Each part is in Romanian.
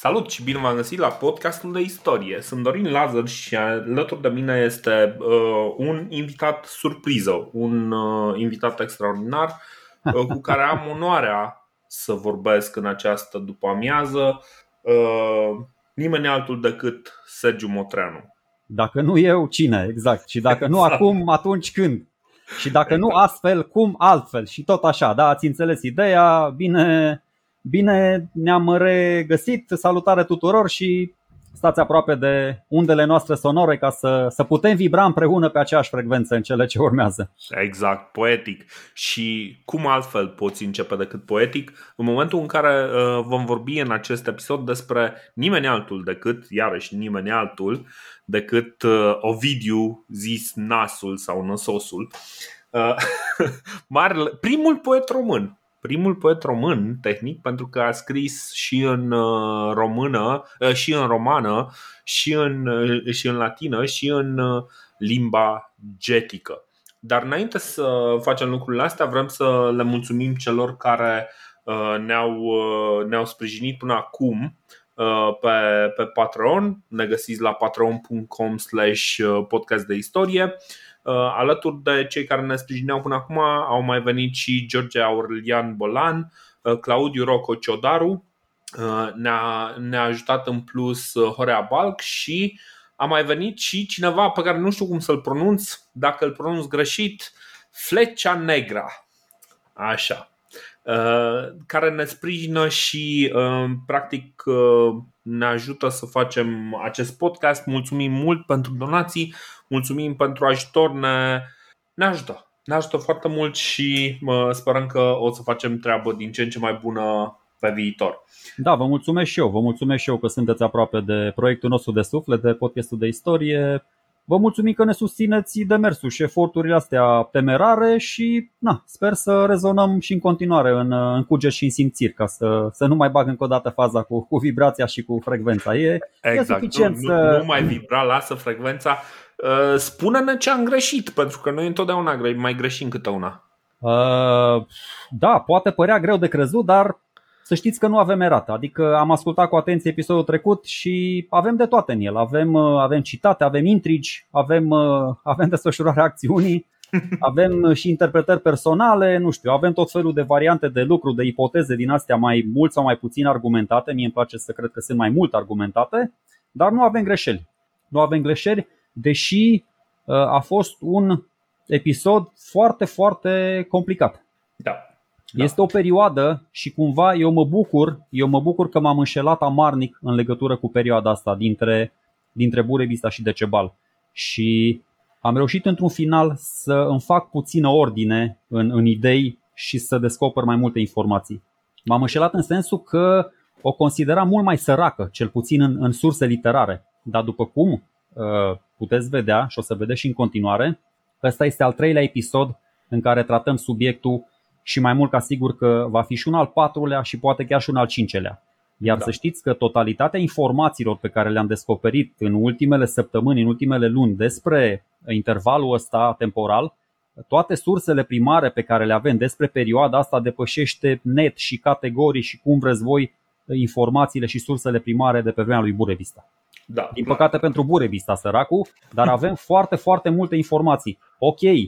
Salut și bine v-am găsit la podcastul de istorie. Sunt Dorin Lazar și alături de mine este uh, un invitat surpriză, un uh, invitat extraordinar uh, cu care am onoarea să vorbesc în această după amiază. Uh, nimeni altul decât Sergiu Motreanu. Dacă nu eu, cine? Exact. Și dacă nu exact. acum, atunci când? Și dacă exact. nu astfel, cum altfel? Și tot așa, da? Ați înțeles ideea? Bine, Bine ne-am regăsit, salutare tuturor și stați aproape de undele noastre sonore ca să, să putem vibra împreună pe aceeași frecvență în cele ce urmează. Exact, poetic. Și cum altfel poți începe decât poetic în momentul în care uh, vom vorbi în acest episod despre nimeni altul decât, iarăși nimeni altul, decât uh, Ovidiu zis Nasul sau Năsosul. Uh, marele, primul poet român primul poet român, tehnic, pentru că a scris și în uh, română, uh, și în romană, și în, uh, și în latină, și în limba getică. Dar înainte să facem lucrurile astea, vrem să le mulțumim celor care ne-au, ne-au sprijinit până acum pe, pe Patreon. Ne găsiți la patreon.com slash podcast de istorie. Uh, alături de cei care ne sprijineau până acum au mai venit și George Aurelian Bolan, uh, Claudiu Rocco Ciodaru, uh, ne-a, ne-a ajutat în plus Horea Balc și a mai venit și cineva pe care nu știu cum să-l pronunț, dacă îl pronunț greșit, Flecea Negra. Așa. Care ne sprijină și practic ne ajută să facem acest podcast. Mulțumim mult pentru donații, mulțumim pentru ajutor, ne, ne ajută. Ne ajută foarte mult și mă, sperăm că o să facem treabă din ce în ce mai bună pe viitor. Da, vă mulțumesc și eu. Vă mulțumesc și eu că sunteți aproape de proiectul nostru de suflet, de podcastul de istorie. Vă mulțumim că ne susțineți demersul și eforturile astea temerare și na, sper să rezonăm și în continuare în, în cuget și în simțiri ca să, să nu mai bag încă o dată faza cu, cu vibrația și cu frecvența. E, exact. e suficient nu, să... nu, nu mai vibra, lasă frecvența. Uh, spune-ne ce am greșit, pentru că noi întotdeauna mai greșim câte una. Uh, da, poate părea greu de crezut, dar să știți că nu avem erată. Adică am ascultat cu atenție episodul trecut și avem de toate în el. Avem, uh, avem citate, avem intrigi, avem, uh, avem desfășurarea acțiunii, avem și interpretări personale, nu știu, avem tot felul de variante de lucru, de ipoteze din astea mai mult sau mai puțin argumentate. Mie îmi place să cred că sunt mai mult argumentate, dar nu avem greșeli. Nu avem greșeli, deși uh, a fost un episod foarte, foarte complicat. Da. Da. Este o perioadă și cumva eu mă bucur, eu mă bucur că m-am înșelat amarnic în legătură cu perioada asta dintre, dintre Burebista și Decebal. Și am reușit într-un final să îmi fac puțină ordine în, în idei și să descoper mai multe informații. M-am înșelat în sensul că o consideram mult mai săracă, cel puțin în, în surse literare. Dar după cum uh, puteți vedea și o să vedeți și în continuare, ăsta este al treilea episod în care tratăm subiectul și mai mult ca sigur că va fi și un al patrulea și poate chiar și un al cincelea. Iar da. să știți că totalitatea informațiilor pe care le-am descoperit în ultimele săptămâni, în ultimele luni despre intervalul ăsta temporal, toate sursele primare pe care le avem despre perioada asta depășește net și categorii și cum vreți voi informațiile și sursele primare de pe vremea lui Burevista. Da, Din păcate da. pentru Burevista, săracu, dar avem foarte, foarte multe informații. Ok, uh,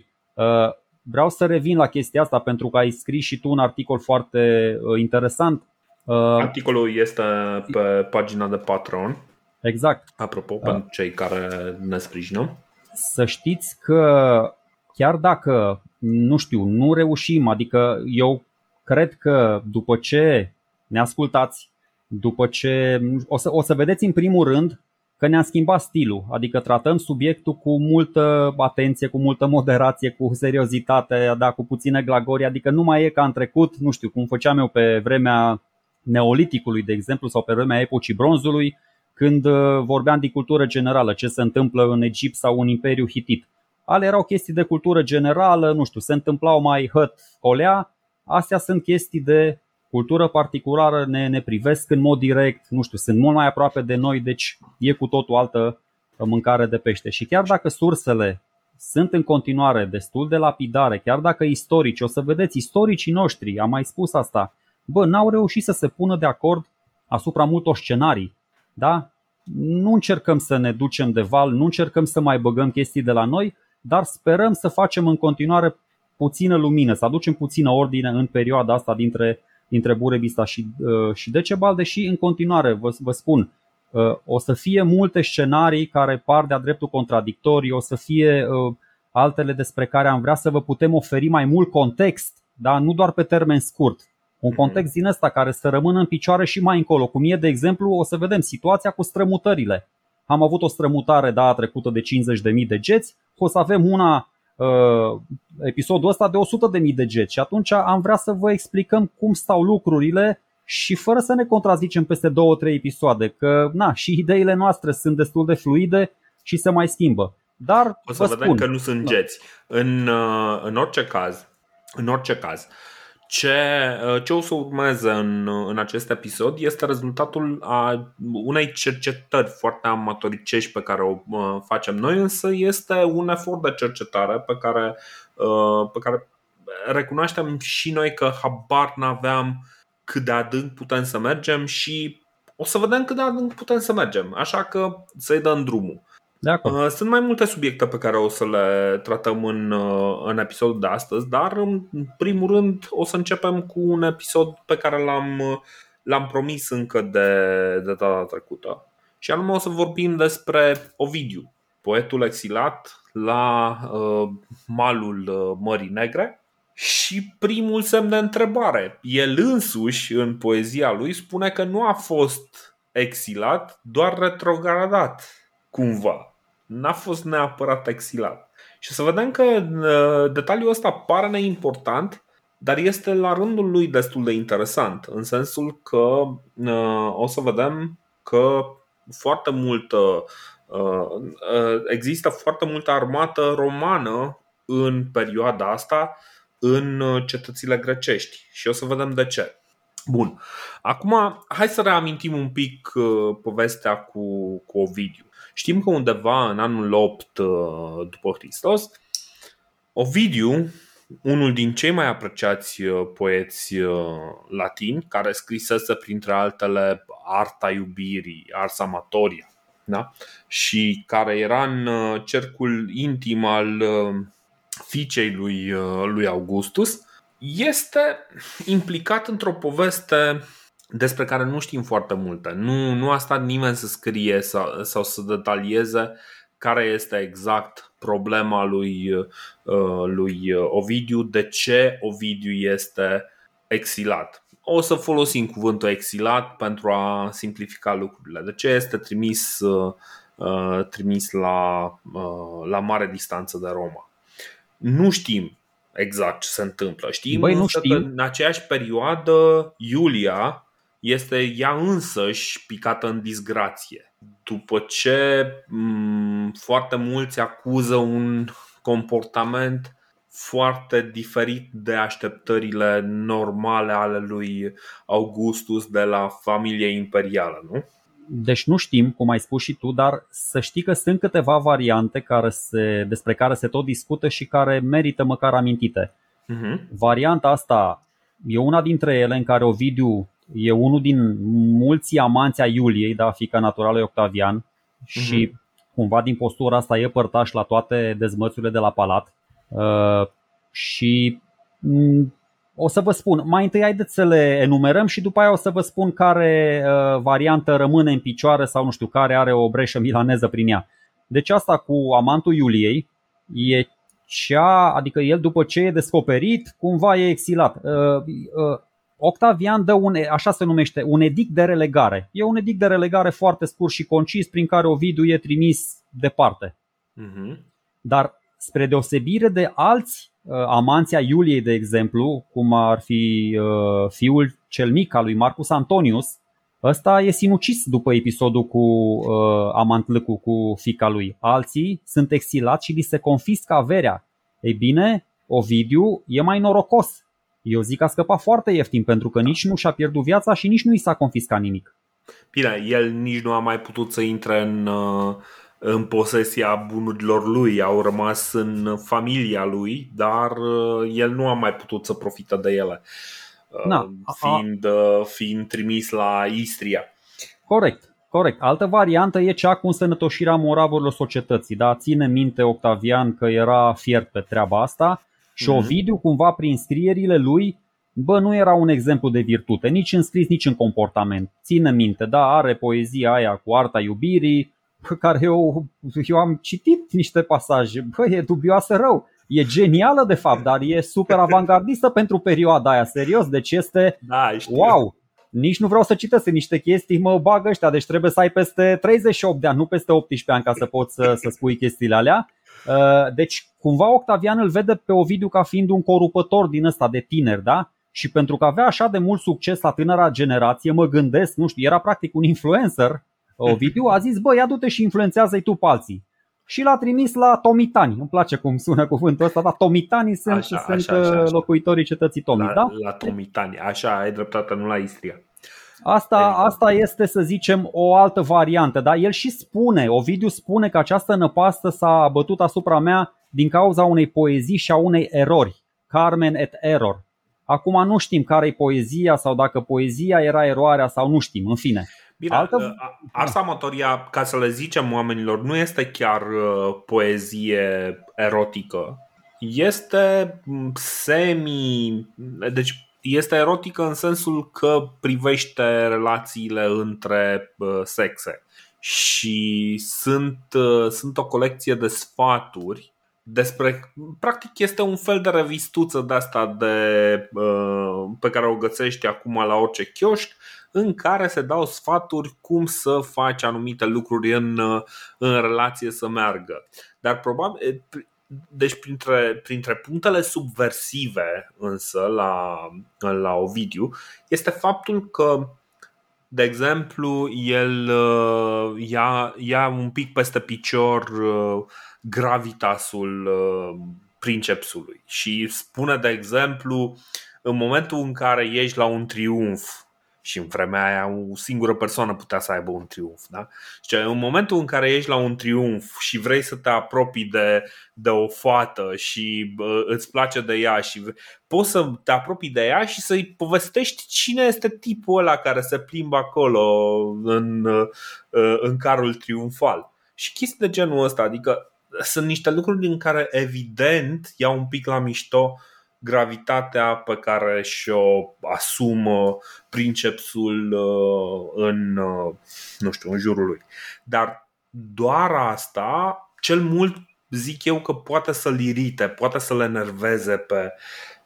Vreau să revin la chestia asta pentru că ai scris și tu un articol foarte uh, interesant. Uh, Articolul este pe pagina de Patreon. Exact. Apropo, uh, pentru cei care ne sprijină. Să știți că chiar dacă, nu știu, nu reușim, adică eu cred că după ce ne ascultați, după ce o să, o să vedeți în primul rând că ne-am schimbat stilul, adică tratăm subiectul cu multă atenție, cu multă moderație, cu seriozitate, da, cu puține glagori, adică nu mai e ca în trecut, nu știu, cum făceam eu pe vremea neoliticului, de exemplu, sau pe vremea epocii bronzului, când uh, vorbeam de cultură generală, ce se întâmplă în Egipt sau în Imperiul Hitit. Ale erau chestii de cultură generală, nu știu, se întâmplau mai hăt, colea, astea sunt chestii de cultură particulară ne, ne privesc în mod direct, nu știu, sunt mult mai aproape de noi, deci e cu totul altă mâncare de pește. Și chiar dacă sursele sunt în continuare destul de lapidare, chiar dacă istorici, o să vedeți, istoricii noștri, am mai spus asta, bă, n-au reușit să se pună de acord asupra multor scenarii. Da? Nu încercăm să ne ducem de val, nu încercăm să mai băgăm chestii de la noi, dar sperăm să facem în continuare puțină lumină, să aducem puțină ordine în perioada asta dintre, dintre Burebista și, uh, și Decebal, deși în continuare vă, vă spun, uh, o să fie multe scenarii care par de-a dreptul contradictorii, o să fie uh, altele despre care am vrea să vă putem oferi mai mult context, da? nu doar pe termen scurt. Un mhm. context din ăsta care să rămână în picioare și mai încolo. Cum e, de exemplu, o să vedem situația cu strămutările. Am avut o strămutare data trecută de 50.000 de geți, o să avem una uh, episodul ăsta de 100.000 de geți și atunci am vrea să vă explicăm cum stau lucrurile și fără să ne contrazicem peste 2-3 episoade, că na, și ideile noastre sunt destul de fluide și se mai schimbă. Dar o să vă vedem spun, că nu sunt geți. În, uh, în orice caz, în orice caz, ce, uh, ce o să urmeze în, în acest episod este rezultatul a unei cercetări foarte amatoricești pe care o uh, facem noi, însă este un efort de cercetare pe care, pe care recunoaștem și noi că habar n-aveam cât de adânc putem să mergem și o să vedem cât de adânc putem să mergem. Așa că să-i dăm drumul. De acord. Uh, sunt mai multe subiecte pe care o să le tratăm în, uh, în episodul de astăzi, dar în primul rând o să începem cu un episod pe care l-am, uh, l-am promis încă de, de data trecută. Și anume o să vorbim despre Ovidiu, poetul exilat la uh, malul uh, Mării Negre. Și primul semn de întrebare. El însuși, în poezia lui, spune că nu a fost exilat, doar retrogradat, cumva n-a fost neapărat exilat. Și să vedem că uh, detaliul ăsta pare neimportant, dar este la rândul lui destul de interesant, în sensul că uh, o să vedem că foarte multă uh, există foarte multă armată romană în perioada asta în cetățile grecești și o să vedem de ce. Bun. Acum, hai să reamintim un pic povestea cu, cu Ovidiu. Știm că undeva în anul 8 uh, după Hristos, Ovidiu, unul din cei mai apreciați uh, poeți uh, latini, care scrisese printre altele Arta iubirii, Ars amatoria, da? și care era în cercul intim al fiicei lui, lui Augustus, este implicat într-o poveste despre care nu știm foarte multe. Nu, nu a stat nimeni să scrie sau, sau să detalieze care este exact problema lui, uh, lui Ovidiu, de ce Ovidiu este exilat. O să folosim cuvântul exilat pentru a simplifica lucrurile. De ce este trimis, uh, uh, trimis la, la mare distanță de Roma? Nu știm exact ce se întâmplă. Știm Băi, nu știm. că în aceeași perioadă Iulia este ea însăși picată în disgrație. După ce m- foarte mulți acuză un comportament foarte diferit de așteptările normale ale lui Augustus de la familie imperială, nu? Deci nu știm, cum ai spus și tu, dar să știi că sunt câteva variante care se, despre care se tot discută și care merită măcar amintite. Uh-huh. Varianta asta e una dintre ele în care Ovidiu e unul din mulți amanți a Iuliei, da, fica naturală lui Octavian uh-huh. și cumva din postura asta e părtaș la toate dezmățurile de la palat. Uh, și mm, o să vă spun, mai întâi haideți să le enumerăm și după aia o să vă spun care uh, variantă rămâne în picioare sau nu știu, care are o breșă milaneză prin ea. Deci asta cu amantul Iuliei e cea, adică el după ce e descoperit, cumva e exilat. Uh, uh, Octavian dă un, așa se numește, un edict de relegare. E un edict de relegare foarte scurt și concis prin care Ovidiu e trimis departe. Uh-huh. Dar spre deosebire de alți uh, amanți a Iuliei, de exemplu, cum ar fi uh, fiul cel mic al lui Marcus Antonius, ăsta e sinucis după episodul cu uh, Amantlâcu, cu fica lui. Alții sunt exilați și li se confiscă averea. Ei bine, Ovidiu e mai norocos eu zic că a scăpat foarte ieftin pentru că nici nu și-a pierdut viața și nici nu i s-a confiscat nimic. Bine, el nici nu a mai putut să intre în, uh, în posesia bunurilor lui, au rămas în familia lui, dar uh, el nu a mai putut să profită de ele. Na, fiind, fiind trimis la Istria. Corect. Corect. Altă variantă e cea cu însănătoșirea moravurilor societății. Da? Ține minte Octavian că era fiert pe treaba asta și mm-hmm. Ovidiu cumva prin scrierile lui bă, nu era un exemplu de virtute, nici în scris, nici în comportament. Ține minte, da, are poezia aia cu arta iubirii, pe care eu, eu am citit niște pasaje, bă, e dubioasă rău. E genială de fapt, dar e super avangardistă pentru perioada aia, serios, deci este da, știu. wow. Nici nu vreau să citesc niște chestii, mă bag ăștia, deci trebuie să ai peste 38 de ani, nu peste 18 ani ca să poți să, să spui chestiile alea. Uh, deci cumva Octavian îl vede pe Ovidiu ca fiind un corupător din ăsta de tineri, da? Și pentru că avea așa de mult succes la tânăra generație, mă gândesc, nu știu, era practic un influencer, Ovidiu a zis, bă, ia du-te și influențează-i tu pe alții. Și l-a trimis la Tomitani. Îmi place cum sună cuvântul ăsta, dar Tomitani sunt, așa, sunt așa, așa, așa. locuitorii cetății Tomi, la, da? La Tomitani, așa, ai dreptate, nu la Istria. Asta, asta este, să zicem, o altă variantă. Da? El și spune, Ovidiu spune că această năpastă s-a bătut asupra mea din cauza unei poezii și a unei erori. Carmen et error. Acum nu știm care e poezia sau dacă poezia era eroarea sau nu știm, în fine. Bine, Altă... Ars Amatoria, ca să le zicem oamenilor, nu este chiar uh, poezie erotică. Este semi... Deci este erotică în sensul că privește relațiile între uh, sexe și sunt, uh, sunt o colecție de sfaturi despre, practic este un fel de revistuță de asta de, pe care o găsești acum la orice chioșc în care se dau sfaturi cum să faci anumite lucruri în, în relație să meargă. Dar probabil, deci printre, printre punctele subversive însă la, la Ovidiu este faptul că de exemplu, el uh, ia, ia un pic peste picior uh, gravitasul uh, princepsului și spune, de exemplu, în momentul în care ești la un triumf și în vremea aia o singură persoană putea să aibă un triumf. Da? Și în momentul în care ești la un triumf și vrei să te apropii de, de o fată și uh, îți place de ea și poți să te apropii de ea și să-i povestești cine este tipul ăla care se plimbă acolo în, uh, în carul triumfal. Și chestii de genul ăsta, adică sunt niște lucruri din care evident iau un pic la mișto gravitatea pe care și-o asumă princepsul uh, în, uh, nu știu, în jurul lui. Dar doar asta, cel mult zic eu că poate să-l irite, poate să-l enerveze pe,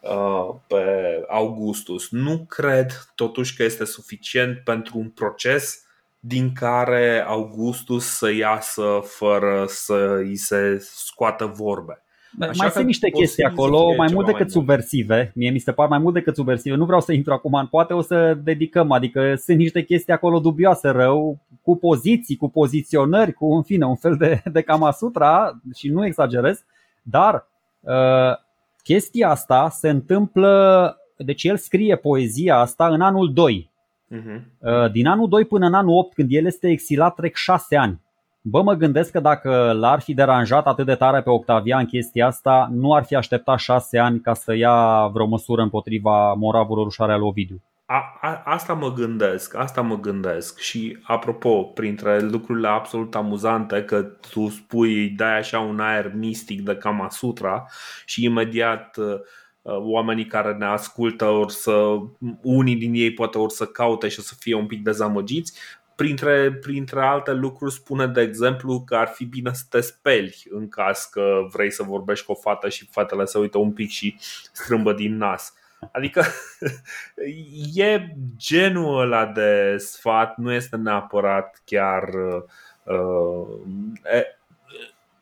uh, pe Augustus. Nu cred totuși că este suficient pentru un proces din care Augustus să iasă fără să îi se scoată vorbe. Așa mai sunt niște chestii acolo, mai mult decât mai subversive. Mie mi se par mai mult decât subversive. Nu vreau să intru acum, poate o să dedicăm, adică sunt niște chestii acolo dubioase rău, cu poziții, cu poziționări, cu în fine un fel de, de Kama Sutra și nu exagerez, dar uh, chestia asta se întâmplă, deci el scrie poezia asta în anul 2. Uh-huh. Mhm. Uh, din anul 2 până în anul 8, când el este exilat, trec 6 ani. Bă, mă gândesc că dacă l-ar fi deranjat atât de tare pe Octavian chestia asta, nu ar fi așteptat șase ani ca să ia vreo măsură împotriva moravului rușare al Ovidiu. A, a, asta mă gândesc, asta mă gândesc și apropo, printre lucrurile absolut amuzante că tu spui, dai așa un aer mistic de Kama Sutra și imediat uh, oamenii care ne ascultă or să, unii din ei poate or să caute și o să fie un pic dezamăgiți Printre, printre alte lucruri spune de exemplu că ar fi bine să te speli în caz că vrei să vorbești cu o fată și fetele se uită un pic și strâmbă din nas. Adică e genul ăla de sfat, nu este neapărat chiar uh,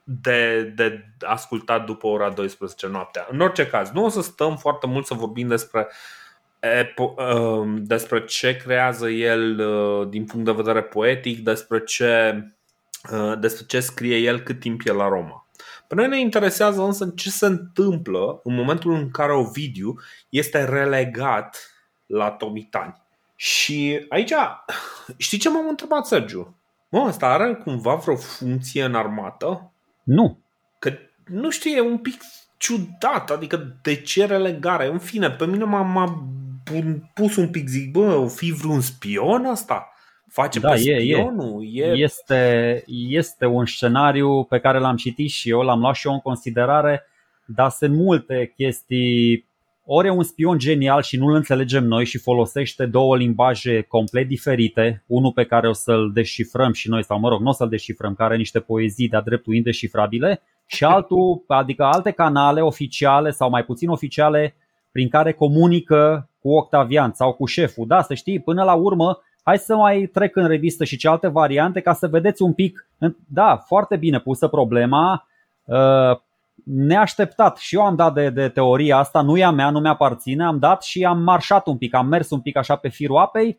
de, de ascultat după ora 12 noaptea. În orice caz, nu o să stăm foarte mult să vorbim despre uh, Um, despre ce creează el uh, din punct de vedere poetic, despre ce, uh, despre ce scrie el cât timp e la Roma. Pe noi ne interesează însă ce se întâmplă în momentul în care Ovidiu este relegat la Tomitani. Și aici, știi ce m-am întrebat, Sergiu? Mă, asta are cumva vreo funcție în armată? Nu. Că, nu știu, e un pic ciudat, adică de ce relegare? În fine, pe mine m-a, m-a pus un pic, zic, bă, o fi vreun spion asta? Face da, pe e, spionul? E. Este, este un scenariu pe care l-am citit și eu, l-am luat și eu în considerare, dar sunt multe chestii ori e un spion genial și nu-l înțelegem noi și folosește două limbaje complet diferite, unul pe care o să-l deșifrăm și noi, sau mă rog, nu o să-l deșifrăm, care are niște poezii de-a dreptul indeșifrabile, și altul, adică alte canale oficiale sau mai puțin oficiale prin care comunică cu Octavian sau cu șeful. Da, să știi, până la urmă, hai să mai trec în revistă și alte variante ca să vedeți un pic. Da, foarte bine pusă problema. Uh, neașteptat și eu am dat de, de teoria asta, nu e a mea, nu mi-aparține, am dat și am marșat un pic, am mers un pic așa pe firul apei.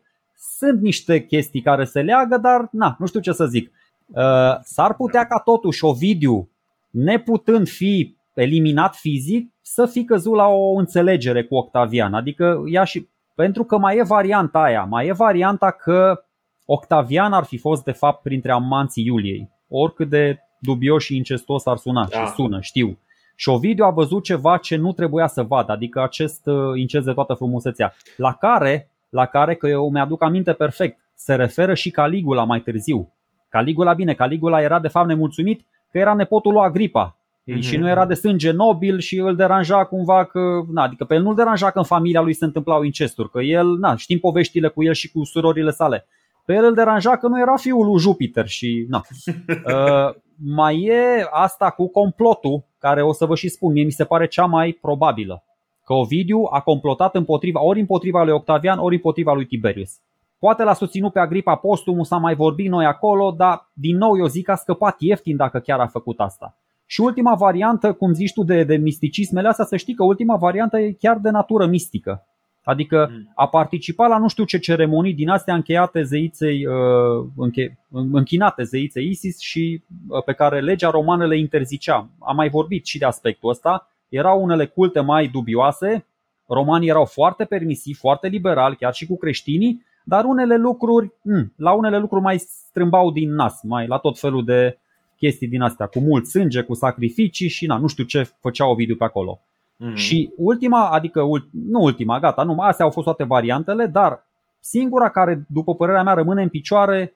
Sunt niște chestii care se leagă, dar na, nu știu ce să zic. Uh, s-ar putea ca totuși Ovidiu, neputând fi eliminat fizic, să fi căzut la o înțelegere cu Octavian. Adică ea și pentru că mai e varianta aia, mai e varianta că Octavian ar fi fost de fapt printre amanții Iuliei. Oricât de dubios și incestos ar suna da. și sună, știu. Și Ovidiu a văzut ceva ce nu trebuia să vadă, adică acest uh, incest de toată frumusețea, la care, la care că eu mi-aduc aminte perfect, se referă și Caligula mai târziu. Caligula, bine, Caligula era de fapt nemulțumit că era nepotul lui Agripa, Mm-hmm. Și nu era de sânge nobil și îl deranja cumva că, na, adică pe el nu-l deranja că în familia lui se întâmplau incesturi, că el, na, știm poveștile cu el și cu surorile sale. Pe el îl deranja că nu era fiul lui Jupiter și, na. Uh, mai e asta cu complotul, care o să vă și spun, mie mi se pare cea mai probabilă. Că Ovidiu a complotat împotriva, ori împotriva lui Octavian, ori împotriva lui Tiberius. Poate l-a susținut pe Agripa Postumul, s-a mai vorbit noi acolo, dar din nou eu zic că a scăpat ieftin dacă chiar a făcut asta. Și ultima variantă, cum zici tu de, de misticismele astea, să știi că ultima variantă e chiar de natură mistică. Adică mm. a participat la nu știu ce ceremonii din astea încheiate zeiței, uh, înche, închinate zeiței Isis și uh, pe care legea romană le interzicea. Am mai vorbit și de aspectul ăsta. Erau unele culte mai dubioase, romanii erau foarte permisivi, foarte liberali, chiar și cu creștinii, dar unele lucruri, mm, la unele lucruri mai strâmbau din nas, mai la tot felul de chestii din astea, cu mult sânge, cu sacrificii și na, nu știu ce făceau Ovidiu pe acolo. Mm-hmm. Și ultima, adică nu ultima, gata, nu, astea au fost toate variantele, dar singura care, după părerea mea, rămâne în picioare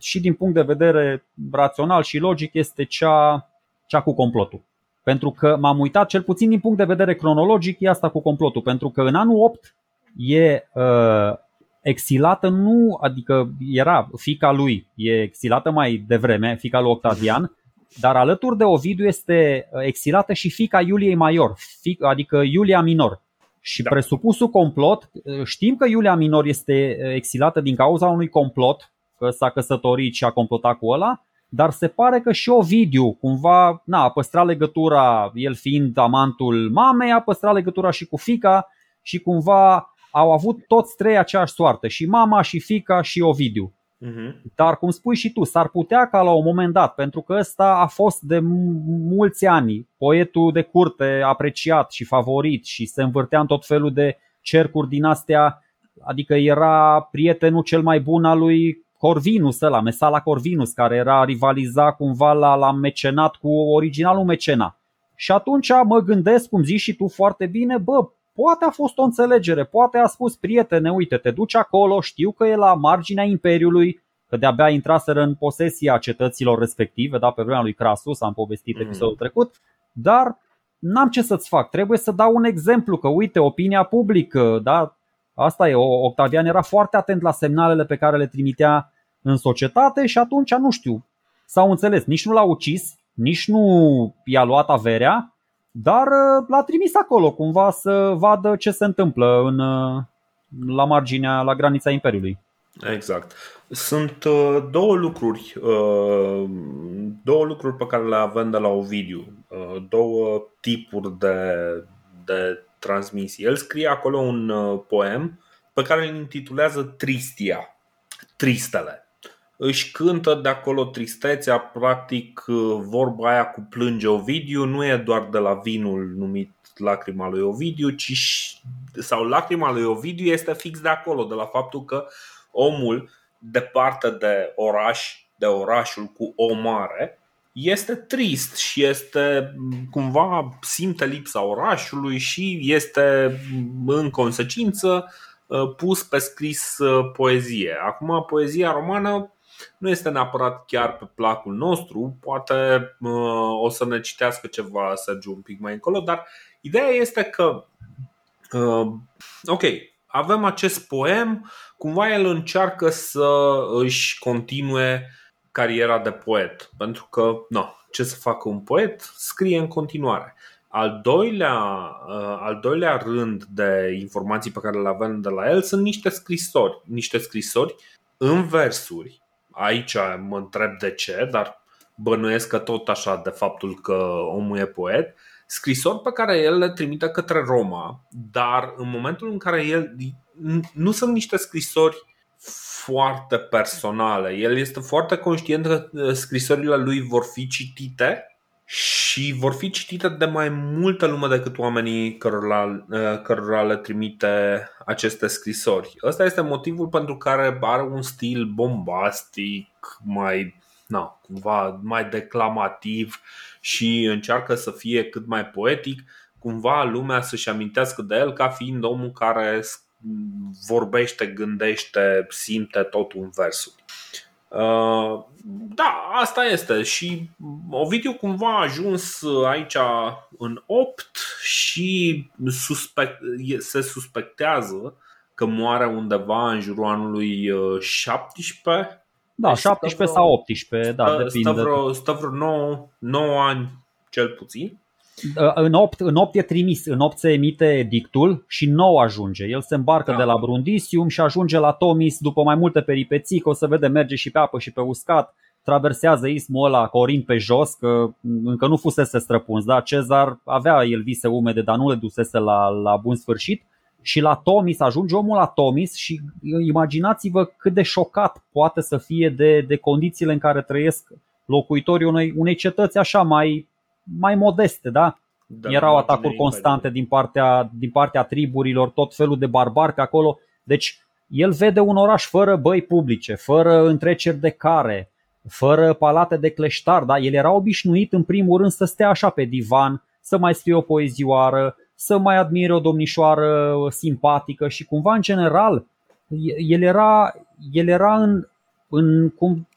și din punct de vedere rațional și logic este cea, cea cu complotul. Pentru că m-am uitat, cel puțin din punct de vedere cronologic, e asta cu complotul. Pentru că în anul 8 e uh, exilată, nu, adică era fica lui, e exilată mai devreme, fica lui Octavian, dar alături de Ovidiu este uh, exilată și fica Iuliei Major, adică Iulia Minor. Și da. presupusul complot, uh, știm că Iulia Minor este uh, exilată din cauza unui complot, că s-a căsătorit și a complotat cu ăla, dar se pare că și Ovidiu cumva na, a păstrat legătura, el fiind amantul mamei, a păstrat legătura și cu fica și cumva au avut toți trei aceeași soartă, și mama, și fica, și Ovidiu. Uh-huh. Dar cum spui și tu, s-ar putea ca la un moment dat, pentru că ăsta a fost de mulți ani poetul de curte apreciat și favorit și se învârtea în tot felul de cercuri din astea, adică era prietenul cel mai bun al lui Corvinus ăla, Mesala Corvinus, care era rivaliza cumva la, la mecenat cu originalul mecena. Și atunci mă gândesc, cum zici și tu foarte bine, bă, Poate a fost o înțelegere, poate a spus prietene, uite, te duci acolo, știu că e la marginea Imperiului, că de-abia intraseră în posesia cetăților respective, da, pe vremea lui Crasus, am povestit mm. episodul trecut, dar n-am ce să-ți fac, trebuie să dau un exemplu, că uite, opinia publică, da, asta e, Octavian era foarte atent la semnalele pe care le trimitea în societate și atunci, nu știu, s-au înțeles, nici nu l-a ucis, nici nu i-a luat averea, dar uh, l-a trimis acolo cumva să vadă ce se întâmplă în, uh, la marginea, la granița Imperiului. Exact. Sunt uh, două lucruri, uh, două lucruri pe care le avem de la Ovidiu, uh, două tipuri de, de transmisii. El scrie acolo un uh, poem pe care îl intitulează Tristia, Tristele își cântă de acolo tristețea, practic vorba aia cu plânge Ovidiu nu e doar de la vinul numit lacrima lui Ovidiu, ci sau lacrima lui Ovidiu este fix de acolo, de la faptul că omul departe de oraș, de orașul cu o mare, este trist și este cumva simte lipsa orașului și este în consecință pus pe scris poezie. Acum, poezia romană nu este neapărat chiar pe placul nostru, poate o să ne citească ceva Sergiu un pic mai încolo, dar ideea este că, ok, avem acest poem, cumva el încearcă să își continue cariera de poet, pentru că, no, ce să facă un poet? Scrie în continuare. Al doilea, uh, al doilea rând de informații pe care le avem de la el sunt niște scrisori. Niște scrisori în versuri. Aici mă întreb de ce, dar bănuiesc că tot așa de faptul că omul e poet. Scrisori pe care el le trimite către Roma, dar în momentul în care el. Nu sunt niște scrisori foarte personale. El este foarte conștient că uh, scrisorile lui vor fi citite și vor fi citite de mai multă lume decât oamenii cărora, uh, cărora le trimite aceste scrisori. Ăsta este motivul pentru care are un stil bombastic, mai, na, cumva mai declamativ și încearcă să fie cât mai poetic, cumva lumea să-și amintească de el ca fiind omul care vorbește, gândește, simte totul în versuri. Uh, da, asta este și Ovidiu cumva a ajuns aici în 8 și suspect, se suspectează că moare undeva în jurul anului 17 uh, da, 17 vreo, sau 18, da, stă, depinde. Stă vreo, stă vreo 9, 9 ani cel puțin. Uh, în 8, în 8 e trimis, în 8 se emite dictul și 9 ajunge. El se îmbarcă da. de la Brundisium și ajunge la Tomis după mai multe peripeții, că o să vede merge și pe apă și pe uscat, traversează ismul ăla corind pe jos, că încă nu fusese străpuns, da? Cezar avea el vise umede, dar nu le dusese la, la bun sfârșit și la Tomis, ajunge omul la Tomis și imaginați-vă cât de șocat poate să fie de, de condițiile în care trăiesc locuitorii unei, unei cetăți așa mai mai modeste, da? da Erau atacuri constante din partea, din partea triburilor, tot felul de barbari pe acolo. Deci el vede un oraș fără băi publice, fără întreceri de care, fără palate de cleștar. Da? El era obișnuit în primul rând să stea așa pe divan, să mai scrie o poezioară, să mai admire o domnișoară simpatică și cumva în general el era, el era în, în cum,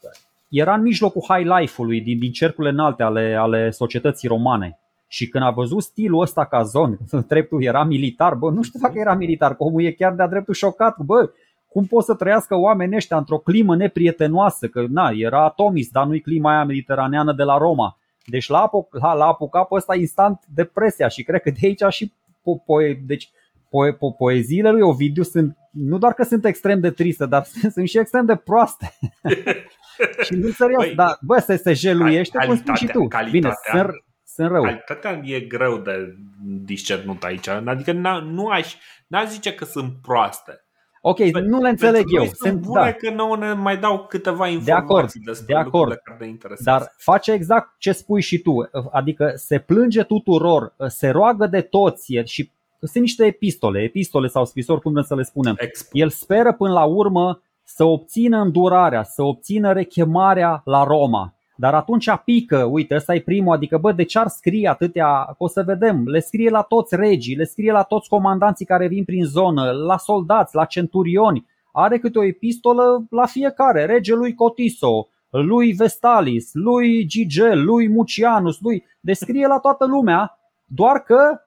era în mijlocul high life-ului, din, din cercurile înalte ale, ale societății romane. Și când a văzut stilul ăsta ca zon, dreptul era militar, bă, nu știu dacă era militar, că omul e chiar de-a dreptul șocat, bă, cum pot să trăiască oamenii ăștia într-o climă neprietenoasă, că na, era atomis, dar nu-i clima aia mediteraneană de la Roma. Deci l-a, apucat, l-a apucat pe ăsta instant depresia și cred că de aici și po- po- deci po- po- poeziile lui Ovidiu sunt nu doar că sunt extrem de triste, dar sunt și extrem de proaste. și nu serios, Băi, dar bă, se, se jeluiește, cum spui și tu. Bine, sunt, sunt rău. Calitatea e greu de discernut aici. Adică nu aș, n-aș zice că sunt proaste. Ok, Pe, nu le înțeleg eu. Sunt, sunt bune da. că nu ne mai dau câteva informații de acord, de acord. care Dar face exact ce spui și tu. Adică se plânge tuturor, se roagă de toți și sunt niște epistole, epistole sau scrisori, cum vrem să le spunem. Expo. El speră până la urmă să obțină îndurarea, să obțină rechemarea la Roma. Dar atunci pică, uite, ăsta e primul, adică bă, de ce ar scrie atâtea, o să vedem, le scrie la toți regii, le scrie la toți comandanții care vin prin zonă, la soldați, la centurioni, are câte o epistolă la fiecare, regelui Cotiso, lui Vestalis, lui Gigel, lui Mucianus, lui, descrie la toată lumea, doar că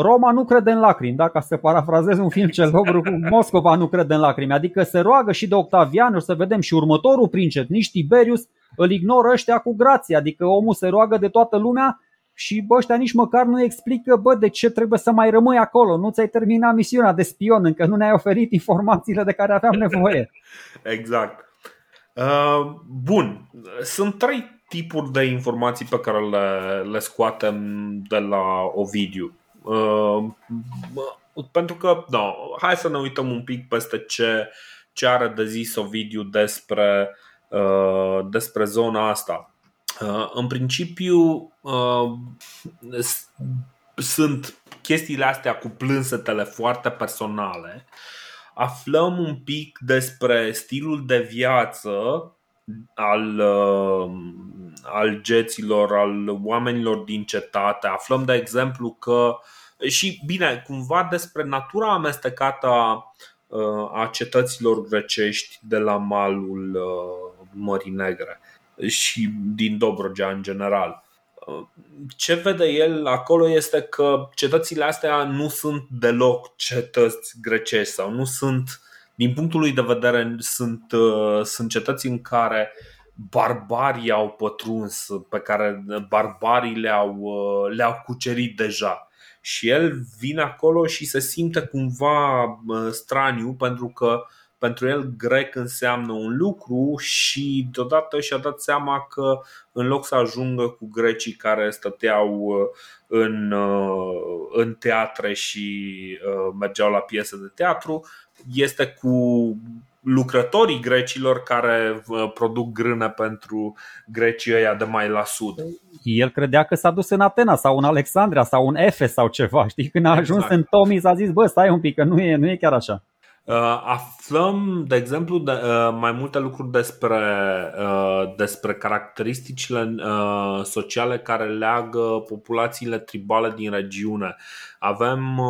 Roma nu crede în lacrimi, da? ca să parafrazez un film cel dobru cu Moscova nu crede în lacrimi, adică se roagă și de Octavian, o să vedem și următorul prințep, nici Tiberius, îl ignoră ăștia cu grație, adică omul se roagă de toată lumea și bă, ăștia nici măcar nu explică bă, de ce trebuie să mai rămâi acolo, nu ți-ai terminat misiunea de spion, încă nu ne-ai oferit informațiile de care aveam nevoie. exact. Uh, bun, sunt trei tipuri de informații pe care le, le scoatem de la Ovidiu. Uh, pentru că, da, hai să ne uităm un pic peste ce, ce are de zis Ovidiu despre, uh, despre zona asta. Uh, în principiu, sunt chestiile astea cu plânsetele foarte personale. Aflăm un pic despre stilul de viață al, al geților, al oamenilor din cetate. Aflăm, de exemplu, că și bine, cumva despre natura amestecată a a cetăților grecești de la malul Mării Negre și din Dobrogea în general. Ce vede el acolo este că cetățile astea nu sunt deloc cetăți grecești sau nu sunt, din punctul lui de vedere, sunt, sunt cetăți în care barbarii au pătruns, pe care barbarii le-au, le-au cucerit deja. Și el vine acolo și se simte cumva straniu pentru că pentru el grec înseamnă un lucru și deodată și-a dat seama că în loc să ajungă cu grecii care stăteau uh, în, uh, în teatre și uh, mergeau la piese de teatru, este cu lucrătorii grecilor care produc grână pentru grecii ăia de mai la sud. El credea că s-a dus în Atena sau în Alexandria sau în Efes sau ceva. Știi, când a ajuns exact. în Tomis a zis, bă, stai un pic, că nu e, nu e chiar așa. Uh, aflăm, de exemplu, de, uh, mai multe lucruri despre, uh, despre caracteristicile sociale care leagă populațiile tribale din regiune. Avem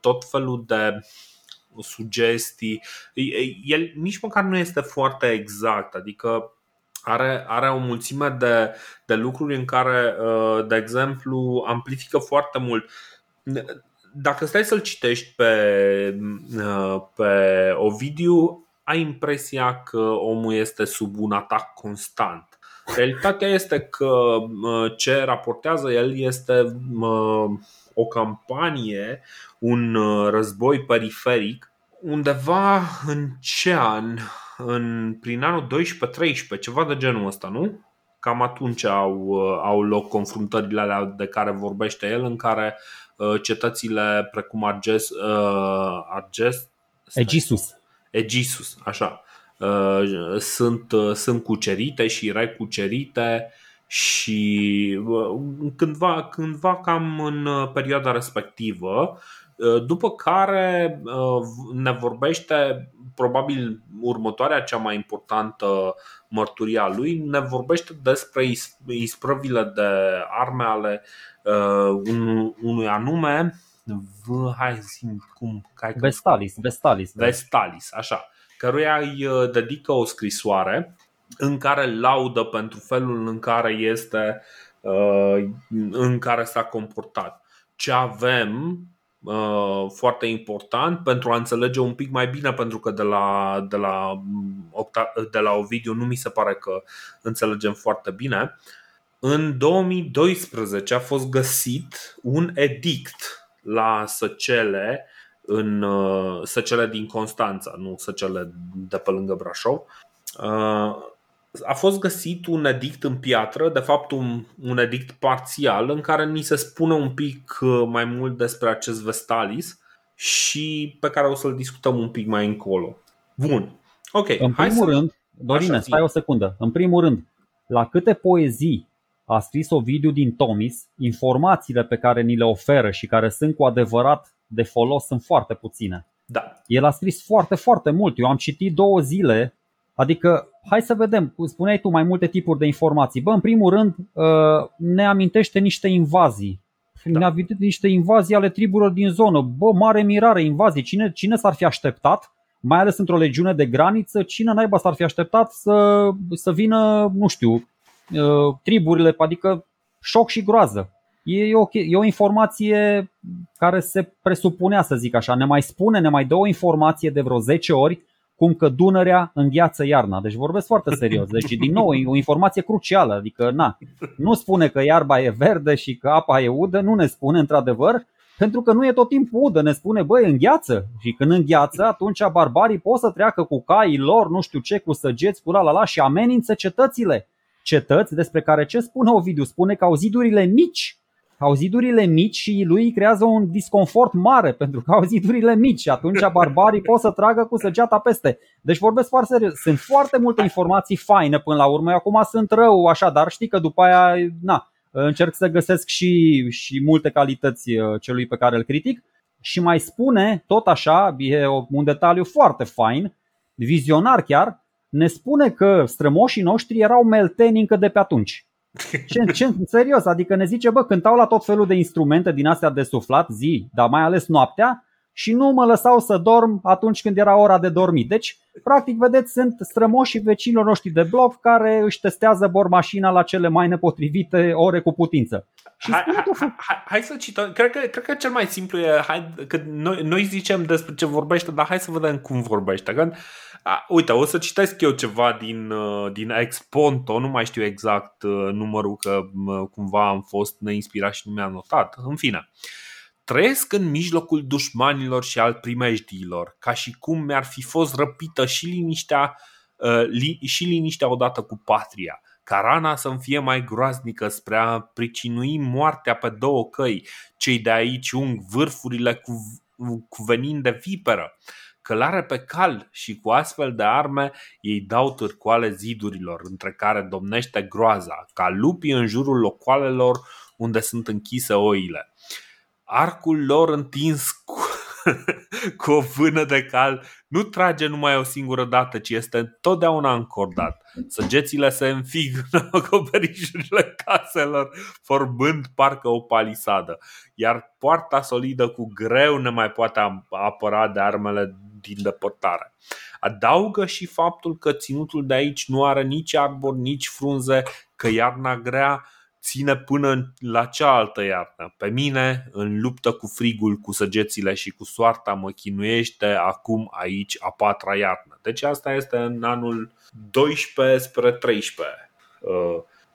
tot felul de sugestii. El nici măcar nu este foarte exact, adică are, are o mulțime de, de lucruri în care, de exemplu, amplifică foarte mult dacă stai să-l citești pe, uh, pe Ovidiu, ai impresia că omul este sub un atac constant. Realitatea este că uh, ce raportează el este uh, o campanie, un război periferic, undeva în ce an? În, prin anul 12-13, ceva de genul ăsta, nu? Cam atunci au, au loc confruntările alea de care vorbește el, în care uh, Uh, cetățile precum Arges, uh, Arges Egisus. Egisus, așa. Uh, sunt, sunt cucerite și recucerite și cândva, cândva cam în perioada respectivă, după care ne vorbește probabil următoarea cea mai importantă mărturia lui, ne vorbește despre isprăvile de arme ale uh, un, unui anume v, hai zim cum hai Vestalis, Vestalis, da. Vestalis, așa, căruia îi uh, dedică o scrisoare în care laudă pentru felul în care este uh, în care s-a comportat. Ce avem uh, foarte important pentru a înțelege un pic mai bine, pentru că de la, de la, de la Ovidiu nu mi se pare că înțelegem foarte bine. În 2012 a fost găsit un edict la Săcele, în uh, Săcele din Constanța, nu Săcele de pe lângă Brașov. Uh, a fost găsit un edict în piatră, de fapt un, un edict parțial, în care ni se spune un pic uh, mai mult despre acest Vestalis și pe care o să-l discutăm un pic mai încolo. Bun. Ok. În primul să... rând, Dorine, stai o secundă. În primul rând, la câte poezii a scris Ovidiu din Tomis, informațiile pe care ni le oferă și care sunt cu adevărat de folos sunt foarte puține. Da. El a scris foarte, foarte mult. Eu am citit două zile, adică hai să vedem, spuneai tu mai multe tipuri de informații. Bă, în primul rând, uh, ne amintește niște invazii. Da. Ne amintește niște invazii ale triburilor din zonă. Bă, mare mirare, invazii. Cine, cine s-ar fi așteptat mai ales într-o legiune de graniță, cine naiba s-ar fi așteptat să, să vină, nu știu, Uh, triburile, adică șoc și groază. E o, e o informație care se presupunea, să zic așa. Ne mai spune, ne mai dă o informație de vreo 10 ori cum că Dunărea îngheață iarna. Deci vorbesc foarte serios. Deci, din nou, e o informație crucială. Adică, na, nu spune că iarba e verde și că apa e udă, nu ne spune într-adevăr, pentru că nu e tot timpul udă, ne spune, băi, îngheață. Și când îngheață, atunci barbarii pot să treacă cu caii lor, nu știu ce, cu săgeți, cu la la la și amenință cetățile cetăți despre care ce spune Ovidiu? Spune că au zidurile mici au zidurile mici și lui creează un disconfort mare pentru că au zidurile mici și atunci barbarii pot să tragă cu săgeata peste. Deci vorbesc foarte serios. Sunt foarte multe informații faine până la urmă. Eu acum sunt rău așa, dar știi că după aia na, încerc să găsesc și, și multe calități uh, celui pe care îl critic. Și mai spune, tot așa, e un detaliu foarte fain, vizionar chiar, ne spune că strămoșii noștri erau melteni încă de pe atunci. Ce, ce, serios, adică ne zice, bă, cântau la tot felul de instrumente din astea de suflat zi, dar mai ales noaptea, și nu mă lăsau să dorm atunci când era ora de dormit. Deci, practic, vedeți, sunt strămoșii vecinilor noștri de bloc care își testează bormașina la cele mai nepotrivite ore cu putință. Și hai, hai, hai, hai să cităm. Cred că, cred că cel mai simplu e hai, că noi, noi zicem despre ce vorbește, dar hai să vedem cum vorbește. Când, a, uite, o să citesc eu ceva din, uh, din Exponto, nu mai știu exact uh, numărul, că uh, cumva am fost neinspirat și nu mi-a notat. În fine. Trăiesc în mijlocul dușmanilor și al primejdiilor, ca și cum mi-ar fi fost răpită și liniștea, și liniștea odată cu patria ca rana să-mi fie mai groaznică spre a pricinui moartea pe două căi, cei de aici ung vârfurile cu, cu venind de viperă. Călare pe cal și cu astfel de arme ei dau târcoale zidurilor, între care domnește groaza, ca lupii în jurul locoalelor unde sunt închise oile. Arcul lor întins cu cu o vână de cal nu trage numai o singură dată, ci este totdeauna încordat. Săgețile se înfig în acoperișurile caselor, formând parcă o palisadă, iar poarta solidă cu greu ne mai poate apăra de armele din depărtare. Adaugă și faptul că ținutul de aici nu are nici arbori, nici frunze, că iarna grea ține până la cealaltă iarnă. Pe mine, în luptă cu frigul, cu săgețile și cu soarta, mă chinuiește acum aici a patra iarnă. Deci asta este în anul 12 spre 13 uh,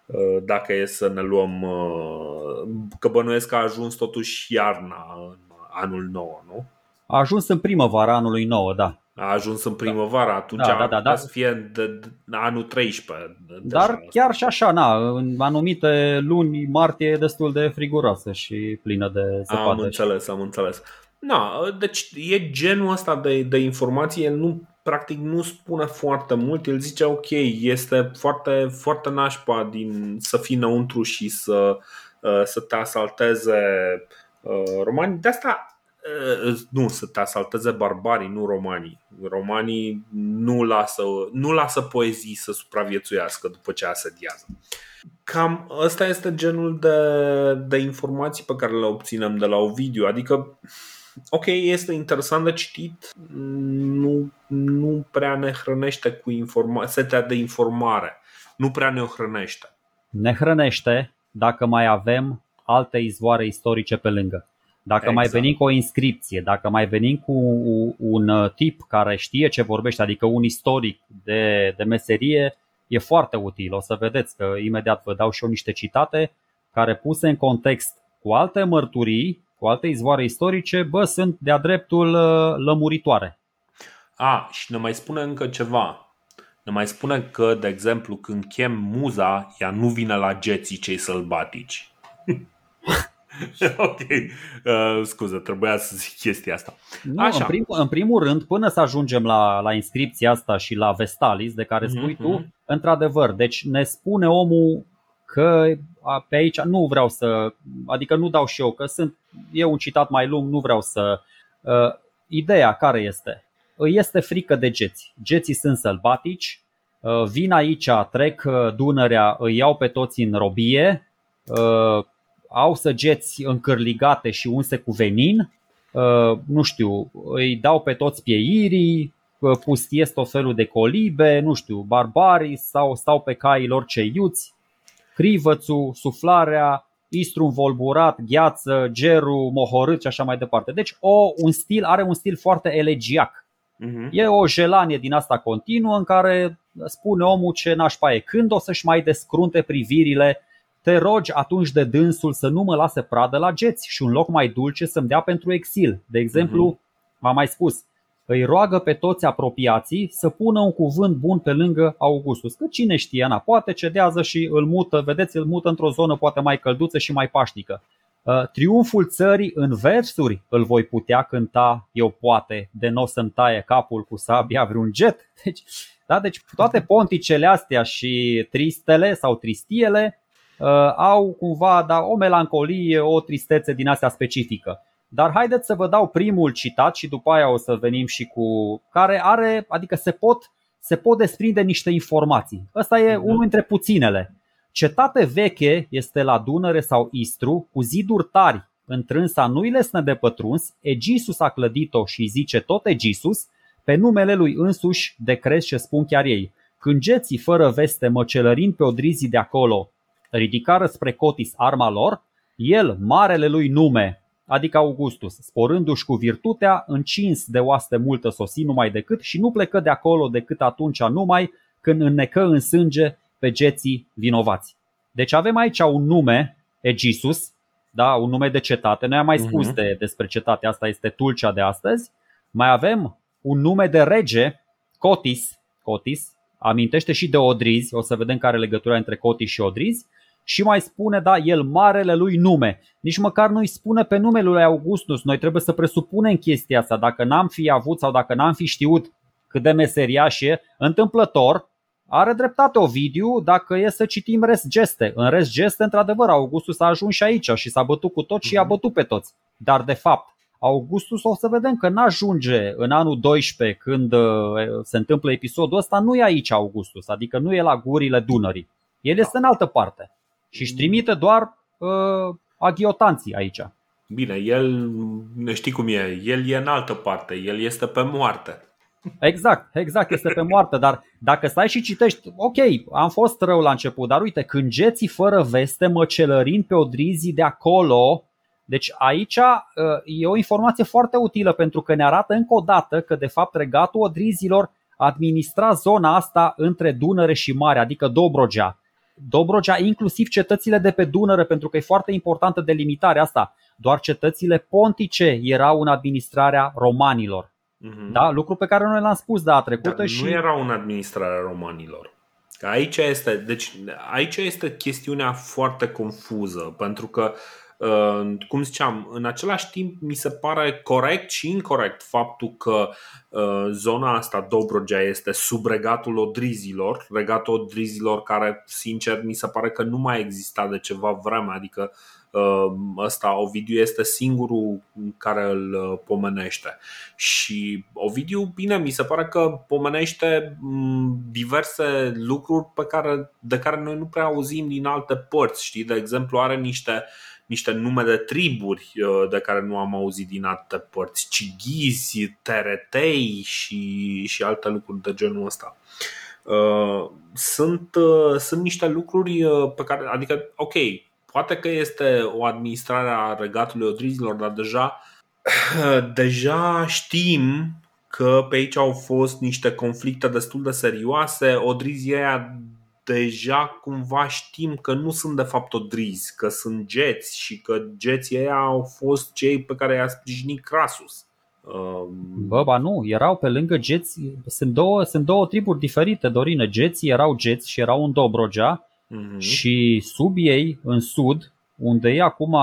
uh, dacă e să ne luăm uh, că bănuiesc că a ajuns totuși iarna în anul nou, nu? A ajuns în primăvara anului nou, da a ajuns în primăvară, atunci da, da, da, da. să fie de, de anul 13. Dar chiar și așa, na, în anumite luni, martie e destul de friguroasă și plină de zăpadă. Am înțeles, am înțeles. Na, deci e genul ăsta de, de informație, el nu, practic nu spune foarte mult, el zice ok, este foarte, foarte nașpa din, să fii înăuntru și să, uh, să te asalteze uh, romani. De asta nu, să te asalteze barbarii, nu romanii. Romanii nu lasă, nu lasă poezii să supraviețuiască după ce asediază. Cam ăsta este genul de, de informații pe care le obținem de la Ovidiu. Adică, ok, este interesant de citit, nu, nu prea ne hrănește cu informa- setea de informare. Nu prea ne o hrănește. Ne hrănește dacă mai avem alte izvoare istorice pe lângă. Dacă exact. mai venim cu o inscripție, dacă mai venim cu un uh, tip care știe ce vorbește, adică un istoric de, de meserie, e foarte util. O să vedeți că imediat vă dau și eu niște citate care puse în context cu alte mărturii, cu alte izvoare istorice, bă, sunt de-a dreptul uh, lămuritoare. A, și ne mai spune încă ceva. Ne mai spune că, de exemplu, când chem muza, ea nu vine la geții cei sălbatici. ok, uh, scuză, trebuia să zic chestia asta. Nu, Așa. În, prim, în primul rând, până să ajungem la, la inscripția asta și la Vestalis de care spui mm-hmm. tu, mhm. într-adevăr, deci ne spune omul că pe aici nu vreau să, adică nu dau și eu, că sunt, e un citat mai lung, nu vreau să... Uh, ideea care este? Este frică de geți. Geții sunt sălbatici, uh, vin aici, trec uh, Dunărea, îi iau pe toți în robie, uh, au săgeți încărligate și unse cu venin, uh, nu știu, îi dau pe toți pieirii, uh, pustiesc tot felul de colibe, nu știu, barbarii sau stau pe caii lor cei iuți, crivățul, suflarea, istru învolburat, gheață, geru, mohorât și așa mai departe. Deci o, un stil, are un stil foarte elegiac. Uh-huh. E o jelanie din asta continuă în care spune omul ce nașpa e. Când o să-și mai descrunte privirile te rogi atunci de dânsul să nu mă lase pradă la geți și un loc mai dulce să-mi dea pentru exil. De exemplu, uh-huh. am mai spus, îi roagă pe toți apropiații să pună un cuvânt bun pe lângă Augustus. Că cine știe, na, poate cedează și îl mută, vedeți, îl mută într-o zonă poate mai călduță și mai pașnică. Uh, triumful țării în versuri îl voi putea cânta eu poate, de nu o să-mi taie capul cu sabia vreun jet. Deci, da, deci toate ponticele astea și tristele sau tristiele Uh, au cumva da, o melancolie, o tristețe din astea specifică. Dar haideți să vă dau primul citat și după aia o să venim și cu care are, adică se pot, se pot desprinde niște informații. Ăsta e uh-huh. unul dintre puținele. Cetate veche este la Dunăre sau Istru, cu ziduri tari, întrânsa nu-i lesne de pătruns, Egisus a clădit-o și zice tot Egisus, pe numele lui însuși de crezi ce spun chiar ei. Când geții fără veste măcelărind pe odrizii de acolo ridicară spre Cotis arma lor, el, marele lui nume, adică Augustus, sporându-și cu virtutea, încins de oaste multă sosi numai decât și nu plecă de acolo decât atunci numai când înnecă în sânge pe geții vinovați. Deci avem aici un nume, Egisus, da, un nume de cetate. Noi am mai spus uh-huh. de, despre cetate, asta este Tulcea de astăzi. Mai avem un nume de rege, Cotis, Cotis, amintește și de Odrizi, o să vedem care e legătura între Cotis și Odrizi și mai spune, da, el marele lui nume. Nici măcar nu-i spune pe numele lui Augustus. Noi trebuie să presupunem chestia asta. Dacă n-am fi avut sau dacă n-am fi știut cât de meseriaș e, întâmplător, are dreptate Ovidiu dacă e să citim rest geste. În rest geste, într-adevăr, Augustus a ajuns și aici și s-a bătut cu toți și i-a mhm. bătut pe toți. Dar, de fapt, Augustus o să vedem că n-ajunge în anul 12 când uh, se întâmplă episodul ăsta, nu e aici Augustus, adică nu e la gurile Dunării. El este în altă parte și își trimite doar uh, aghiotanții aici. Bine, el, știi cum e, el e în altă parte, el este pe moarte. Exact, exact, este pe moarte, dar dacă stai și citești, ok, am fost rău la început, dar uite, când geții fără veste măcelărind pe odrizii de acolo, deci aici uh, e o informație foarte utilă pentru că ne arată încă o dată că de fapt regatul odrizilor administra zona asta între Dunăre și Mare, adică Dobrogea. Dobrogea, inclusiv cetățile de pe Dunăre, pentru că e foarte importantă delimitarea asta. Doar cetățile pontice erau în administrarea romanilor. Uh-huh. Da? Lucru pe care noi l-am spus data trecută. Dar și... Nu erau în administrarea romanilor. Aici este, deci, aici este chestiunea foarte confuză, pentru că Uh, cum ziceam, în același timp mi se pare corect și incorrect faptul că uh, zona asta, Dobrogea, este sub regatul Odrizilor, regatul Odrizilor care, sincer, mi se pare că nu mai exista de ceva vreme, adică uh, ăsta, Ovidiu este singurul care îl pomenește. Și Ovidiu, bine, mi se pare că pomenește mm, diverse lucruri pe care, de care noi nu prea auzim din alte părți. Știi, de exemplu, are niște uh, niște nume de triburi uh, de care nu am auzit din alte părți, cighizi, teretei și, și alte lucruri de genul ăsta. Uh, sunt, uh, sunt niște lucruri pe care, adică, ok, poate că este o administrare a regatului odrizilor, dar deja, deja știm că pe aici au fost niște conflicte destul de serioase. Odrizii aia deja cumva știm că nu sunt de fapt odrizi, că sunt geți și că geții ăia au fost cei pe care i-a sprijinit Crasus. Um, Bă, ba nu, erau pe lângă geți, sunt două, sunt două triburi diferite, Dorine. Geții erau geți și erau în Dobrogea uh-huh. și sub ei, în sud, unde e acum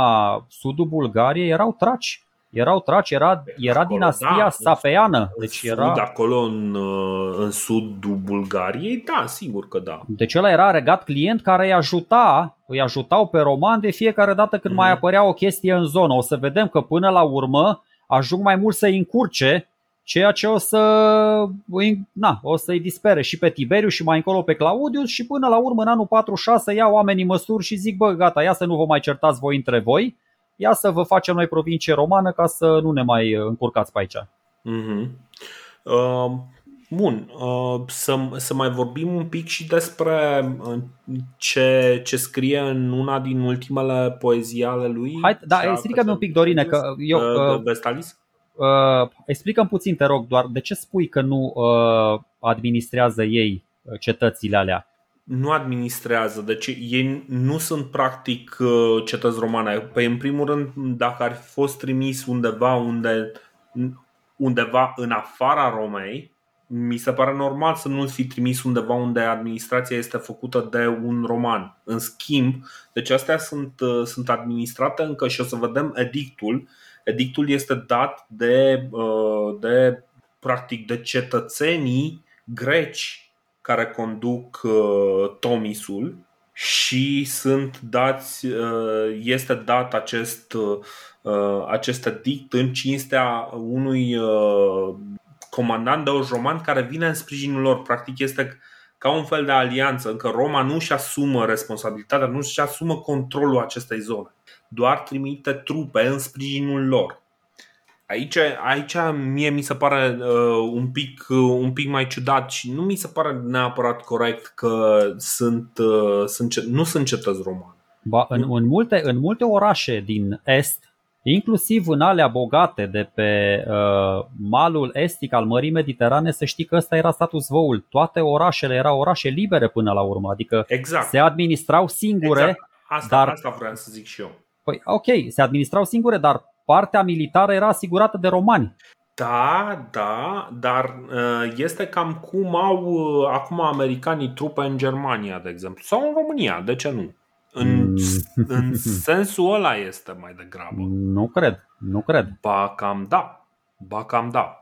sudul Bulgariei, erau traci erau traci, era, era acolo, dinastia da, safeană. Deci era... De acolo în, uh, în sudul Bulgariei, da, sigur că da. Deci ăla era regat client care îi ajuta, îi ajutau pe romani de fiecare dată când mm-hmm. mai apărea o chestie în zonă. O să vedem că până la urmă ajung mai mult să-i încurce ceea ce o să na, o să-i dispere și pe Tiberiu și mai încolo pe Claudius și până la urmă în anul 46 iau oamenii măsuri și zic bă gata, ia să nu vă mai certați voi între voi ia să vă facem noi provincie romană ca să nu ne mai încurcați pe aici. Mm-hmm. Uh, bun, uh, să, să mai vorbim un pic și despre uh, ce, ce scrie în una din ultimele poezii ale lui. Hai, da, explică-mi un pic, Dorine, că eu... Uh, uh, Vestalis? Uh, explică puțin, te rog, doar de ce spui că nu uh, administrează ei uh, cetățile alea? Nu administrează, deci ei nu sunt practic uh, cetăți romane. Păi în primul rând, dacă ar fi fost trimis undeva unde, undeva în afara Romei, mi se pare normal să nu-l fi trimis undeva unde administrația este făcută de un roman. În schimb, deci astea sunt, uh, sunt administrate încă și o să vedem edictul. Edictul este dat de, uh, de practic de cetățenii greci care conduc uh, Tomisul și sunt dați, uh, este dat acest, uh, acest edict în cinstea unui comandant de roman care vine în sprijinul lor. Practic este ca un fel de alianță, încă Roma nu și asumă responsabilitatea, nu și asumă controlul acestei zone. Doar trimite trupe în sprijinul lor. Aici, aici mie mi se pare uh, un, pic, uh, un pic mai ciudat și nu mi se pare neapărat corect că sunt, uh, sunt, nu sunt cetăți romane. Ba, în, în, multe, în multe orașe din Est, inclusiv în alea bogate de pe uh, malul estic al Mării Mediterane, să știi că ăsta era status voul. Toate orașele erau orașe libere până la urmă, adică exact. se administrau singure. Exact. Asta, dar, asta vreau să zic și eu. Păi, ok, se administrau singure, dar partea militară era asigurată de romani. Da, da, dar uh, este cam cum au uh, acum americanii trupe în Germania, de exemplu, sau în România, de ce nu? În, mm. în sensul ăla este mai degrabă. Nu cred, nu cred. Ba cam da, ba cam da.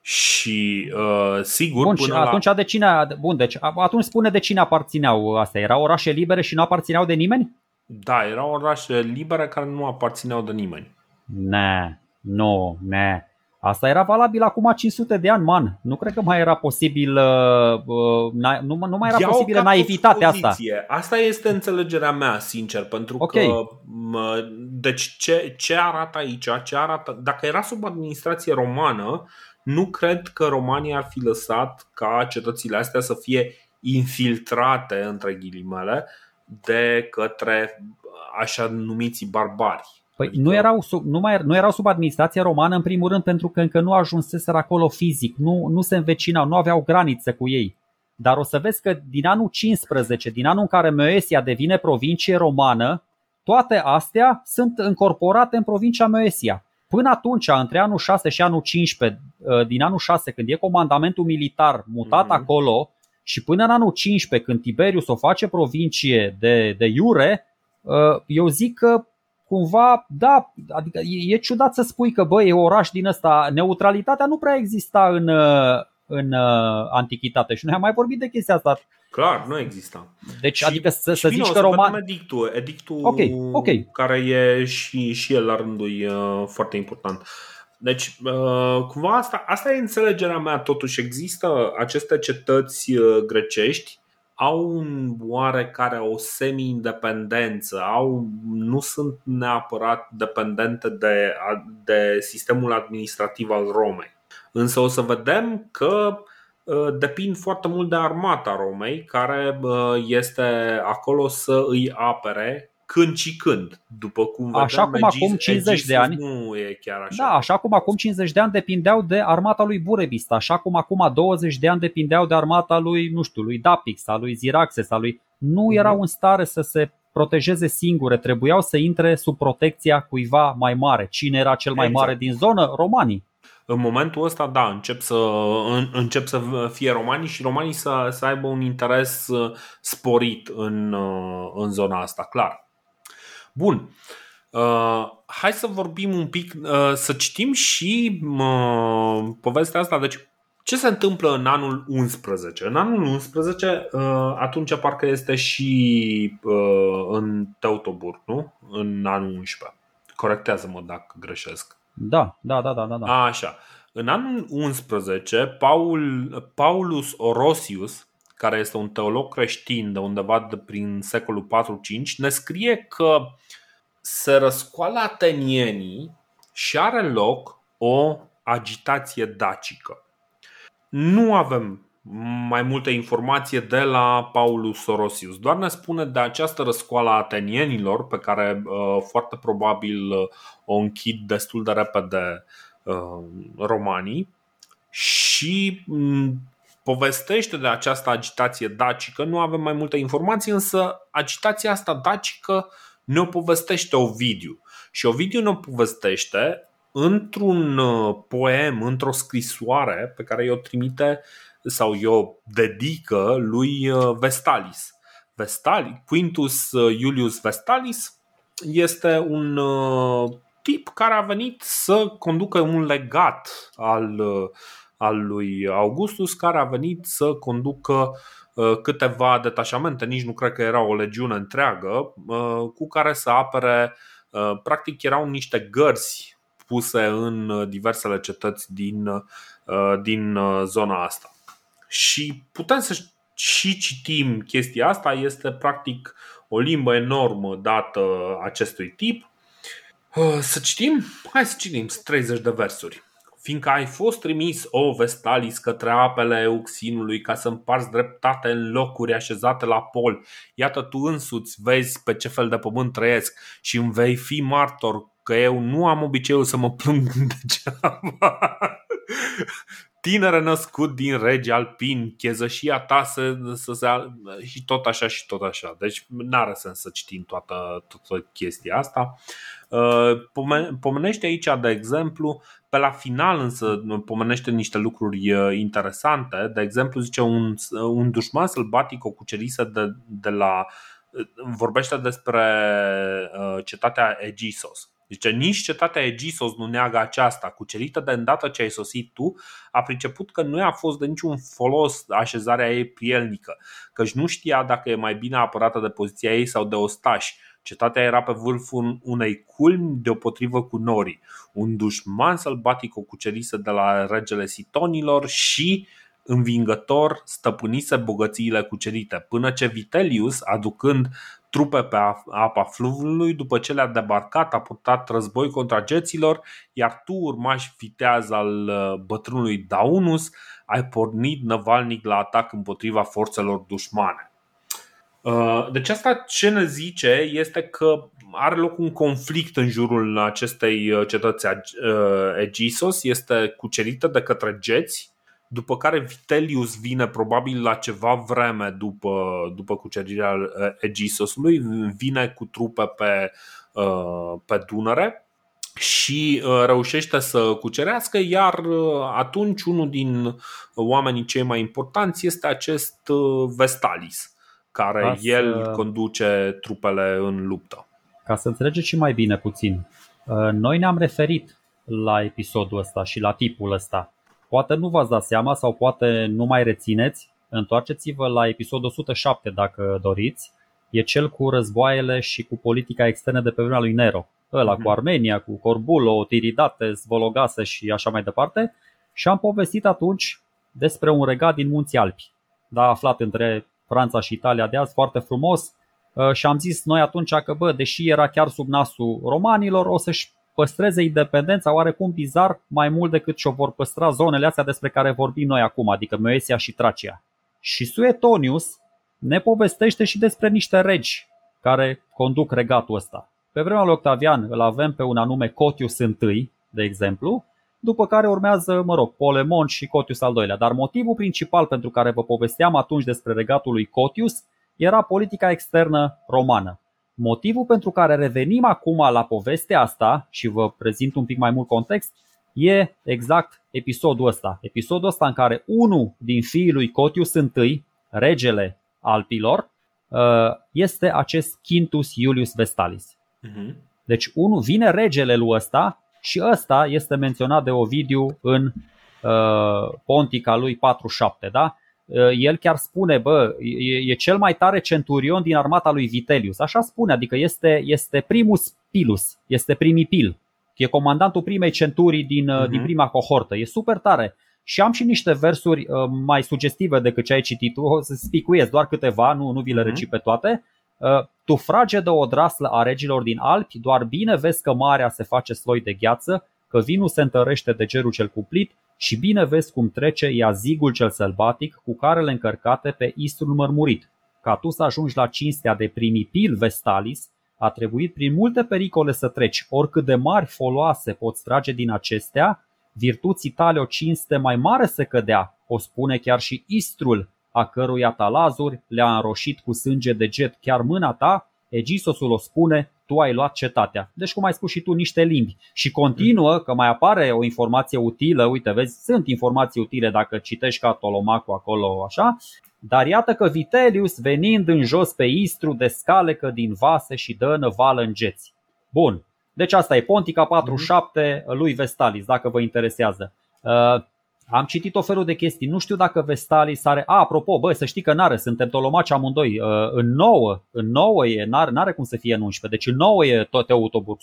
Și uh, sigur Bun, până și atunci la... de cine, bun, deci atunci spune de cine aparțineau astea. Erau orașe libere și nu aparțineau de nimeni? Da, erau orașe libere care nu aparțineau de nimeni. Ne, nu, ne. Asta era valabil acum 500 de ani, man. Nu cred că mai era posibil, uh, uh na, nu, nu mai era Iau posibilă naivitatea asta. Asta este înțelegerea mea, sincer, pentru okay. că deci ce, ce arată aici, ce arată, dacă era sub administrație romană, nu cred că România ar fi lăsat ca cetățile astea să fie infiltrate între ghilimele de către așa numiții barbari. Păi adică... nu, erau sub, nu, mai, nu erau sub administrația romană în primul rând pentru că încă nu ajunseseră acolo fizic, nu, nu se învecinau, nu aveau granițe cu ei. Dar o să vezi că din anul 15, din anul în care Moesia devine provincie romană, toate astea sunt încorporate în provincia Moesia. Până atunci, între anul 6 și anul 15, uh, din anul 6, când e comandamentul militar mutat mm-hmm. acolo, și până în anul 15, când Tiberius o face provincie de, de Iure, uh, eu zic că cumva, da, adică e, e ciudat să spui că bă, e oraș din ăsta, neutralitatea nu prea exista în, în uh, antichitate și noi am mai vorbit de chestia asta. Clar, nu exista. Deci, și, adică să, să zici că roman... edictul, edictul okay, okay. care e și, și el la rândul uh, foarte important. Deci, uh, cumva asta, asta e înțelegerea mea. Totuși există aceste cetăți uh, grecești au un oarecare o semi-independență, au, nu sunt neapărat dependente de, de sistemul administrativ al Romei. Însă o să vedem că ă, depind foarte mult de armata Romei, care ă, este acolo să îi apere când și când. După cum vedem, așa cum Egis, acum 50 de ani. Nu e chiar așa. Da, așa cum acum 50 de ani depindeau de armata lui Burebist, așa cum acum 20 de ani depindeau de armata lui, nu știu, lui Dapix, a lui Ziraxes, a lui nu mhm. erau în stare să se protejeze singure, trebuiau să intre sub protecția cuiva mai mare. Cine era cel mai exact. mare din zonă? Romanii. În momentul ăsta, da, încep să, încep să fie romanii și romanii să, să aibă un interes uh, sporit în, uh, în zona asta, clar. Bun. Uh, hai să vorbim un pic, uh, să citim și uh, povestea asta. Deci, ce se întâmplă în anul 11? În anul 11, uh, atunci parcă este și uh, în Teutoburg, nu? În anul 11. Corectează-mă dacă greșesc. Da, da, da, da, da. da. A, așa. În anul 11, Paul, Paulus Orosius, care este un teolog creștin de undeva de prin secolul 4-5, ne scrie că se răscoală atenienii și are loc o agitație dacică. Nu avem mai multe informație de la Paulus Sorosius. Doar ne spune de această răscoală a atenienilor, pe care uh, foarte probabil uh, o închid destul de repede uh, romanii și um, povestește de această agitație dacică. Nu avem mai multe informații, însă agitația asta dacică ne-o povestește Ovidiu. Și Ovidiu ne-o povestește într-un uh, poem, într-o scrisoare pe care i-o trimite sau i-o dedică lui uh, Vestalis. Vestalis, Quintus uh, Iulius Vestalis este un tip care a venit să conducă un legat al, al lui Augustus, care a venit să conducă Uh, câteva detașamente, nici nu cred că era o legiune întreagă, uh, cu care să apere, uh, practic erau niște gărzi puse în diversele cetăți din, din zona asta. Și putem să și citim chestia asta, este practic o limbă enormă dată acestui tip. Uh, să citim? Hai să citim 30 de versuri. Fiindcă ai fost trimis, o Vestalis, către apele Euxinului ca să împarți dreptate în locuri așezate la pol, iată tu însuți vezi pe ce fel de pământ trăiesc și îmi vei fi martor că eu nu am obiceiul să mă plâng degeaba. Tinere născut din regi alpin, chezășia ta să, să se... și tot așa și tot așa. Deci n-are sens să citim toată, toată chestia asta. Uh, pomenește aici, de exemplu, pe la final însă pomenește niște lucruri uh, interesante. De exemplu, zice un, un dușman sălbatic o cucerise de, de la vorbește despre uh, cetatea Egisos Zice, nici cetatea Egisos nu neagă aceasta, cucerită de îndată ce ai sosit tu, a priceput că nu i-a fost de niciun folos așezarea ei prielnică, căci nu știa dacă e mai bine apărată de poziția ei sau de ostași. Cetatea era pe vârful unei culmi deopotrivă cu norii. Un dușman sălbatic o cucerise de la regele Sitonilor și învingător stăpânise bogățiile cucerite, până ce Vitelius, aducând trupe pe apa fluviului, după ce le-a debarcat, a purtat război contra geților, iar tu, urmaș viteaz al uh, bătrânului Daunus, ai pornit năvalnic la atac împotriva forțelor dușmane. Uh, deci asta ce ne zice este că are loc un conflict în jurul acestei uh, cetăți Egisos, este cucerită de către geți după care Vitelius vine probabil la ceva vreme după, după cucerirea uh, Egisosului, vine cu trupe pe, uh, pe Dunăre și uh, reușește să cucerească, iar atunci unul din oamenii cei mai importanți este acest Vestalis, care ca el conduce trupele în luptă. Ca să înțelegeți și mai bine puțin, noi ne-am referit la episodul ăsta și la tipul ăsta Poate nu v-ați dat seama sau poate nu mai rețineți, întoarceți-vă la episodul 107 dacă doriți. E cel cu războaiele și cu politica externă de pe vremea lui Nero. Ăla cu mhm. Armenia, cu Corbulo, Tiridate, Svologase și așa mai departe. Și am povestit atunci despre un regat din Munții Alpi, da, aflat între Franța și Italia de azi, foarte frumos. Uh, și am zis noi atunci că, bă, deși era chiar sub nasul romanilor, o să-și păstreze independența oarecum bizar mai mult decât și-o vor păstra zonele astea despre care vorbim noi acum, adică Moesia și Tracia. Și Suetonius ne povestește și despre niște regi care conduc regatul ăsta. Pe vremea lui Octavian îl avem pe un anume Cotius I, de exemplu, după care urmează, mă rog, Polemon și Cotius al doilea. Dar motivul principal pentru care vă povesteam atunci despre regatul lui Cotius era politica externă romană. Motivul pentru care revenim acum la povestea asta și vă prezint un pic mai mult context e exact episodul ăsta. Episodul ăsta în care unul din fiii lui Cotius I, regele Alpilor, uh, este acest Quintus Iulius Vestalis. Uh-huh. Deci unul vine regele lui ăsta și ăsta este menționat de Ovidiu în uh, Pontica lui 47, da? Uh, el chiar spune, bă, e, e cel mai tare centurion din armata lui Vitelius. Așa spune, adică este, este primus pilus, este primipil. E comandantul primei centurii din, uh-huh. din prima cohortă. E super tare. Și am și niște versuri uh, mai sugestive decât ce ai citit tu, o să spicuiesc doar câteva, nu, nu vi le uh-huh. reci pe toate. Uh, tu frage de o draslă a regilor din Alpi, doar bine vezi că marea se face sloi de gheață, că vinul se întărește de gerul cel cuplit și bine vezi cum trece iazigul cel sălbatic cu carele încărcate pe istrul mărmurit. Ca tu să ajungi la cinstea de primipil Vestalis, a trebuit prin multe pericole să treci, oricât de mari foloase poți trage din acestea, virtuții tale o cinste mai mare se cădea, o spune chiar și istrul, a căruia talazuri le-a înroșit cu sânge de jet chiar mâna ta, Egisosul o spune, tu ai luat cetatea. Deci, cum ai spus și tu, niște limbi. Și continuă că mai apare o informație utilă, uite, vezi, sunt informații utile dacă citești ca Tolomacu acolo, așa, dar iată că Vitelius, venind în jos pe Istru, descalecă din vase și dă năvală în geți. Bun, deci asta e Pontica 47 lui Vestalis, dacă vă interesează. Uh, am citit o felul de chestii. Nu știu dacă Vestalis are... A, apropo, băi, să știi că n-are, suntem tolomaci amândoi. Uh, în 9, în 9 e, n-are, n-are cum să fie în 11. Deci în 9 e tot Teutoburg,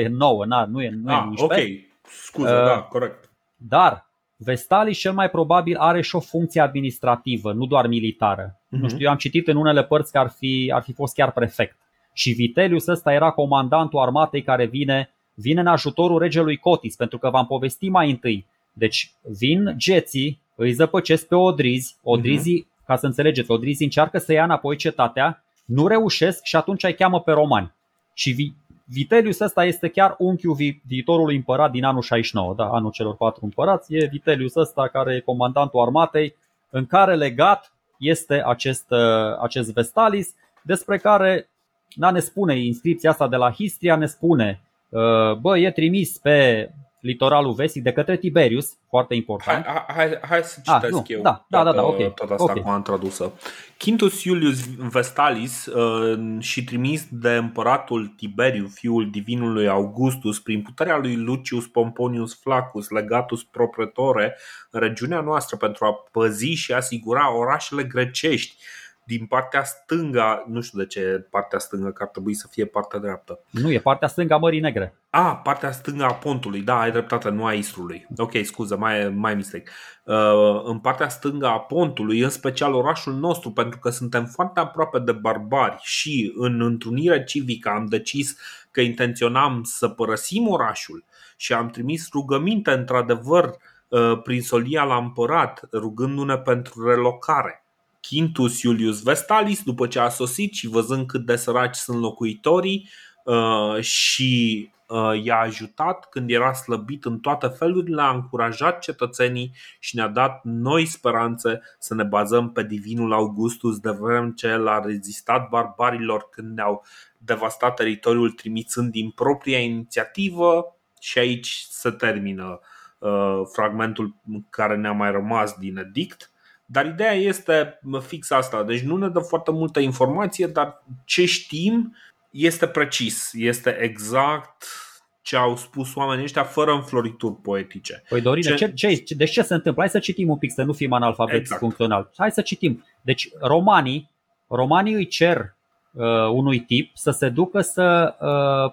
100% e 9, n nu e, nu e ah, 11. ok, scuze, uh, da, corect. Dar Vestalis cel mai probabil are și o funcție administrativă, nu doar militară. Uh-huh. Nu știu, eu am citit în unele părți că ar fi, ar fi fost chiar prefect. Și Vitellius ăsta era comandantul armatei care vine, vine în ajutorul regelui Cotis, pentru că v-am povestit mai întâi. Deci vin geții, îi zăpăcesc pe Odrizi, Odrizii, uh-huh. ca să înțelegeți, Odrizii încearcă să ia înapoi cetatea, nu reușesc și atunci îi cheamă pe romani. Și Vitellius ăsta este chiar unchiul vi- viitorului împărat din anul 69, da, anul celor patru împărați, e Vitellius ăsta care e comandantul armatei, în care legat este acest, uh, acest Vestalis, despre care da, ne spune inscripția asta de la Histria, ne spune uh, bă, e trimis pe litoralul vestic de către Tiberius, foarte important. Hai, hai, hai să ah, citesc ah, eu da, da, da, da, okay. tot asta okay. cum am tradusă. Quintus Iulius Vestalis uh, și trimis de împăratul Tiberiu, fiul divinului Augustus, prin puterea lui Lucius Pomponius Flaccus, legatus propretore, în regiunea noastră pentru a păzi și asigura orașele grecești din partea stânga, nu știu de ce partea stângă, că ar trebui să fie partea dreaptă. Nu, e partea stângă a Mării Negre. A, partea stângă a pontului, da, ai dreptate, nu a Istrului. Ok, scuză, mai, mai mistake. Uh, în partea stângă a pontului, în special orașul nostru, pentru că suntem foarte aproape de barbari și în întrunire civică am decis că intenționam să părăsim orașul și am trimis rugăminte, într-adevăr, uh, prin solia la împărat, rugându-ne pentru relocare. Quintus Iulius Vestalis, după ce a sosit și văzând cât de săraci sunt locuitorii uh, și uh, i-a ajutat când era slăbit în toate felurile, a încurajat cetățenii și ne-a dat noi speranțe să ne bazăm pe divinul Augustus de vreme ce el a rezistat barbarilor când ne-au devastat teritoriul trimițând din propria inițiativă. Și aici se termină uh, fragmentul care ne-a mai rămas din edict dar ideea este fix asta, deci nu ne dă foarte multă informație, dar ce știm este precis, este exact ce au spus oamenii ăștia fără înflorituri poetice. Păi Dorine, ce... Ce, ce, deci ce se întâmplă? Hai să citim un pic, să nu fim analfabeti exact. funcțional. Hai să citim. Deci romanii, romanii îi cer uh, unui tip să se ducă să, uh,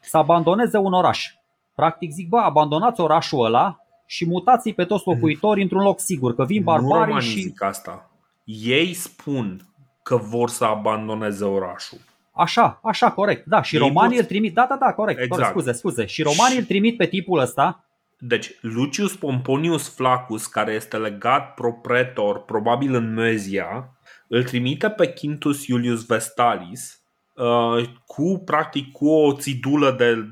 să abandoneze un oraș. Practic zic, bă, abandonați orașul ăla și mutați pe toți locuitorii într-un loc sigur, că vin barbarii nu și... zic asta. Ei spun că vor să abandoneze orașul. Așa, așa, corect. Da, și Ei romanii pot... îl trimit. Da, da, da, corect. Exact. corect scuze, scuze. Și romanii și... îl trimit pe tipul ăsta. Deci, Lucius Pomponius Flaccus, care este legat propretor, probabil în Mezia, îl trimite pe Quintus Iulius Vestalis Uh, cu practic cu o țidulă de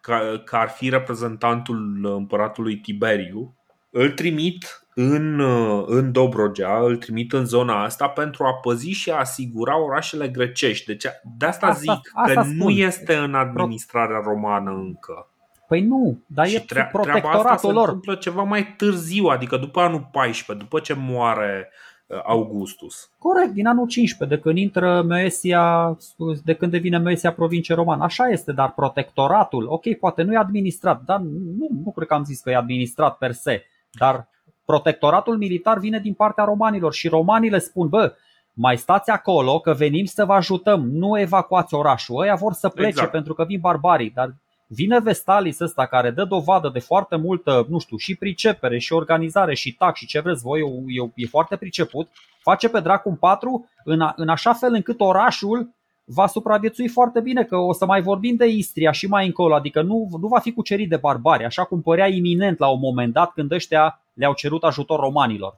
ca, ca ar fi reprezentantul împăratului Tiberiu, îl trimit în, uh, în Dobrogea, îl trimit în zona asta pentru a păzi și a asigura orașele grecești. Deci de asta, asta zic asta că spun. nu este în administrarea romană încă. Păi nu, dar și e tre- protectoratul asta lor. se întâmplă ceva mai târziu, adică după anul 14, după ce moare uh, Uh, Augustus. Corect, din anul 15, de când intră Moesia, de când devine Moesia provincie romană. Așa este, dar protectoratul, ok, poate nu e administrat, dar nu, nu cred că am zis că e administrat per se, dar protectoratul militar vine din partea romanilor și romanii le spun, bă, mai stați acolo că venim să vă ajutăm, nu evacuați orașul. Ăia vor să plece exact. pentru că vin barbarii, dar Vine Vestalis ăsta care dă dovadă de foarte multă, nu știu, și pricepere, și organizare, și tac, și ce vreți voi, e, e foarte priceput, face pe dracu un patru în, a, în așa fel încât orașul va supraviețui foarte bine, că o să mai vorbim de Istria și mai încolo, adică nu, nu va fi cucerit de barbari, așa cum părea iminent la un moment dat când ăștia le-au cerut ajutor romanilor.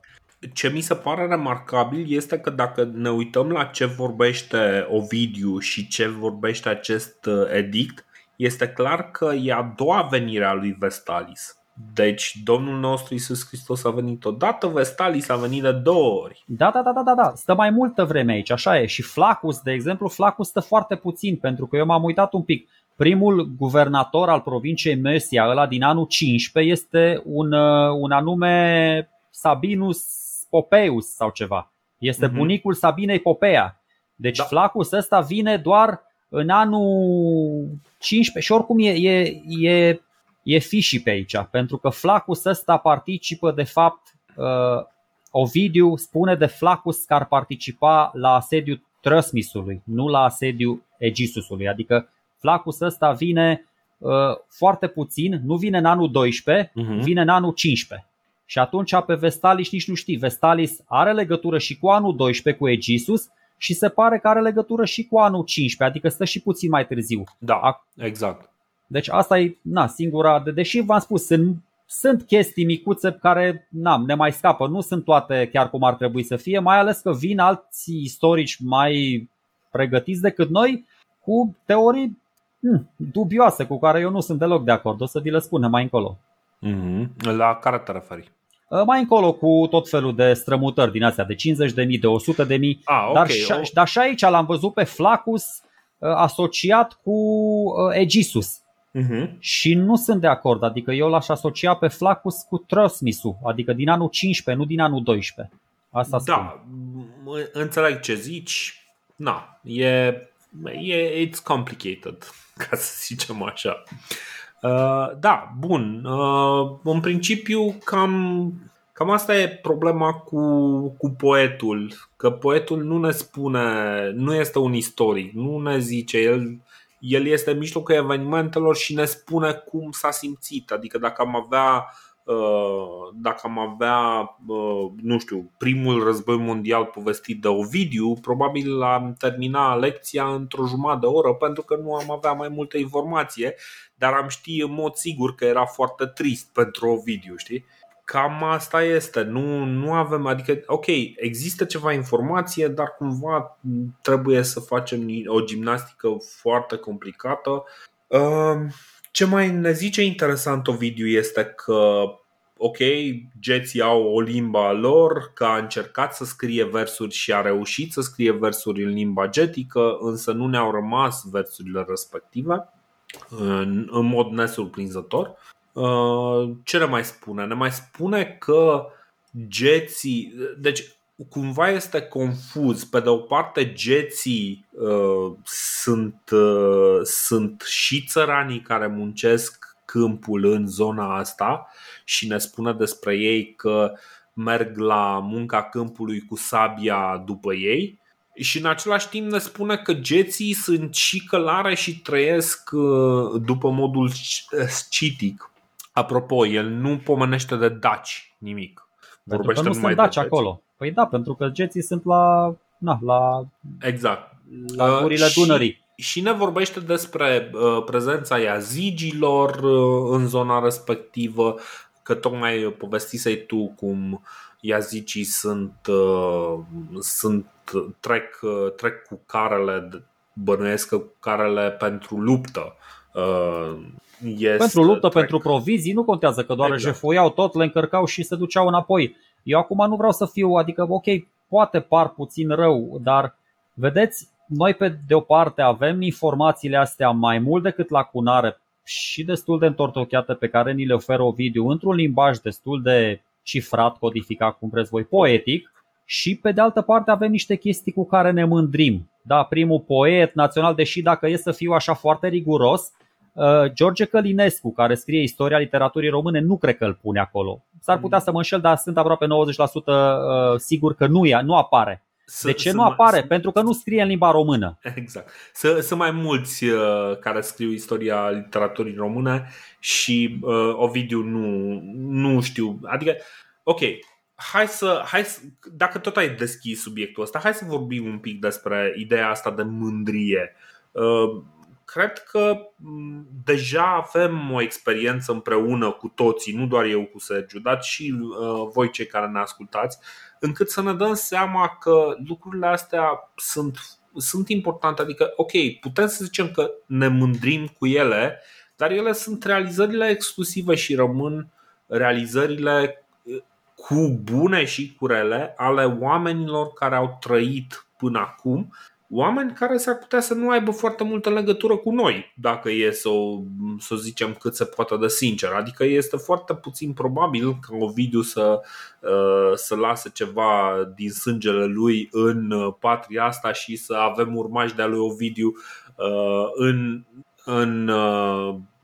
Ce mi se pare remarcabil este că dacă ne uităm la ce vorbește Ovidiu și ce vorbește acest uh, edict, este clar că e a doua venire a lui Vestalis. Deci Domnul nostru Isus Hristos a venit odată, Vestalis a venit de două ori. Da, da, da, da, da, da. stă mai multă vreme aici, așa e. Și Flacus, de exemplu, Flacus stă foarte puțin, pentru că eu m-am uitat un pic. Primul guvernator al provinciei Mesia, ăla din anul 15, este un, uh, un anume Sabinus Popeus sau ceva. Este mm-hmm. bunicul Sabinei Popea. Deci da. Flacus ăsta vine doar în anul 15 și oricum e, e, e, e fiși pe aici, pentru că Flacus ăsta participă de fapt, uh, Ovidiu spune de Flacus că ar participa la asediul Trăsmisului, nu la asediul Egisusului, adică Flacus ăsta vine uh, foarte puțin, nu vine în anul 12, uh-huh. Mhm. vine în anul 15. Și atunci pe Vestalis nici nu știi. Vestalis are legătură și cu anul 12 cu Egisus și se pare că are legătură și cu anul 15, adică stă și puțin mai târziu. Da, exact. Deci asta e na, singura, de, deși v-am spus, sunt, sunt chestii micuțe care na, ne mai scapă, nu sunt toate chiar cum ar trebui să fie, mai ales că vin alți istorici mai pregătiți decât noi cu teorii hm, dubioase cu care eu nu sunt deloc de acord. O să vi le spunem mai încolo. Mm-hmm. La care te referi? Uh, mai încolo cu tot felul de strămutări din astea de 50 de mii, de 100 de mii. Ah, okay. dar, și, dar și aici l-am văzut pe Flacus uh, asociat cu uh, Egisus. Uh-huh. Și nu sunt de acord, adică eu l-aș asocia pe Flacus cu Trosmisu, adică din anul 15, nu din anul 12. Asta da, spun. înțeleg ce zici. Na, e, e it's complicated, ca să zicem așa. Uh, da, bun. Uh, în principiu, cam, cam asta e problema cu, cu poetul. Că poetul nu ne spune, nu este un istoric, nu ne zice, el, el este în mijlocul evenimentelor și ne spune cum s-a simțit. Adică dacă am avea uh, Uh, dacă am avea, uh, nu știu, primul război mondial povestit de Ovidiu, probabil am termina lecția într-o jumătate de oră pentru că nu am avea mai multă informație, dar am ști în mod sigur că era foarte trist pentru Ovidiu, știi? Cam asta este, nu, nu avem, adică, ok, există ceva informație, dar cumva trebuie să facem o gimnastică foarte complicată. Uh, ce mai ne zice interesant Ovidiu este că ok, geții au o limba lor, că a încercat să scrie versuri și a reușit să scrie versuri în limba getică, însă nu ne-au rămas versurile respective în, în mod nesurprinzător. Uh, ce ne mai spune? Ne mai spune că geții, deci cumva este confuz. Pe de o parte, geții uh, sunt, uh, sunt și țăranii care muncesc câmpul în zona asta și ne spune despre ei că merg la munca câmpului cu sabia după ei și în același timp ne spune că geții sunt și călare și trăiesc uh, după modul scitic. Apropo, el nu pomenește de daci nimic. Pentru Vorbește că nu sunt daci acolo. Păi da, pentru că geții sunt la, na, la Exact. La gurile uh, Dunării și ne vorbește despre uh, prezența iazigilor uh, în zona respectivă, că tocmai povestisei tu cum iazicii sunt, uh, sunt trec, trec cu carele, bănuiesc că carele pentru luptă. Este, pentru luptă, trec. pentru provizii, nu contează că doar exact. jefoiau tot, le încărcau și se duceau înapoi. Eu acum nu vreau să fiu, adică ok, poate par puțin rău, dar vedeți, noi pe de o parte avem informațiile astea mai mult decât lacunare și destul de întortocheate pe care ni le oferă Ovidiu într-un limbaj destul de cifrat, codificat, cum vreți voi, poetic și pe de altă parte avem niște chestii cu care ne mândrim. Da, primul poet național, deși dacă e să fiu așa foarte riguros, uh, George Călinescu, care scrie istoria literaturii române, nu cred că îl pune acolo. S-ar putea să mă înșel, dar sunt aproape 90% uh, sigur că nu, ia, nu apare să, de ce nu apare? Mai, Pentru că nu scrie în limba română. Exact. Sunt mai mulți uh, care scriu istoria literaturii române și uh, Ovidiu nu, nu știu. Adică, ok, hai să, hai să, dacă tot ai deschis subiectul ăsta, hai să vorbim un pic despre ideea asta de mândrie. Uh, cred că mm, deja avem o experiență împreună cu toții, nu doar eu cu Sergiu, dar și uh, voi cei care ne ascultați, încât să ne dăm seama că lucrurile astea sunt, sunt importante. Adică, ok, putem să zicem că ne mândrim cu ele, dar ele sunt realizările exclusive și rămân realizările uh, cu bune și cu rele ale oamenilor care au trăit până acum oameni care s-ar putea să nu aibă foarte multă legătură cu noi, dacă e să o, să zicem cât se poate de sincer. Adică este foarte puțin probabil ca Ovidiu să, uh, să lase ceva din sângele lui în uh, patria asta și să avem urmași de-a lui Ovidiu uh, în, în,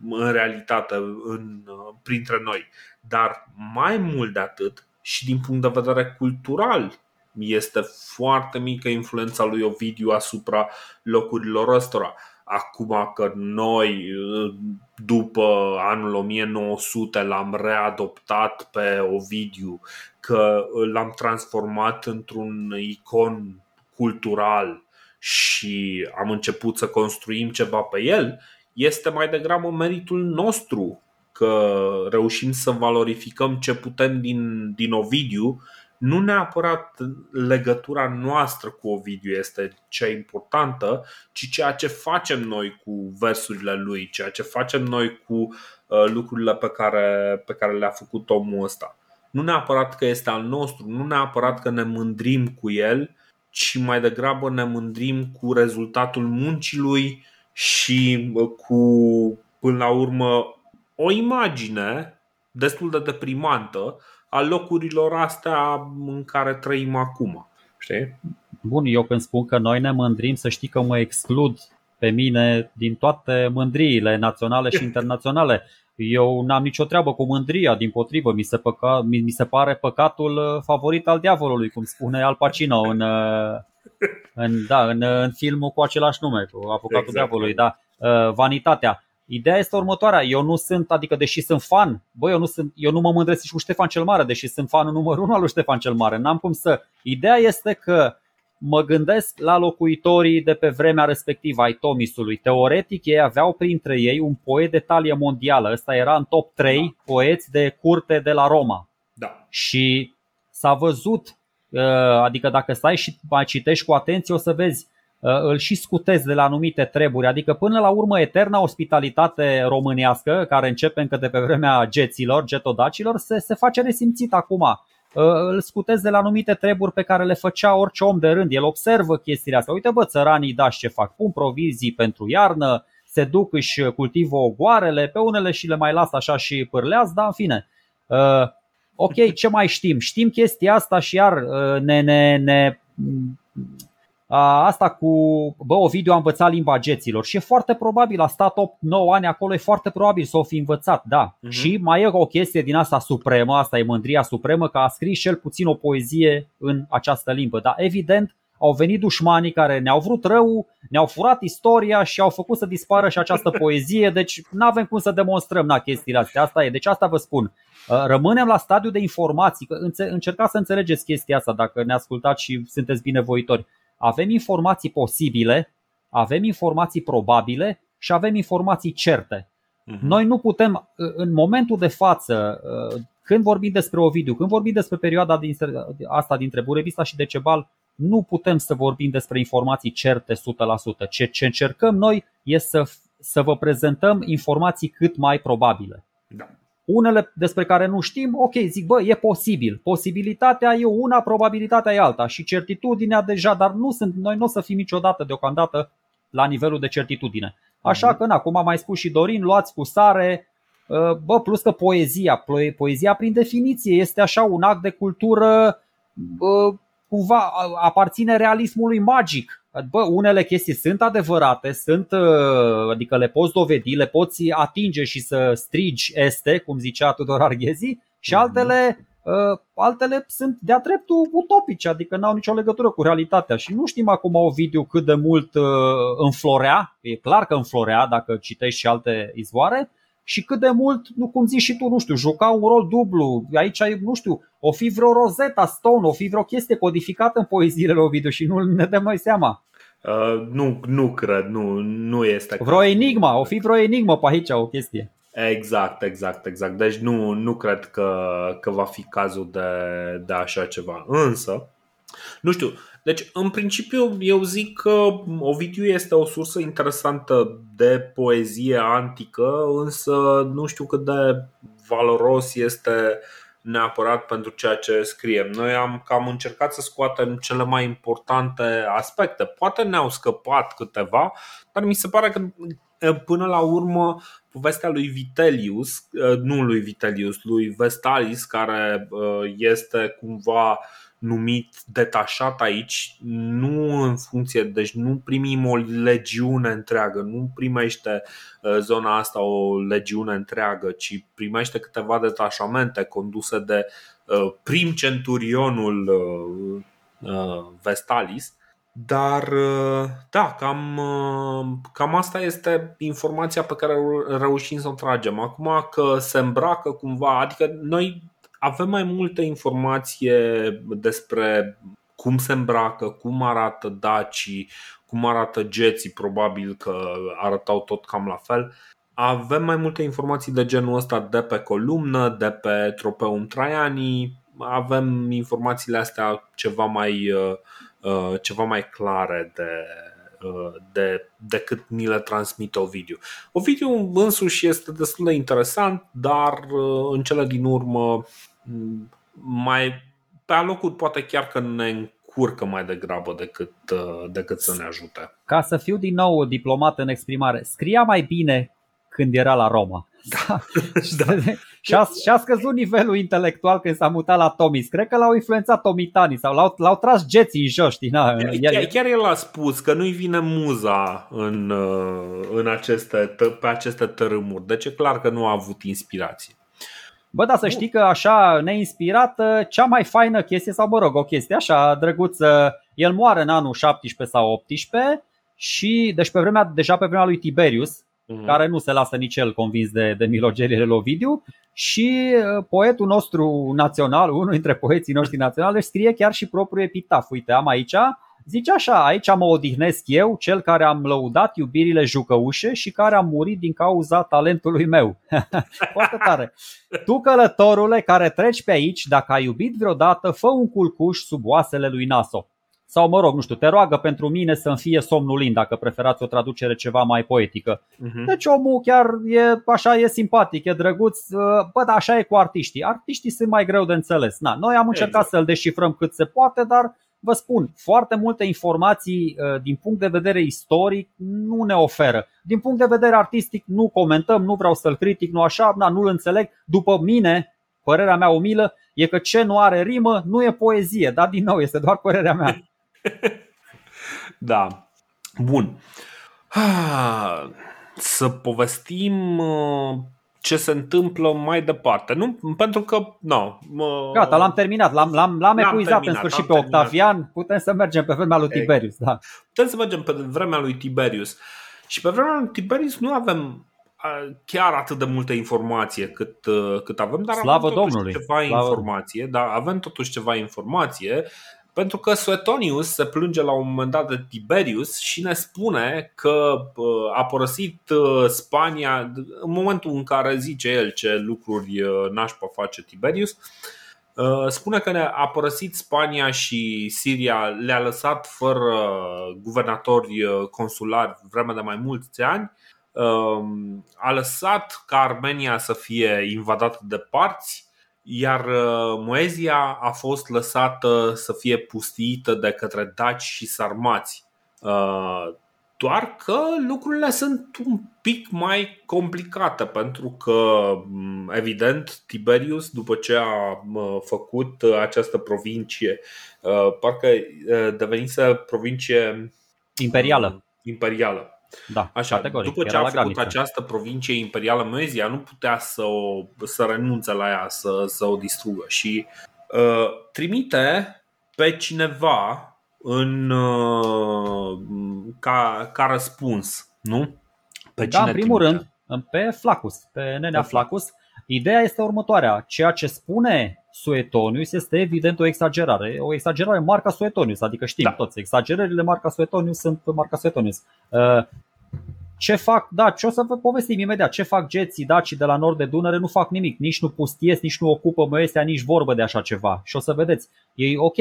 în realitate, în, printre noi. Dar mai mult de atât, și din punct de vedere cultural, este foarte mică influența lui Ovidiu asupra locurilor ăstora. acum că noi după anul 1900 l-am readoptat pe Ovidiu, că l-am transformat într-un icon cultural și am început să construim ceva pe el, este mai degrabă meritul nostru că reușim să valorificăm ce putem din, din Ovidiu nu neapărat legătura noastră cu Ovidiu este cea importantă, ci ceea ce facem noi cu versurile lui, ceea ce facem noi cu uh, lucrurile pe care, pe care le-a făcut omul ăsta. Nu neapărat că este al nostru, nu neapărat că ne mândrim cu el, ci mai degrabă ne mândrim cu rezultatul muncii lui și uh, cu, până la urmă, o imagine destul de deprimantă a locurilor astea în care trăim acum. Știi? Bun, eu când spun că noi ne mândrim, să știi că mă exclud pe mine din toate mândriile naționale și internaționale. Eu n-am nicio treabă cu mândria, din potrivă, mi se, păca, mi, mi se pare păcatul uh, favorit al diavolului, cum spune Al Pacino în, uh, în, da, în, în filmul cu același nume, cu Avocatul exact. diavolului, da, uh, Vanitatea. Ideea este următoarea, eu nu sunt, adică deși sunt fan, bă, eu nu, sunt, eu nu mă mândresc și cu Ștefan cel Mare, deși sunt fanul numărul unu al lui Ștefan cel Mare, n-am cum să. Ideea este că mă gândesc la locuitorii de pe vremea respectivă ai Tomisului. Teoretic ei aveau printre ei un poet de talie mondială, ăsta era în top 3 da. poeți de curte de la Roma. Da. Și s-a văzut, uh, adică dacă stai și mai citești cu atenție o să vezi Uh, îl și scutezi de la anumite treburi, adică până la urmă eterna ospitalitate românească, care începe încă de pe vremea geților, getodacilor, se, se face resimțit acum. Uh, îl scutezi de la anumite treburi pe care le făcea orice om de rând. El observă chestiile astea. Uite bă, țăranii dași ce fac, pun provizii pentru iarnă, se duc, își cultivă ogoarele, pe unele și le mai lasă așa și pârlează, dar în fine. Uh, ok, ce mai știm? Știm chestia asta și iar ne, ne, ne asta cu, bă, Ovidiu a învățat limba geților și e foarte probabil, a stat 8-9 ani acolo, e foarte probabil să o fi învățat, da. Uh-huh. Și mai e o chestie din asta supremă, asta e mândria supremă, că a scris cel puțin o poezie în această limbă, dar evident au venit dușmanii care ne-au vrut rău, ne-au furat istoria și au făcut să dispară și această poezie, deci nu avem cum să demonstrăm na, chestiile astea. Asta e. Deci asta vă spun. Rămânem la stadiu de informații. Încercați să înțelegeți chestia asta dacă ne ascultați și sunteți binevoitori. Avem informații posibile, avem informații probabile și avem informații certe. Uh-huh. Noi nu putem, în momentul de față, când vorbim despre Ovidiu, când vorbim despre perioada din, asta dintre Burevista și Decebal, nu putem să vorbim despre informații certe 100%. Ce, ce încercăm noi este să, să vă prezentăm informații cât mai probabile. Da. Unele despre care nu știm, ok, zic, bă, e posibil. Posibilitatea e una, probabilitatea e alta și certitudinea deja, dar nu sunt, noi nu o să fim niciodată deocamdată la nivelul de certitudine. Așa mhm. că, na, cum a mai spus și Dorin, luați cu sare, uh, bă, plus că poezia, poezia prin definiție este așa un act de cultură cumva aparține realismului magic. Bă, unele chestii sunt adevărate, sunt, uh, adică le poți dovedi, le poți atinge și să strigi este, cum zicea Tudor Arghezi, și mhm. altele, uh, altele sunt de-a dreptul utopice, adică n-au nicio legătură cu realitatea. Și nu știm acum o video cât de mult uh, înflorea, e clar că înflorea dacă citești și alte izvoare, și cât de mult, nu cum zici și tu, nu știu, juca un rol dublu. Aici, nu știu, o fi vreo Rosetta Stone, o fi vreo chestie codificată în poeziile lui Ovidiu și nu ne dăm noi seama. Uh, nu, nu cred, nu, nu este. Vreo enigma, o fi vreo enigmă pe aici o chestie. Exact, exact, exact. Deci nu, nu cred că, că va fi cazul de, de așa ceva. Însă, nu știu, deci în principiu eu zic că Ovidiu este o sursă interesantă de poezie antică, însă nu știu cât de valoros este neapărat pentru ceea ce scriem. Noi am cam încercat să scoatem cele mai importante aspecte. Poate ne-au scăpat câteva, dar mi se pare că până la urmă povestea lui Vitelius, nu lui Vitelius, lui Vestalis, care este cumva numit detașat aici, nu în funcție, deci nu primim o legiune întreagă, nu primește uh, zona asta o legiune întreagă, ci primește câteva detașamente conduse de uh, prim centurionul uh, Vestalis. Dar, da, cam, cam asta este informația pe care reușim să o tragem. Acum că se îmbracă cumva, adică noi avem mai multă informație despre cum se îmbracă, cum arată dacii, cum arată geții, probabil că arătau tot cam la fel. Avem mai multe informații de genul ăsta de pe columnă, de pe Tropeum Traiani, avem informațiile astea ceva mai, uh, uh, ceva mai clare de, uh, de, decât ni le transmite Ovidiu. Ovidiu însuși este destul de interesant, dar în cele din urmă mai pe alocuri poate chiar că ne încurcă mai degrabă decât, decât să ne ajute. Ca să fiu din nou diplomat în exprimare, scria mai bine când era la Roma. Da. da. și, a, și a scăzut nivelul intelectual când s-a mutat la Tomis. Cred că l-au influențat tomitanii sau l-au, l-au tras geții în jos. Știi? Na, chiar, chiar el a spus că nu-i vine muza în, uh, în aceste, pe aceste tărâmuri. Deci e clar că nu a avut inspirație. Bă, da, să știi că așa neinspirat, cea mai faină chestie, sau mă rog, o chestie așa drăguță, el moare în anul 17 sau 18 și, deci pe vremea, deja pe vremea lui Tiberius, uh-huh. care nu se lasă nici el convins de, de milogeriile lui Ovidiu și uh, poetul nostru național, unul dintre poeții noștri naționali, scrie chiar și propriul epitaf. Uite, am aici, zice așa, aici mă odihnesc eu, cel care am lăudat iubirile jucăușe și care am murit din cauza talentului meu. Foarte tare. Tu, călătorule care treci pe aici, dacă ai iubit vreodată, fă un culcuș sub oasele lui Naso. Sau mă rog, nu știu, te roagă pentru mine să-mi fie somnul lin, dacă preferați o traducere ceva mai poetică. Uh-huh. Deci omul chiar e așa, e simpatic, e drăguț. Uh, bă, dar așa e cu artiștii. Artiștii sunt mai greu de înțeles. Na, noi am încercat exact. să-l deșifrăm cât se poate, dar vă spun, foarte multe informații uh, din punct de vedere istoric nu ne oferă. Din punct de vedere artistic nu comentăm, nu vreau să-l critic, nu așa, na, nu-l înțeleg. După mine, părerea mea umilă, e că ce nu are rimă nu e poezie, dar din nou este doar părerea mea. da. Bun. Să povestim uh, ce se întâmplă mai departe. Nu, pentru că, nu. No, Gata, l-am terminat, l-am, l-am, l-am, l-am epuizat terminat, în sfârșit pe Octavian. Terminat. Putem să mergem pe vremea lui Tiberius. Da. Putem să mergem pe vremea lui Tiberius. Și pe vremea lui Tiberius nu avem chiar atât de multă informație cât, uh, cât avem, dar Slavă avem totuși Domnului. ceva Slavă. informație, dar avem totuși ceva informație pentru că Suetonius se plânge la un moment dat de Tiberius și ne spune că a părăsit uh, Spania în momentul în care zice el ce lucruri uh, nașpa face Tiberius. Uh, spune că a părăsit Spania și Siria, le-a lăsat fără guvernatori consulari vreme de mai mulți ani. A lăsat ca Armenia să fie invadată de parți iar uh, Moezia a fost lăsată să fie pustită de către daci și sarmați. Uh, doar că lucrurile sunt un pic mai complicate pentru că, mm, evident, Tiberius, după ce a făcut această provincie, uh, parcă devenise provincie imperială. imperială da, Așa, categoric. După ce a făcut această provincie imperială Mezia, nu putea să, o, să renunțe la ea, să, să o distrugă și uh, trimite pe cineva în, uh, ca, ca răspuns, nu? Pe da, în primul trimite? rând, pe Flacus, pe nenea pe Flacus. Ideea este următoarea. Ceea ce spune Suetonius este evident o exagerare. O exagerare marca Suetonius, adică știm da. toți. Exagerările marca Suetonius sunt marca Suetonius. Uh, ce fac, da, ce o să vă povestim imediat, ce fac geții dacii de la nord de Dunăre, nu fac nimic, nici nu pustiesc, nici nu ocupă Moesia, nici vorbă de așa ceva. Și o să vedeți, ei ok,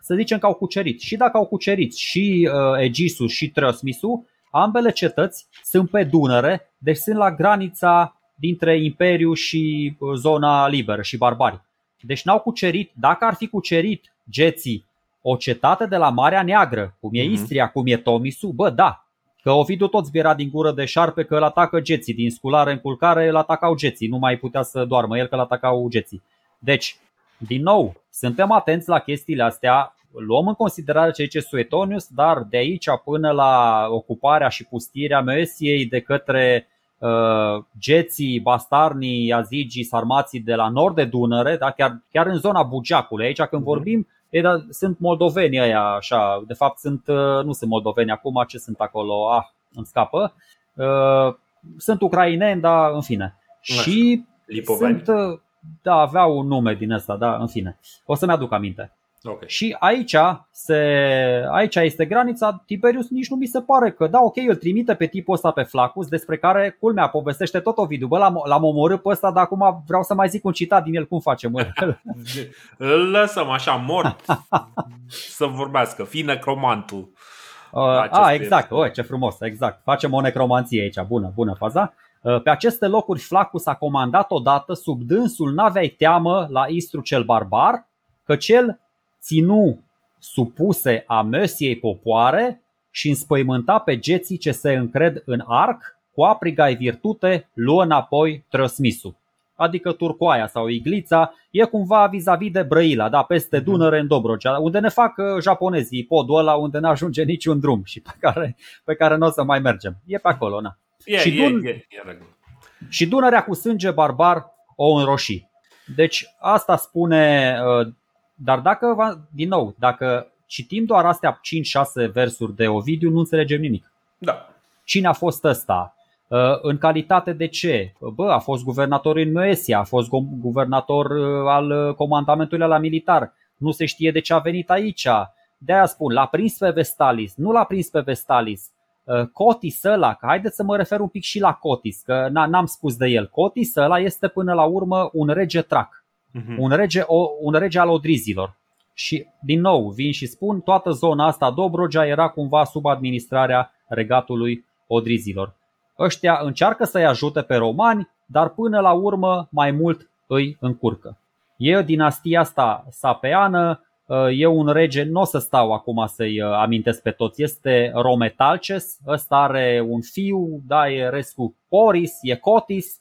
să zicem că au cucerit. Și dacă au cucerit și uh, Egisul și Trăsmisul, ambele cetăți sunt pe Dunăre, deci sunt la granița dintre Imperiu și uh, zona liberă și barbari. Deci n-au cucerit, dacă ar fi cucerit geții o cetate de la Marea Neagră, cum e mhm. Istria, cum e Tomisu, bă, da, Că Ovidiu tot zbiera din gură de șarpe că îl atacă geții, din sculare în culcare îl atacau geții, nu mai putea să doarmă el că îl atacau geții. Deci, din nou, suntem atenți la chestiile astea, luăm în considerare ce zice Suetonius, dar de aici până la ocuparea și pustirea Mesiei de către uh, geții, bastarnii, azigii, sarmații de la nord de Dunăre, da? chiar, chiar în zona Bugeacului, aici când mhm. vorbim E, dar sunt moldoveni aia așa, de fapt sunt, uh, nu sunt moldoveni acum, ce sunt acolo? Ah, îmi scapă. Uh, sunt ucraineni, dar în fine. Și Lipoveni? sunt, uh, da, aveau un nume din ăsta, da, în fine. O să-mi aduc aminte. Okay. Și aici, se, aici este granița, Tiberius nici nu mi se pare că, da, ok, îl trimite pe tipul ăsta pe Flacus, despre care, culmea, povestește tot Ovidiu, bă, l-am, l-am omorât pe ăsta, dar acum vreau să mai zic un citat din el, cum facem? Mă? Îl lăsăm așa mort să vorbească, fi necromantul. Uh, a, exact, o, ce frumos, exact. Facem o necromanție aici, bună, bună faza. Uh, pe aceste locuri Flacus a comandat odată, sub dânsul n-aveai teamă la Istru cel barbar, că cel ținu supuse a măsiei popoare și înspăimânta pe geții ce se încred în arc, cu aprigai virtute luă înapoi trăsmisul. Adică Turcoaia sau Iglița e cumva vis-a-vis de Brăila, da, peste mhm. Dunăre în Dobrogea, unde ne fac uh, japonezii podul ăla unde nu ajunge niciun drum și pe care, pe care nu o să mai mergem. E pe acolo, na. E, și, Dun- e, e, e și Dunărea cu sânge barbar o înroșii. Deci asta spune uh, dar dacă, din nou, dacă citim doar astea 5-6 versuri de Ovidiu, nu înțelegem nimic. Da. Cine a fost ăsta? Uh, în calitate de ce? Bă, a fost guvernator în Moesia, a fost guvernator uh, al uh, comandamentului la militar. Nu se știe de ce a venit aici. De aia spun, l-a prins pe Vestalis, nu l-a prins pe Vestalis. Cotis ăla, că haideți să mă refer un pic și la Cotis, că n-am spus de el. Cotis ăla este până la urmă un rege trac uh-huh. un, rege, o, un rege al odrizilor. Și din nou vin și spun, toată zona asta Dobrogea era cumva sub administrarea regatului odrizilor. Ăștia încearcă să-i ajute pe romani, dar până la urmă mai mult îi încurcă. E dinastia asta sapeană, e un rege, nu o să stau acum să-i amintesc pe toți, este Rometalces, ăsta are un fiu, da, e Rescu Poris, e Cotis,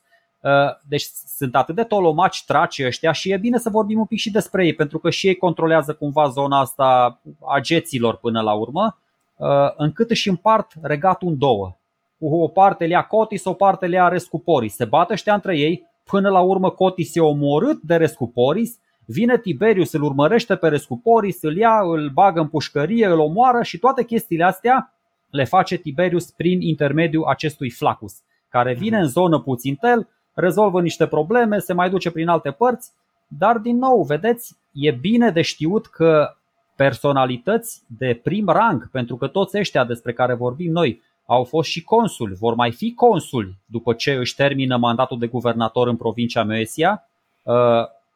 deci sunt atât de tolomaci traci ăștia și e bine să vorbim un pic și despre ei, pentru că și ei controlează cumva zona asta a geților până la urmă, uh, încât își împart regatul în două. O parte le ia Cotis, o parte le ia Rescuporis. Se bată ăștia între ei, până la urmă Cotis e omorât de Rescuporis, vine Tiberius, îl urmărește pe Rescuporis, îl ia, îl bagă în pușcărie, îl omoară și toate chestiile astea le face Tiberius prin intermediul acestui Flacus, care vine în zonă puțin tel, rezolvă niște probleme, se mai duce prin alte părți, dar din nou, vedeți, e bine de știut că personalități de prim rang, pentru că toți ăștia despre care vorbim noi au fost și consuli, vor mai fi consuli după ce își termină mandatul de guvernator în provincia Moesia, uh,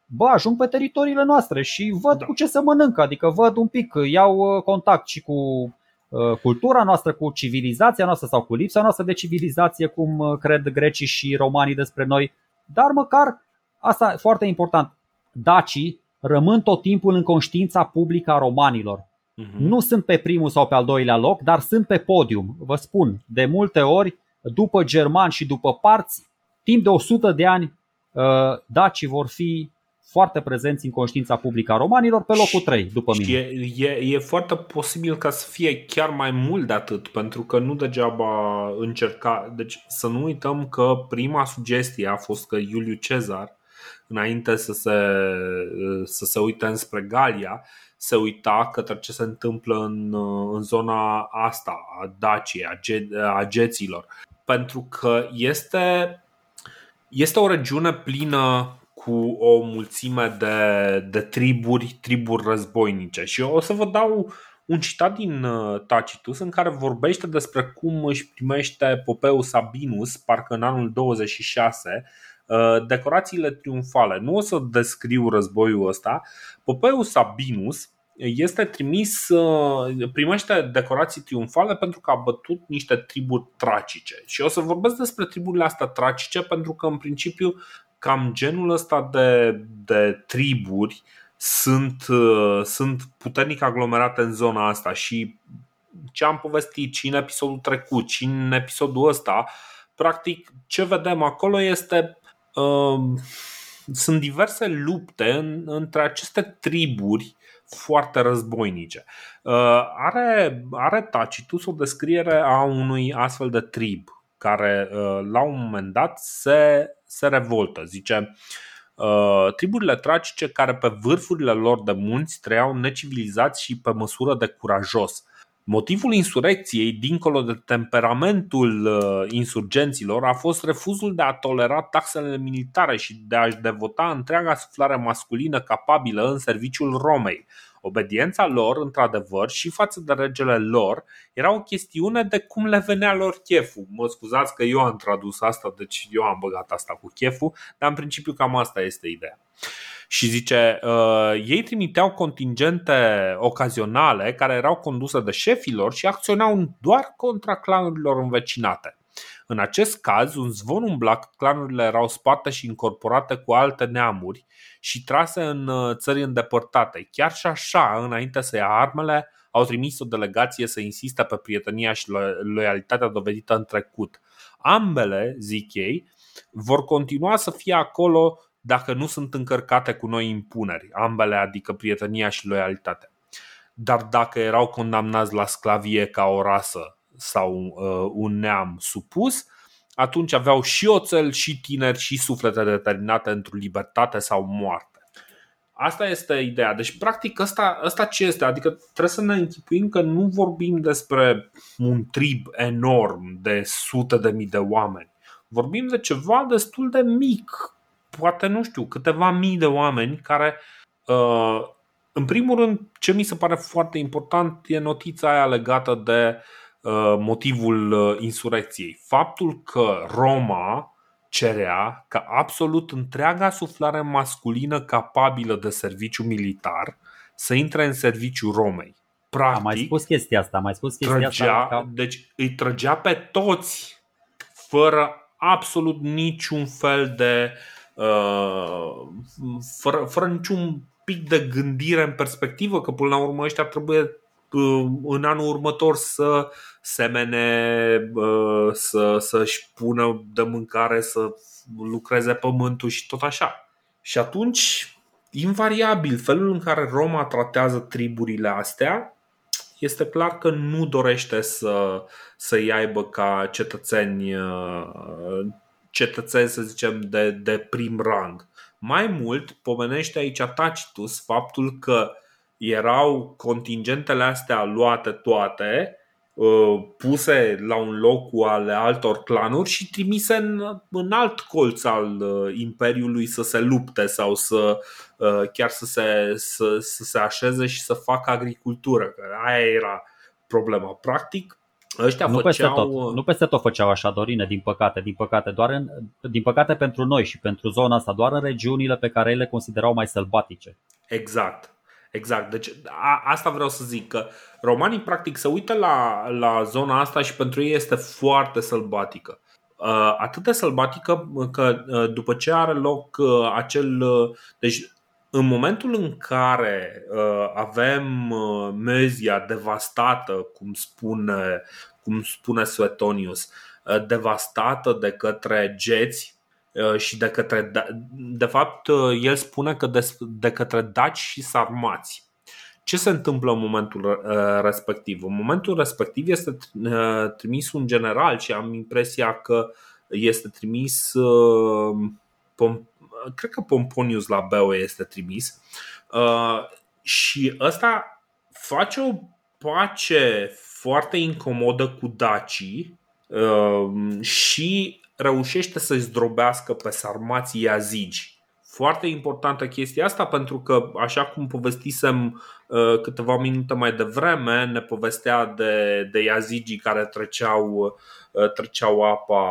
bă, ajung pe teritoriile noastre și văd da. cu ce se mănâncă, adică văd un pic, iau uh, contact și cu Uh, cultura noastră, cu civilizația noastră sau cu lipsa noastră de civilizație, cum uh, cred grecii și romanii despre noi, dar măcar, asta e foarte important, dacii rămân tot timpul în conștiința publică a romanilor. Uh-huh. Nu sunt pe primul sau pe al doilea loc, dar sunt pe podium. Vă spun, de multe ori, după germani și după parți, timp de 100 de ani, uh, dacii vor fi foarte prezenți în conștiința publică a romanilor pe locul 3, după mine. E, e, e foarte posibil ca să fie chiar mai mult de atât, pentru că nu degeaba încerca. Deci să nu uităm că prima sugestie a fost că Iuliu Cezar, înainte să se, să se uite înspre Galia, se uita către ce se întâmplă în, în zona asta a Daciei, a, ge, a geților. Pentru că este, este o regiune plină cu o mulțime de, de triburi, triburi războinice. Și eu o să vă dau un citat din uh, Tacitus în care vorbește despre cum își primește Popeul Sabinus, parcă în anul 26, uh, decorațiile triumfale. Nu o să descriu războiul ăsta. Popeul Sabinus este trimis, uh, primește decorații triumfale pentru că a bătut niște triburi tracice. Și o să vorbesc despre triburile astea tracice pentru că în principiu cam genul ăsta de, de triburi sunt, uh, sunt puternic aglomerate în zona asta și ce am povestit și în episodul trecut și în episodul ăsta, practic ce vedem acolo este uh, sunt diverse lupte în, între aceste triburi foarte războinice. Uh, are, are Tacitus o descriere a unui astfel de trib care uh, la un moment dat se, se revoltă. Zice, uh, triburile tracice care pe vârfurile lor de munți trăiau necivilizați și pe măsură de curajos. Motivul insurecției, dincolo de temperamentul uh, insurgenților, a fost refuzul de a tolera taxele militare și de a-și devota întreaga suflare masculină capabilă în serviciul Romei. Obediența lor, într-adevăr, și față de regele lor, era o chestiune de cum le venea lor cheful. Mă scuzați că eu am tradus asta, deci eu am băgat asta cu cheful, dar în principiu cam asta este ideea. Și zice, uh, ei trimiteau contingente ocazionale care erau conduse de șefilor și acționau doar contra clanurilor învecinate. În acest caz, un zvon umbla că clanurile erau sparte și incorporate cu alte neamuri și trase în uh, țări îndepărtate. Chiar și așa, înainte să ia armele, au trimis o delegație să insiste pe prietenia și loialitatea dovedită în trecut. Ambele, zic ei, vor continua să fie acolo dacă nu sunt încărcate cu noi impuneri, ambele, adică prietenia și loialitatea. Dar dacă erau condamnați la sclavie ca o rasă sau uh, un neam supus, atunci aveau și oțel, și tineri, și suflete determinate într-o libertate sau moarte. Asta este ideea. Deci, practic, asta, asta ce este? Adică trebuie să ne închipuim că nu vorbim despre un trib enorm de sute de mii de oameni. Vorbim de ceva destul de mic, poate, nu știu, câteva mii de oameni care, uh, în primul rând, ce mi se pare foarte important e notița aia legată de uh, motivul uh, insurecției. Faptul că Roma cerea ca absolut întreaga suflare masculină capabilă de serviciu militar să intre în serviciu Romei. Practic, am mai spus chestia asta, am mai spus chestia trăgea, asta. Deci îi trăgea pe toți fără absolut niciun fel de Uh, fără, fără niciun pic de gândire în perspectivă, că până la urmă ăștia trebuie uh, în anul următor să semene, uh, să, să-și pună de mâncare, să lucreze pământul și tot așa. Și atunci, invariabil, felul în care Roma tratează triburile astea este clar că nu dorește să, să-i aibă ca cetățeni cetățeni, să zicem, de, de prim rang. Mai mult, pomenește aici Tacitus faptul că erau contingentele astea luate toate, uh, puse la un loc cu ale altor clanuri și trimise în, în alt colț al uh, Imperiului să se lupte sau să uh, chiar să se, să, să se așeze și să facă agricultură. Că aia era problema. Practic, Ăștia nu, făceau... peste tot, nu peste tot făceau așa, Dorine, din păcate, din păcate, doar în, din păcate pentru noi și pentru zona asta, doar în regiunile pe care ei le considerau mai sălbatice. Exact. Exact. Deci a, asta vreau să zic că romanii practic se uită la, la zona asta și pentru ei este foarte sălbatică. Uh, atât de sălbatică că uh, după ce are loc uh, acel. Uh, deci în momentul în care uh, avem uh, Mezia devastată, cum spune, cum spune Suetonius, uh, devastată de către geți uh, și de către. Da, de fapt, uh, el spune că de, de către daci și sarmați. Ce se întâmplă în momentul uh, respectiv? În momentul respectiv este uh, trimis un general și am impresia că este trimis. Uh, cred că Pomponius la Beo este trimis uh, și ăsta face o pace foarte incomodă cu dacii uh, și reușește să-i zdrobească pe sarmații yazigi. Foarte importantă chestia asta pentru că, așa cum povestisem uh, câteva minute mai devreme, ne povestea de, de yazigii care treceau, uh, treceau apa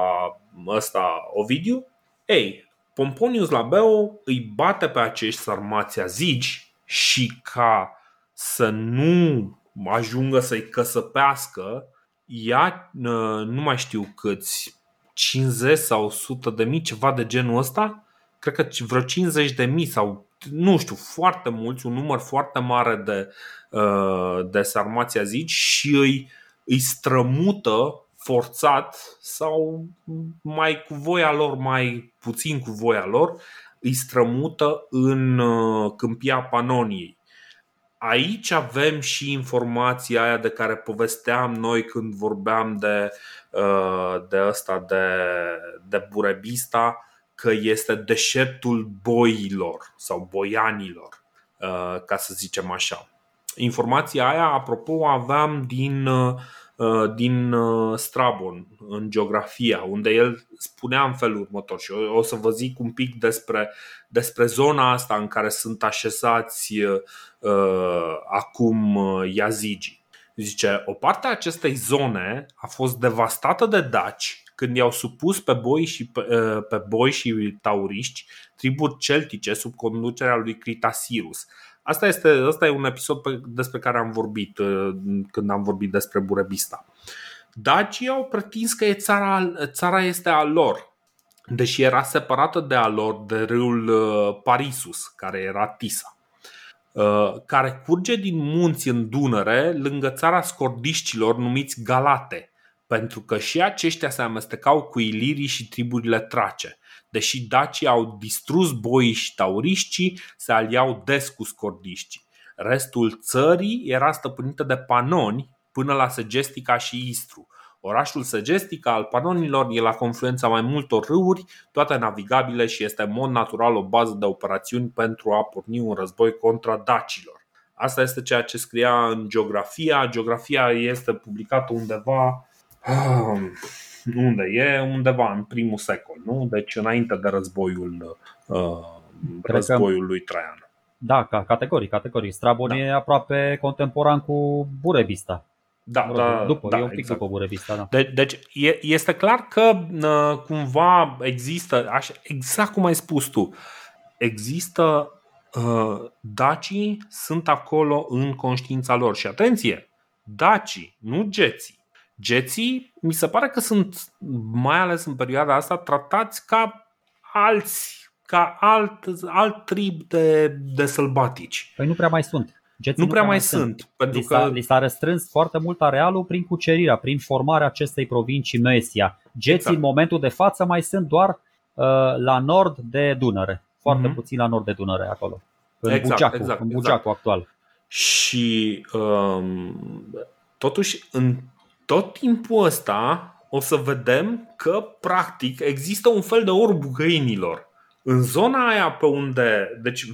ăsta Ovidiu. Ei, Pomponius Labeo îi bate pe acești sarmați azici și ca să nu ajungă să-i căsăpească, ia nu mai știu câți 50 sau 100 de mii, ceva de genul ăsta, cred că vreo 50 de mii sau nu știu, foarte mulți, un număr foarte mare de, uh, de sarmați azici și îi, îi strămută forțat sau mai cu voia lor, mai puțin cu voia lor, îi strămută în uh, câmpia Panoniei. Aici avem și informația aia de care povesteam noi când vorbeam de, uh, de asta, de, de Burebista, că este deșertul boilor sau boianilor, uh, ca să zicem așa. Informația aia, apropo, o aveam din, uh, din Strabon, în geografia, unde el spunea în felul următor și o, o să vă zic un pic despre, despre zona asta în care sunt așezați uh, acum Yazigi. Zice, o parte a acestei zone a fost devastată de daci când i-au supus pe boi și, pe, uh, pe boi și tauriști triburi celtice sub conducerea lui Critasirus. Asta este, asta e un episod pe, despre care am vorbit uh, când am vorbit despre Burebista. Dacii au pretins că e țara, țara este a lor, deși era separată de a lor de râul uh, Parisus, care era Tisa care curge din munți în Dunăre lângă țara scordiștilor numiți Galate, pentru că și aceștia se amestecau cu ilirii și triburile trace. Deși dacii au distrus boii și tauriștii, se aliau des cu scordiștii. Restul țării era stăpânită de panoni până la Segestica și Istru. Orașul Segestica al panonilor e la confluența mai multor râuri, toate navigabile și este în mod natural o bază de operațiuni pentru a porni un război contra dacilor. Asta este ceea ce scria în geografia. Geografia este publicată undeva unde e? Undeva în primul secol, nu? Deci înainte de războiul, uh, războiul lui Traian. Da, ca categorii, categorii. Strabon da. e aproape contemporan cu Burebista. Da, mă rog, da, după, da, e un pic exact. după Burebista, da. De, deci e, este clar că uh, cumva există, așa, exact cum ai spus tu, există uh, dacii sunt acolo în conștiința lor și atenție, dacii, nu geții. Geții mi se pare că sunt, mai ales în perioada asta, tratați ca alți, ca alt, alt trib de, de sălbatici. Păi nu prea mai sunt. Geții nu prea mai sunt. sunt pentru li, s-a, că... li s-a restrâns foarte mult arealul prin cucerirea, prin formarea acestei provincii Mesia. Geții exact. în momentul de față mai sunt doar uh, la nord de Dunăre. Foarte mm-hmm. puțin la nord de Dunăre acolo. În exact, Bugeacu, exact, în Bugeacu exact. actual. Și um, totuși în tot timpul ăsta o să vedem că practic există un fel de orb găinilor. În zona aia pe unde, deci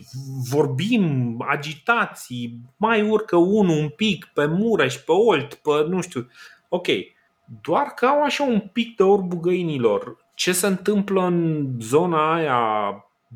vorbim, agitații, mai urcă unul un pic pe Mureș, pe Olt, pe nu știu. Ok, doar că au așa un pic de orbul găinilor. Ce se întâmplă în zona aia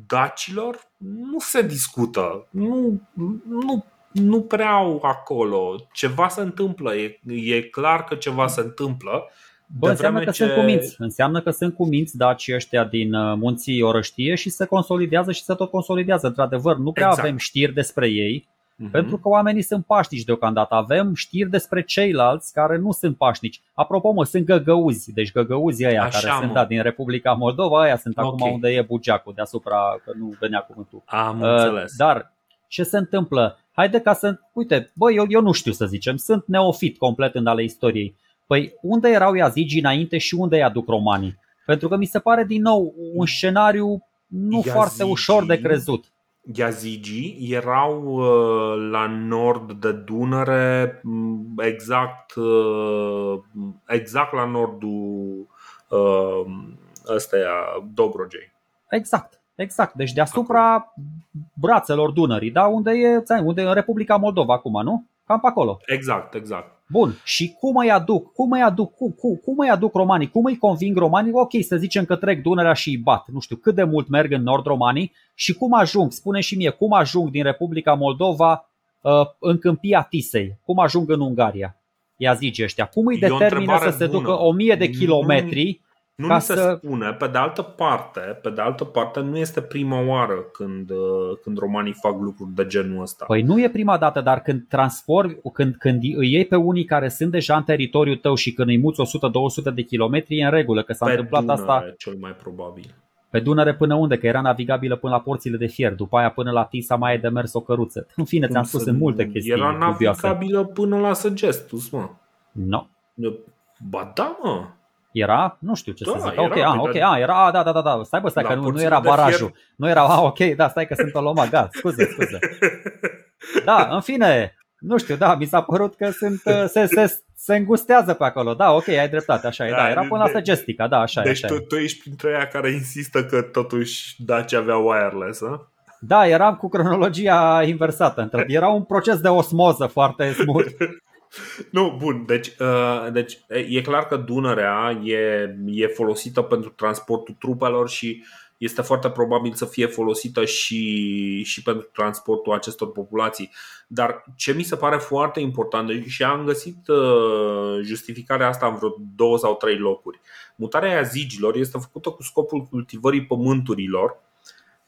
dacilor nu se discută. Nu, nu nu prea au acolo. Ceva se întâmplă, e, e clar că ceva se întâmplă. Bă, înseamnă că ce... sunt cuminți. Înseamnă că sunt cuminți dacii ăștia din uh, munții Orăștie și se consolidează și se tot consolidează. Într-adevăr, nu prea Exact. avem știri despre ei, Mhm. pentru că oamenii sunt pașnici deocamdată. Avem știri despre ceilalți care nu sunt pașnici. Apropo, mă, sunt găgăuzi, deci găgăuzii ăia Așa, care mă. sunt da, din Republica Moldova, aia sunt acum Ok. unde e Bugeacu, deasupra, că nu venea cuvântul. Am Uh, înțeles. Dar ce se întâmplă? Haide ca să. Uite, băi, eu, eu nu știu să zicem, sunt neofit complet în ale istoriei. Păi unde erau Yazigi înainte și unde îi aduc romanii? Pentru că mi se pare din nou un scenariu nu Yazigi- foarte ușor de crezut. Yazigii erau uh, la nord de Dunăre, m, exact, uh, exact la nordul uh, ăsteia, Dobrogei. Exact, exact. Deci deasupra brațelor Dunării, da? Unde e, ți-ai- unde e în Republica Moldova acum, nu? Cam pe acolo. Exact, exact. Bun, și cum îi aduc? Cum îi aduc? Cum, cum, cum îi aduc romanii? Cum îi conving romanii? Ok, să zicem că trec Dunărea și îi bat. Nu știu cât de mult merg în nord romanii și cum ajung? Spune și mie, cum ajung din Republica Moldova uh, în câmpia Tisei? Cum ajung în Ungaria? Ia zice ăștia. Cum îi E o determină să întrebare se bună. ducă o mie de Nu- kilometri? Nu Ca ni se să- spune, pe de altă parte, pe de altă parte, nu este prima oară când, uh, când romanii fac lucruri de genul ăsta. Păi nu e prima dată, dar când transformi, când, când îi iei pe unii care sunt deja în teritoriul tău și când îi muți 100-200 de kilometri, e în regulă, că s-a pe întâmplat Dunăre, asta cel mai probabil. Pe Dunăre până unde? Că era navigabilă până la porțile de fier. După aia până la Tisa mai e de mers o căruță. În fine, ți-am spus, Să- sunt multe chestii Era dubioase. navigabilă până la Săgestus, mă. No. Ba da, mă. Era? Nu știu ce Da, să zic. era, ok, pe ah, ok, de- ah, era, ah, da, da, da, da. Stai bă, stai La că nu, nu porțile era de barajul. fier. Nu era, ah, ok, da, stai că sunt o lomat, da, scuze, scuze. Da, în fine, nu știu, da, mi s-a părut că sunt, uh, se, se, se îngustează pe acolo, da, ok, ai dreptate, așa e, da, da era până la Gestica, da, așa deci e. Deci tu, tu ești printre aia care insistă că totuși Dacia avea wireless, a? Da, eram cu cronologia inversată. Era un proces de osmoză foarte smooth. Nu, bun, deci, uh, deci e clar că Dunărea e, e folosită pentru transportul trupelor și este foarte probabil să fie folosită și, și pentru transportul acestor populații. Dar ce mi se pare foarte important și am găsit uh, justificarea asta în vreo două sau trei locuri. Mutarea yazigilor este făcută cu scopul cultivării pământurilor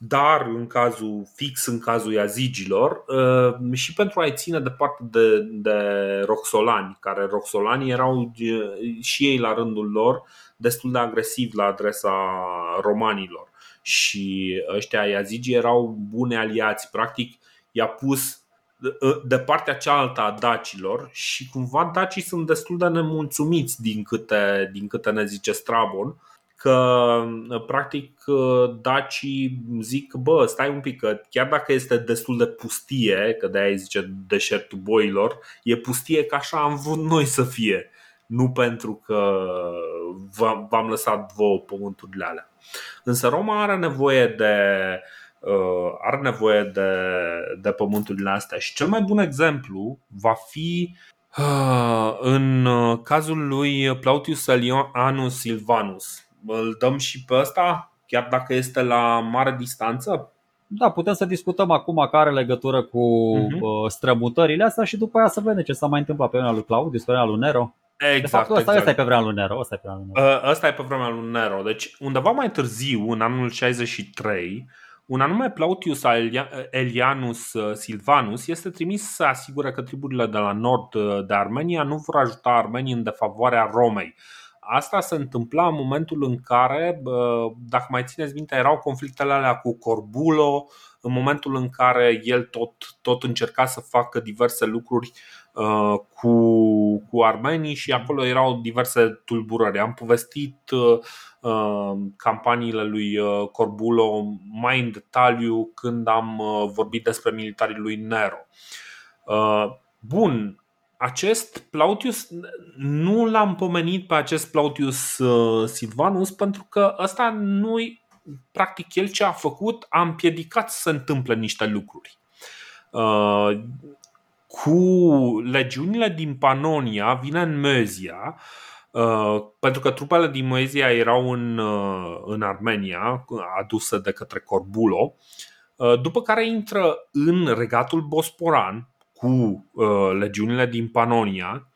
dar în cazul fix în cazul yazigilor uh, și pentru a-i ține departe de, de roxolani, care roxolanii erau uh, și ei la rândul lor destul de agresivi la adresa romanilor. Și ăștia yazigi erau bune aliați, practic i-a pus uh, de partea cealaltă a dacilor și cumva dacii sunt destul de nemulțumiți din câte, din câte ne zice Strabon că practic dacii zic, bă, stai un pic, că chiar dacă este destul de pustie, că de-aia zice deșertul boilor, e pustie ca așa am vrut noi să fie, nu pentru că v-am lăsat vouă pământurile alea. Însă Roma are nevoie de uh, are nevoie de, de pământurile astea și cel mai bun exemplu va fi uh, în cazul lui Plautius Anus Silvanus îl dăm și pe ăsta, chiar dacă este la mare distanță? Da, putem să discutăm acum care are legătură cu uh-huh. strămutările astea și după aia să vedem ce s-a mai întâmplat pe vremea lui Claudius, pe vremea lui Nero. Exact, de fapt, ăsta, exact. ăsta e pe vremea lui Nero. Ăsta e pe vremea lui Nero. Uh, ăsta e pe vremea lui Nero. Deci undeva mai târziu, în anul 63, un anume Plautius Elianus uh, Silvanus este trimis să asigure că triburile de la nord uh, de Armenia nu vor ajuta armenii în defavoarea Romei. Asta se întâmpla în momentul în care, dacă mai țineți minte, erau conflictele alea cu Corbulo, în momentul în care el tot, tot încerca să facă diverse lucruri uh, cu, cu armenii și acolo erau diverse tulburări. Am povestit uh, campaniile lui Corbulo mai în detaliu când am vorbit despre militarii lui Nero. Bun, acest Plautius, nu l-am pomenit pe acest Plautius uh, Silvanus pentru că ăsta nu practic el ce a făcut a împiedicat să se întâmple niște lucruri. Uh, cu legiunile din Panonia vine în Mezia uh, pentru că trupele din Moezia erau în, în Armenia, aduse de către Corbulo, după care intră în regatul Bosporan, cu uh, legiunile din Panonia,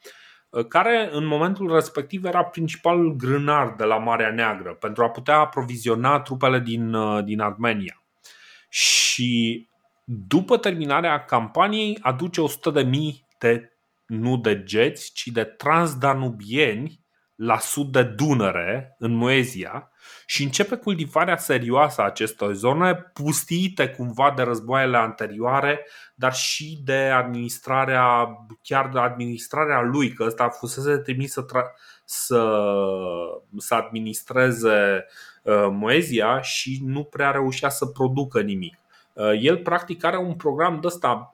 uh, care în momentul respectiv era principalul grânar de la Marea Neagră pentru a putea aproviziona trupele din, uh, din Armenia. Și după terminarea campaniei aduce 100.000 de, nu de geți, ci de transdanubieni la sud de Dunăre, în Moezia, și începe cultivarea serioasă a acestor zone, pustiite cumva de războaiele anterioare, dar și de administrarea, chiar de administrarea lui, că ăsta fusese trimis să, tra- să, să administreze uh, Moezia și nu prea reușea să producă nimic. Uh, el practic are un program de ăsta,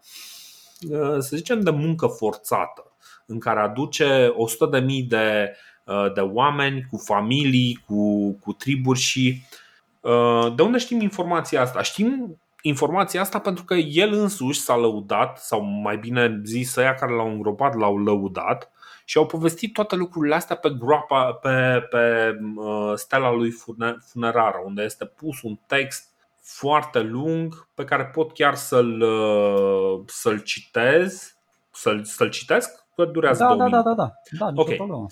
uh, să zicem, de muncă forțată, în care aduce 100.000 de Uh, de oameni, cu familii, cu, cu triburi și uh, de unde știm informația asta? Știm informația asta pentru că el însuși s-a lăudat, sau mai bine zis, ăia care l-au îngropat l-au lăudat și au povestit toate lucrurile astea pe groapa, pe, pe uh, stela lui funerară, unde este pus un text foarte lung pe care pot chiar să-l, să-l citez, să-l, să-l citesc, că durează da, două da, minute. da, da, da, da, okay. problemă.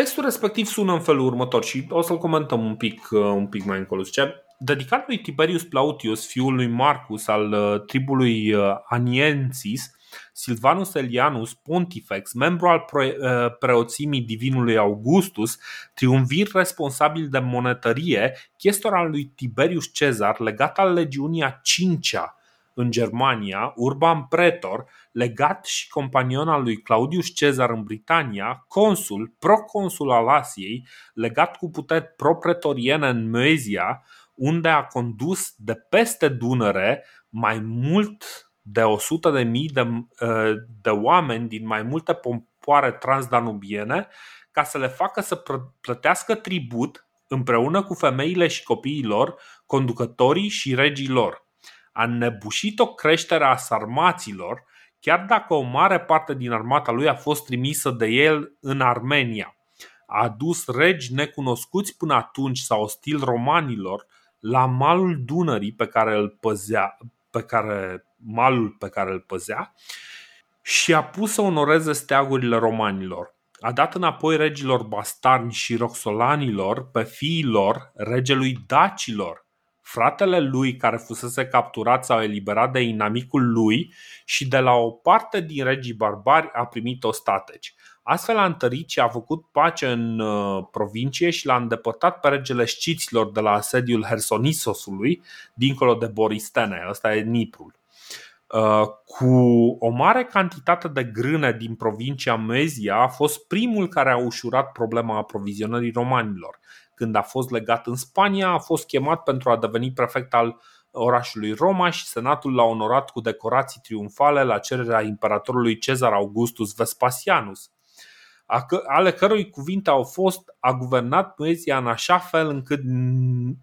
Textul respectiv sună în felul următor și o să-l comentăm un pic, uh, un pic mai încolo. Zice, dedicat lui Tiberius Plautius, fiul lui Marcus al uh, tribului uh, Aniensis, Silvanus Elianus Pontifex, membru al pre- preoțimii divinului Augustus, triumvir responsabil de monetărie, chestor al lui Tiberius Cezar, legat al legiunii a cincea în Germania, Urban Pretor, legat și companion al lui Claudius Cezar în Britania, consul, proconsul al Asiei, legat cu puteri propretoriene în Moezia, unde a condus de peste Dunăre mai mult de 100 de mii de, de oameni din mai multe popoare transdanubiene ca să le facă să plătească tribut împreună cu femeile și copiii lor, conducătorii și regii lor. A nebușit o creștere a sarmaților, chiar dacă o mare parte din armata lui a fost trimisă de el în Armenia. A adus regi necunoscuți până atunci sau ostil romanilor la malul Dunării pe care îl păzea, pe care, malul pe care îl păzea și a pus să onoreze steagurile romanilor. A dat înapoi regilor bastarni și roxolanilor pe fiii lor, regelui dacilor, fratele lui care fusese capturat sau eliberat de inamicul lui și de la o parte din regii barbari a primit ostateci. Astfel a întărit și a făcut pace în uh, provincie și l-a îndepărtat pe regele sciților de la asediul Hersonisosului, dincolo de Boristene, ăsta e Niprul. Uh, cu o mare cantitate de grâne din provincia Mezia, a fost primul care a ușurat problema aprovizionării romanilor. Când a fost legat în Spania, a fost chemat pentru a deveni prefect al orașului Roma și senatul l-a onorat cu decorații triumfale la cererea imperatorului Cezar Augustus Vespasianus ale cărui cuvinte au fost a guvernat poezia în așa fel încât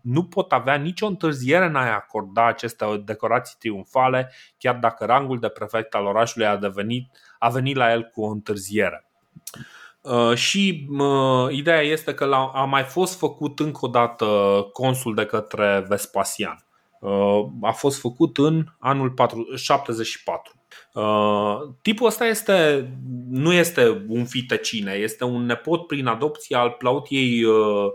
nu pot avea nicio întârziere în a acorda aceste decorații triumfale, chiar dacă rangul de prefect al orașului a, devenit, a venit la el cu o întârziere. Uh, și uh, ideea este că a mai fost făcut încă o dată consul de către Vespasian. Uh, a fost făcut în anul 74. Uh, tipul ăsta este, nu este un fitecine, este un nepot prin adopție al Plautiei uh,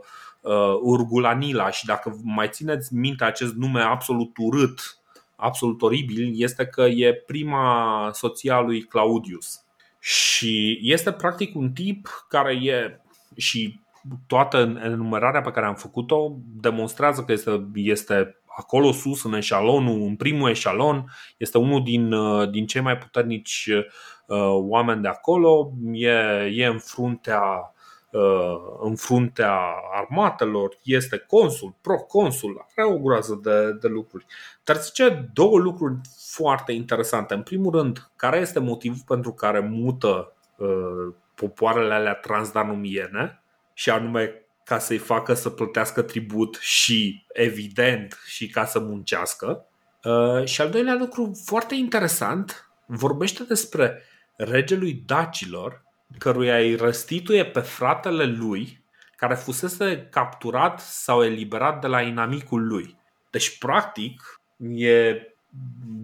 uh, Urgulanila și dacă mai țineți minte acest nume absolut urât, absolut oribil, este că e prima soția lui Claudius. Și este practic un tip care e și toată enumerarea pe care am făcut-o demonstrează că este, este acolo sus, în eșalonul, în primul eșalon, este unul din, uh, din cei mai puternici uh, oameni de acolo, e, e în fruntea uh, în fruntea armatelor, este consul, proconsul, are o groază de, de lucruri. Dar zice două lucruri foarte interesante. În primul rând, care este motivul pentru care mută uh, popoarele alea transdanumiene și anume ca să-i facă să plătească tribut și, evident, și ca să muncească. Uh, și al doilea lucru foarte interesant, vorbește despre regelui dacilor, căruia îi restituie pe fratele lui, care fusese capturat sau eliberat de la inamicul lui. Deci, practic, e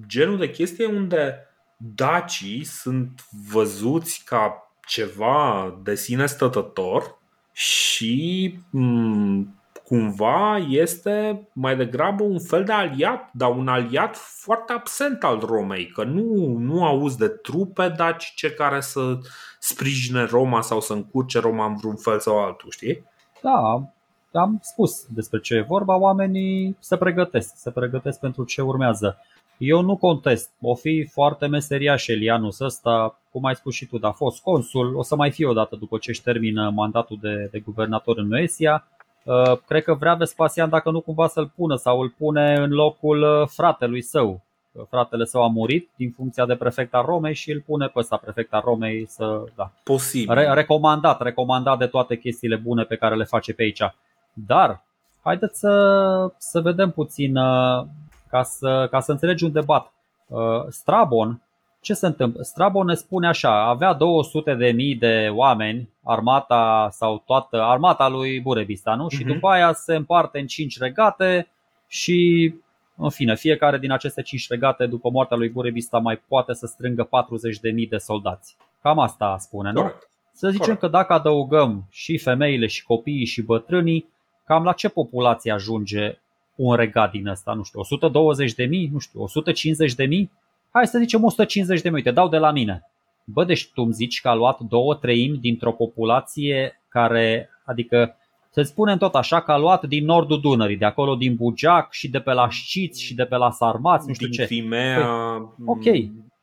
genul de chestie unde dacii sunt văzuți ca ceva de sine stătător și mm, cumva este mai degrabă un fel de aliat, dar un aliat foarte absent al Romei, că nu, nu auzi de trupe dacice care să sprijine Roma sau să încurce Roma în vreun fel sau altul, știi? Da, am spus despre ce e vorba, oamenii se pregătesc, se pregătesc pentru ce urmează. Eu nu contest, o fi foarte meseriaș Elianus ăsta, cum ai spus și tu, dar a fost consul, o să mai fie odată după ce își termină mandatul de, de guvernator în Noesia. Uh, cred că vrea Vespasian dacă nu cumva să-l pună sau îl pune în locul uh, fratelui său. Fratele său a murit din funcția de prefect al Romei și îl pune pe ăsta prefect al Romei să, da. Posibil. Re- recomandat, recomandat de toate chestiile bune pe care le face pe aici. Dar haideți să, să vedem puțin uh, ca să, ca să înțelegi un debat. Uh, Strabon, ce se întâmplă? Strabon ne spune așa, avea 200 de mii de oameni, armata sau toată armata lui Burebista, nu? Uh-huh. Și mhm. după aia se împarte în 5 regate și în fine, fiecare din aceste 5 regate după moartea lui Burebista mai poate să strângă 40 de mii de soldați. Cam asta spune, nu? Correct. Să zicem Correct. că dacă adăugăm și femeile și copiii și bătrânii, cam la ce populație ajunge un regat din ăsta, nu știu, 120 de mii, nu știu, 150 de mii? Hai să zicem 150 de mii, uite, dau de la mine. Bă, deci tu îmi zici că a luat două treimi dintr-o populație care, adică să spunem tot așa că a luat din nordul Dunării, de acolo din Bugeac și de pe la Șciți și de pe la Sarmați, nu știu din ce. Crimea, păi, ok,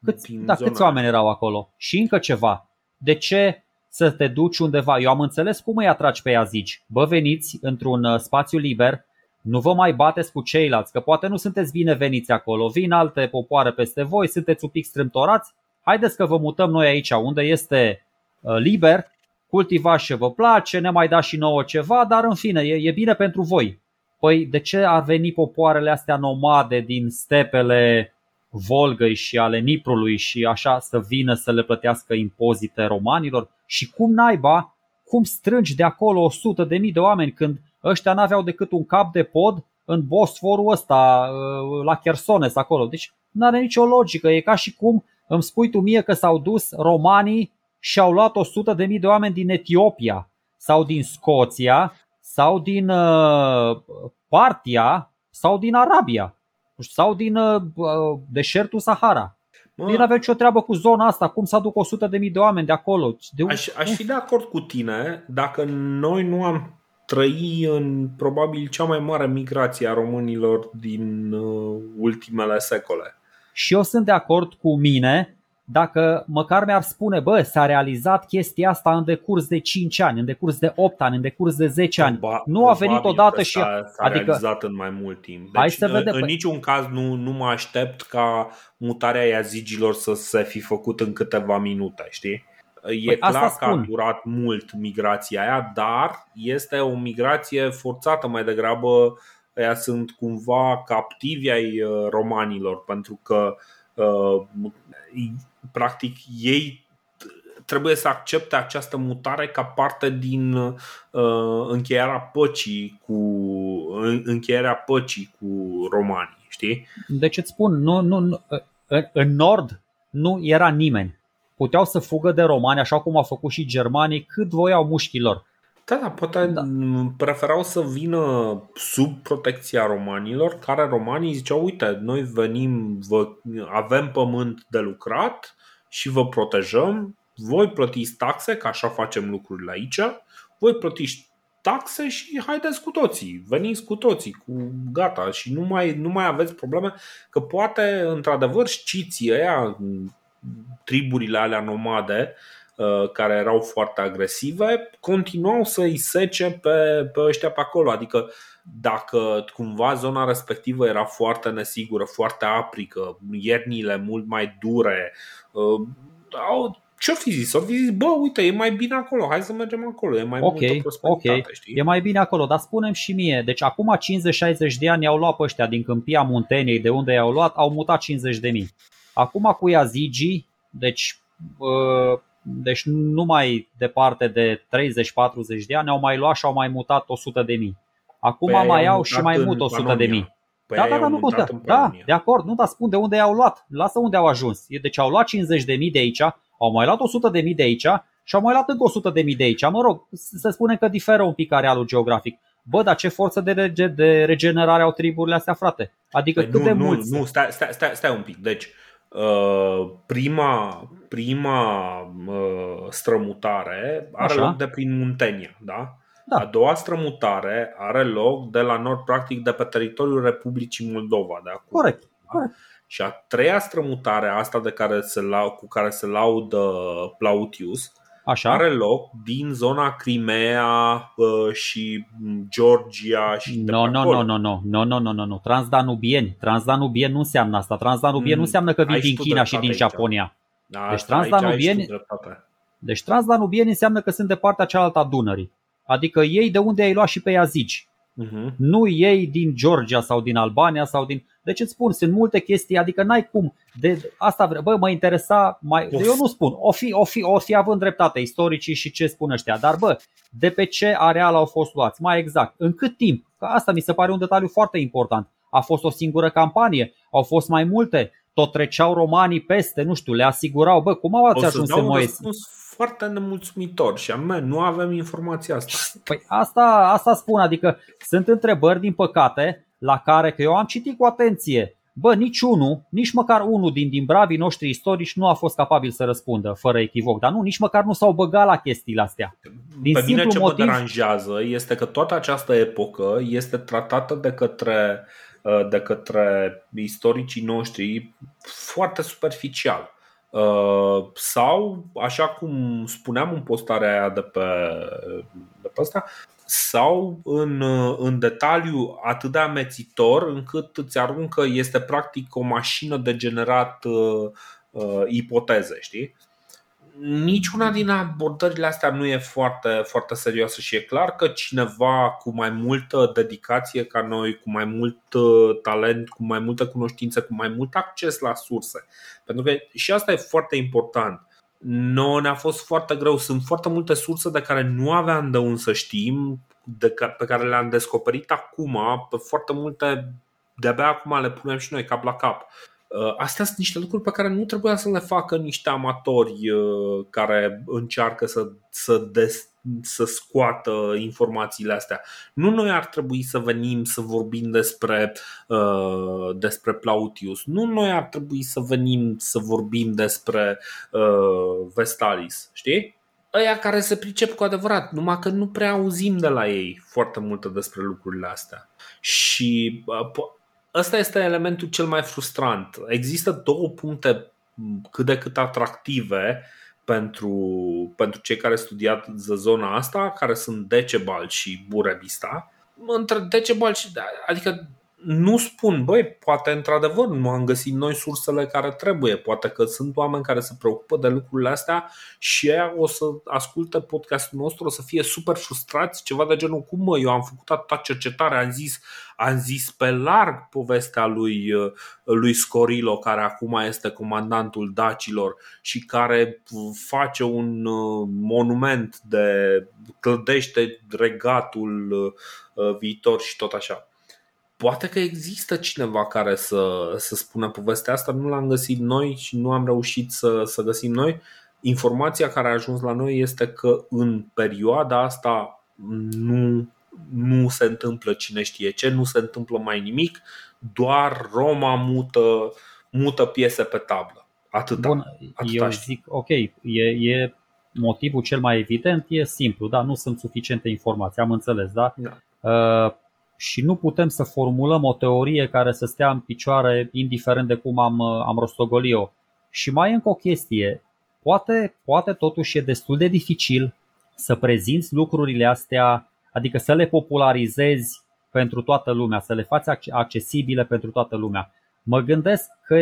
câți, da, câți oameni erau acolo? Și încă ceva. De ce să te duci undeva? Eu am înțeles cum îi atragi pe ea zici. Bă, veniți într-un uh, spațiu liber, nu vă mai bateți cu ceilalți, că poate nu sunteți bineveniți acolo, vin alte popoare peste voi, sunteți un pic strâmtorați, haideți că vă mutăm noi aici unde este uh, liber, cultivați ce vă place, ne mai dați și nouă ceva, dar în fine, e, e bine pentru voi. Păi de ce ar veni popoarele astea nomade din stepele Volgăi și ale Niprului și așa să vină să le plătească impozite romanilor? Și cum naiba, cum strângi de acolo 100 de mii de oameni când ăștia n-aveau decât un cap de pod în Bosforul ăsta, uh, la Chersones acolo. Deci nu are nicio logică. E ca și cum îmi spui tu mie că s-au dus romanii și au luat 100 de mii de oameni din Etiopia sau din Scoția sau din uh, Partia sau din Arabia sau din uh, deșertul Sahara. Mă, nu avea nicio treabă cu zona asta, cum să aduc 100 de mii de oameni de acolo. De aș, aș fi de acord cu tine dacă noi nu am trăi în probabil cea mai mare migrație a românilor din uh, ultimele secole. Și eu sunt de acord cu mine dacă măcar mi-ar spune, bă, s-a realizat chestia asta în decurs de 5 ani, în decurs de 8 ani, în decurs de 10 ani. Ba, nu a venit odată și... S-a, s-a adică, realizat în mai mult timp. Deci, hai să vedem. În, în niciun caz nu, nu mă aștept ca mutarea iazigilor să se fi făcut în câteva minute, știi? E păi clar că a durat mult migrația aia, dar este o migrație forțată mai degrabă. Ea sunt cumva captivi ai uh, romanilor, pentru că uh, practic ei trebuie să accepte această mutare ca parte din uh, încheierea păcii cu încheierea păcii cu romanii, știi? Deci îți spun, nu, nu, nu, în nord nu era nimeni puteau să fugă de romani, așa cum au făcut și germanii, cât voiau mușchilor. Da, da, poate da. preferau să vină sub protecția romanilor, care romanii ziceau, uite, noi venim, vă, avem pământ de lucrat și vă protejăm, voi plătiți taxe, că așa facem lucrurile aici, voi plătiți taxe și haideți cu toții, veniți cu toții, cu gata și nu mai, nu mai aveți probleme, că poate într-adevăr știți ăia triburile alea nomade uh, care erau foarte agresive, continuau să îi sece pe, pe ăștia pe acolo. Adică dacă cumva zona respectivă era foarte nesigură, foarte aprică, iernile mult mai dure, uh, au, ce-o fi zis? O fi zis, bă, uite, e mai bine acolo, hai să mergem acolo, e mai okay, multă prosperitate, okay. știi? E mai bine acolo, dar spunem și mie, deci acum 50-60 de ani au luat pe ăștia din câmpia Munteniei, de unde i-au luat, au mutat 50 de mii. Acum cu Yazigi, deci, deci nu mai departe de 30-40 de ani, au mai luat și au mai mutat 100 de mii. Acum păi mai au și mai mult 100 de mii. Păi da, da, da, nu contează. Da, de acord, nu, dar spun de unde i-au luat. Lasă unde au ajuns. Deci au luat 50 de mii de aici, au mai luat 100 de mii de aici și au mai luat încă 100 de mii de aici. Mă rog, se spune că diferă un pic arealul geografic. Bă, dar ce forță de, rege, de regenerare au triburile astea, frate? Adică păi cât nu, de nu, mulți? Nu, stai, stai, stai, stai un pic. Deci, Uh, prima, prima uh, strămutare are Așa. loc de prin Muntenia, da? Da. A doua strămutare are loc de la nord, practic de pe teritoriul Republicii Moldova. De acum. Corect. Corect. Și a treia strămutare, asta de care se lau, cu care se laudă Plautius, Așa. are loc din zona Crimea uh, și Georgia și no, no, no, no, no, no, no, no, no, no. Transdanubieni. Transdanubieni nu înseamnă asta. Transdanubieni mm, nu înseamnă că vin din China și din aici. Japonia. Da, deci transdanubieni, deci transdanubieni înseamnă că sunt de partea cealaltă a Dunării. Adică ei de unde ai luat și pe Iazici. Uh-huh. Nu ei din Georgia sau din Albania sau din deci îți spun, sunt multe chestii, adică n-ai cum. De asta, vre- bă, mă interesa, mai, eu nu spun, o fi, o, fi, o fi având dreptate istoricii și ce spun ăștia, dar bă, de pe ce areal au fost luați, mai exact, în cât timp, că asta mi se pare un detaliu foarte important. A fost o singură campanie, au fost mai multe, tot treceau romanii peste, nu știu, le asigurau, bă, cum au ați ajuns în Moise? Foarte nemulțumitor și anume nu avem informația asta. Păi asta, asta spun, adică sunt întrebări, din păcate, la care, că eu am citit cu atenție, bă, nici unul, nici măcar unul din, din bravii noștri istorici nu a fost capabil să răspundă, fără echivoc. Dar nu, nici măcar nu s-au băgat la chestiile astea. Din Pe mine ce motiv... mă deranjează este că toată această epocă este tratată de către, uh, de către istoricii noștri foarte superficial. Uh, sau, așa cum spuneam în postarea aia de pe, de pe asta, sau în, în detaliu atât de amețitor încât îți aruncă, este practic o mașină de generat uh, uh, ipoteze, știi? Niciuna din abordările astea nu e foarte, foarte serioasă și e clar că cineva cu mai multă dedicație ca noi, cu mai mult uh, talent, cu mai multă cunoștință, cu mai mult acces la surse. Pentru că și asta e foarte important. Noi ne-a fost foarte greu. Sunt foarte multe surse de care nu aveam de unde să știm, de pe care le-am descoperit acum, pe foarte multe de-abia acum le punem și noi cap la cap. Uh, astea sunt niște lucruri pe care nu trebuia să le facă niște amatori uh, care încearcă să, să, des, să scoată informațiile astea. Nu noi ar trebui să venim să vorbim despre, uh, despre Plautius, nu noi ar trebui să venim să vorbim despre uh, Vestalis, știi? Ăia care se pricep cu adevărat, numai că nu prea auzim de la ei foarte multe despre lucrurile astea. Și uh, ăsta este elementul cel mai frustrant. Există două puncte cât de cât atractive pentru, pentru cei care studiat zona asta, care sunt Decebal și Burebista. Între Decebal și. Adică nu spun, băi, poate într-adevăr nu am găsit noi sursele care trebuie, poate că sunt oameni care se preocupă de lucrurile astea și ei o să asculte podcastul nostru, o să fie super frustrați, ceva de genul, cum mă, eu am făcut atâta cercetare, am zis, am zis pe larg povestea lui, lui Scorilo, care acum este comandantul dacilor și care face un uh, monument de clădește regatul uh, viitor și tot așa poate că există cineva care să, să spună povestea asta, nu l-am găsit noi și nu am reușit să, să găsim noi. Informația care a ajuns la noi este că în perioada asta nu, nu se întâmplă cine știe ce, nu se întâmplă mai nimic, doar Roma mută, mută piese pe tablă. Atâta. Bun, atâta eu știu. zic, ok, e, e motivul cel mai evident, e simplu, da, nu sunt suficiente informații, am înțeles, da? da. Uh, și nu putem să formulăm o teorie care să stea în picioare indiferent de cum am, am rostogolit-o. Și mai e încă o chestie, poate, poate totuși e destul de dificil să prezinți lucrurile astea, adică să le popularizezi pentru toată lumea, să le faci accesibile pentru toată lumea. Mă gândesc că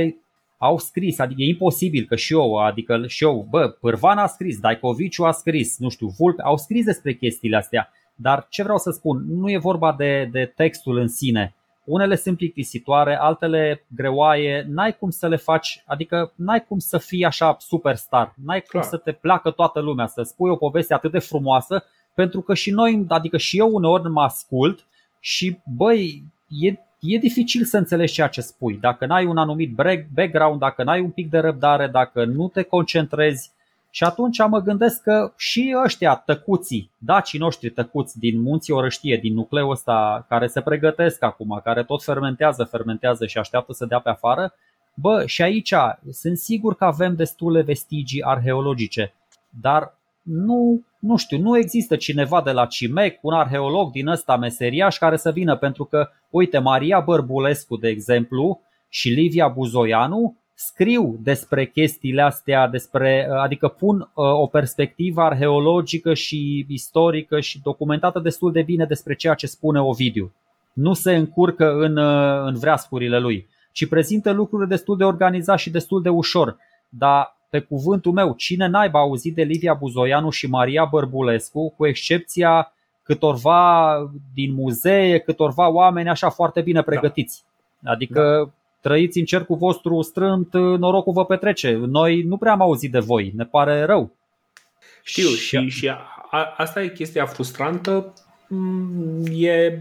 au scris, adică e imposibil că și eu, adică și eu, bă, Pârvan a scris, Daikoviciu a scris, nu știu, Vulp, au scris despre chestiile astea dar ce vreau să spun, nu e vorba de, de textul în sine. Unele sunt plictisitoare, altele greoaie, n-ai cum să le faci, adică n-ai cum să fii așa superstar, n-ai cum Clar. să te placă toată lumea, să spui o poveste atât de frumoasă, pentru că și noi, adică și eu uneori mă ascult și băi, e, e dificil să înțelegi ceea ce spui. Dacă n-ai un anumit background, dacă n-ai un pic de răbdare, dacă nu te concentrezi, și atunci mă gândesc că și ăștia tăcuții, dacii noștri tăcuți din munții Orăștie, din nucleul ăsta care se pregătesc acum, care tot fermentează, fermentează și așteaptă să dea pe afară, bă, și aici sunt sigur că avem destule vestigii arheologice, dar nu, nu știu, nu există cineva de la CIMEC, un arheolog din ăsta meseriaș care să vină pentru că, uite, Maria Bărbulescu, de exemplu, și Livia Buzoianu scriu despre chestiile astea, despre, adică pun uh, o perspectivă arheologică și istorică și documentată destul de bine despre ceea ce spune Ovidiu. Nu se încurcă în, uh, în vreascurile lui, ci prezintă lucrurile destul de organizat și destul de ușor. Dar pe cuvântul meu, cine n-aibă auzit de Livia Buzoianu și Maria Bărbulescu, cu excepția câtorva din muzee, câtorva oameni așa foarte bine pregătiți. Adică da trăiți în cercul vostru strânt, norocul vă petrece. Noi nu prea am auzit de voi, ne pare rău. Știu și, și a, asta e chestia frustrantă mm, e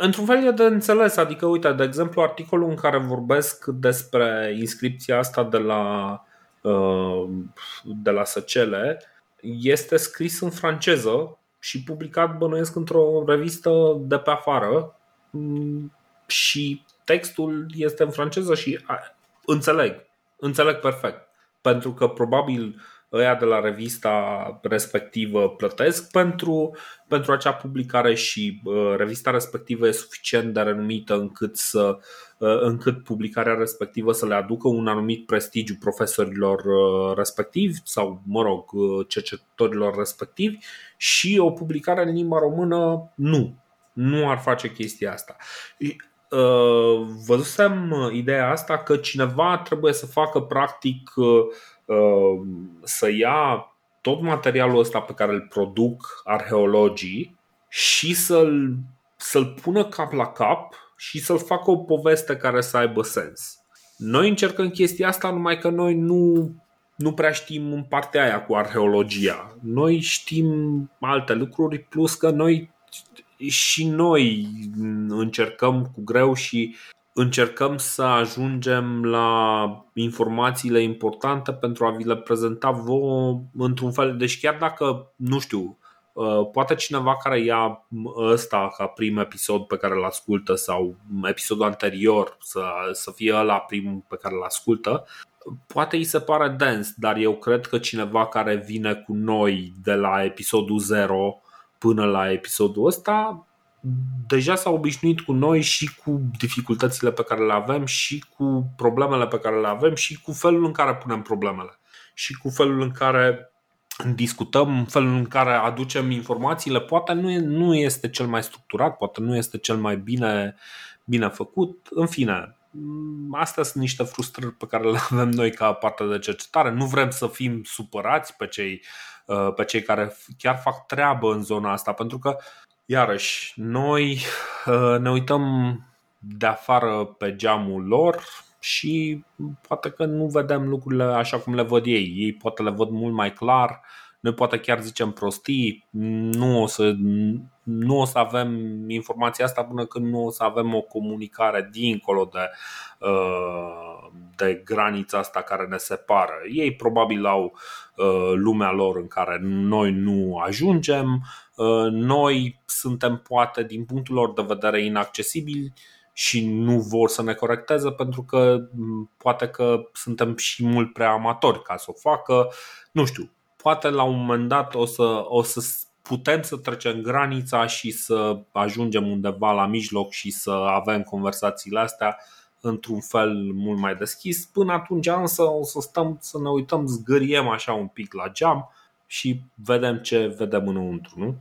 într-un fel e de înțeles, adică uite, de exemplu, articolul în care vorbesc despre inscripția asta de la uh, de la Săcele este scris în franceză și publicat bănuiesc într-o revistă de pe afară mm, și textul este în franceză și înțeleg, înțeleg perfect. Pentru că probabil ăia de la revista respectivă plătesc pentru, pentru acea publicare și uh, revista respectivă e suficient de renumită încât, să, uh, încât publicarea respectivă să le aducă un anumit prestigiu profesorilor uh, respectivi sau, mă rog, uh, cercetătorilor respectivi și o publicare în limba română nu. Nu ar face chestia asta. Uh, văzusem ideea asta că cineva trebuie să facă practic uh, uh, să ia tot materialul ăsta pe care îl produc arheologii și să-l, să-l pună cap la cap și să-l facă o poveste care să aibă sens. Noi încercăm chestia asta, numai că noi nu, nu prea știm în partea aia cu arheologia. Noi știm alte lucruri, plus că noi și noi încercăm cu greu și încercăm să ajungem la informațiile importante pentru a vi le prezenta vouă într-un fel. Deci chiar dacă, nu știu, uh, poate cineva care ia ăsta ca prim episod pe care îl ascultă sau episodul anterior să, să fie ăla primul pe care îl ascultă, poate îi se pare dens, dar eu cred că cineva care vine cu noi de la episodul 0 până la episodul ăsta deja s-a obișnuit cu noi și cu dificultățile pe care le avem și cu problemele pe care le avem și cu felul în care punem problemele și cu felul în care discutăm, felul în care aducem informațiile. Poate nu, nu este cel mai structurat, poate nu este cel mai bine, bine făcut. În fine, astea sunt niște frustrări pe care le avem noi ca parte de cercetare. Nu vrem să fim supărați pe cei, pe cei care chiar fac treabă în zona asta, pentru că Iarăși, noi uh, ne uităm de afară pe geamul lor și poate că nu vedem lucrurile așa cum le văd ei. Ei poate le văd mult mai clar, noi poate chiar zicem prostii, nu o să, nu o să avem informația asta până când nu o să avem o comunicare dincolo de, uh, de granița asta care ne separă. Ei probabil au uh, lumea lor în care noi nu ajungem, Uh, noi suntem poate din punctul lor de vedere inaccesibili și nu vor să ne corecteze pentru că poate că suntem și mult prea amatori ca să o facă. Nu știu, poate la un moment dat o să, o să putem să trecem granița și să ajungem undeva la mijloc și să avem conversațiile astea într-un fel mult mai deschis. Până atunci însă o să stăm să ne uităm, zgâriem așa un pic la geam și vedem ce vedem înăuntru, nu?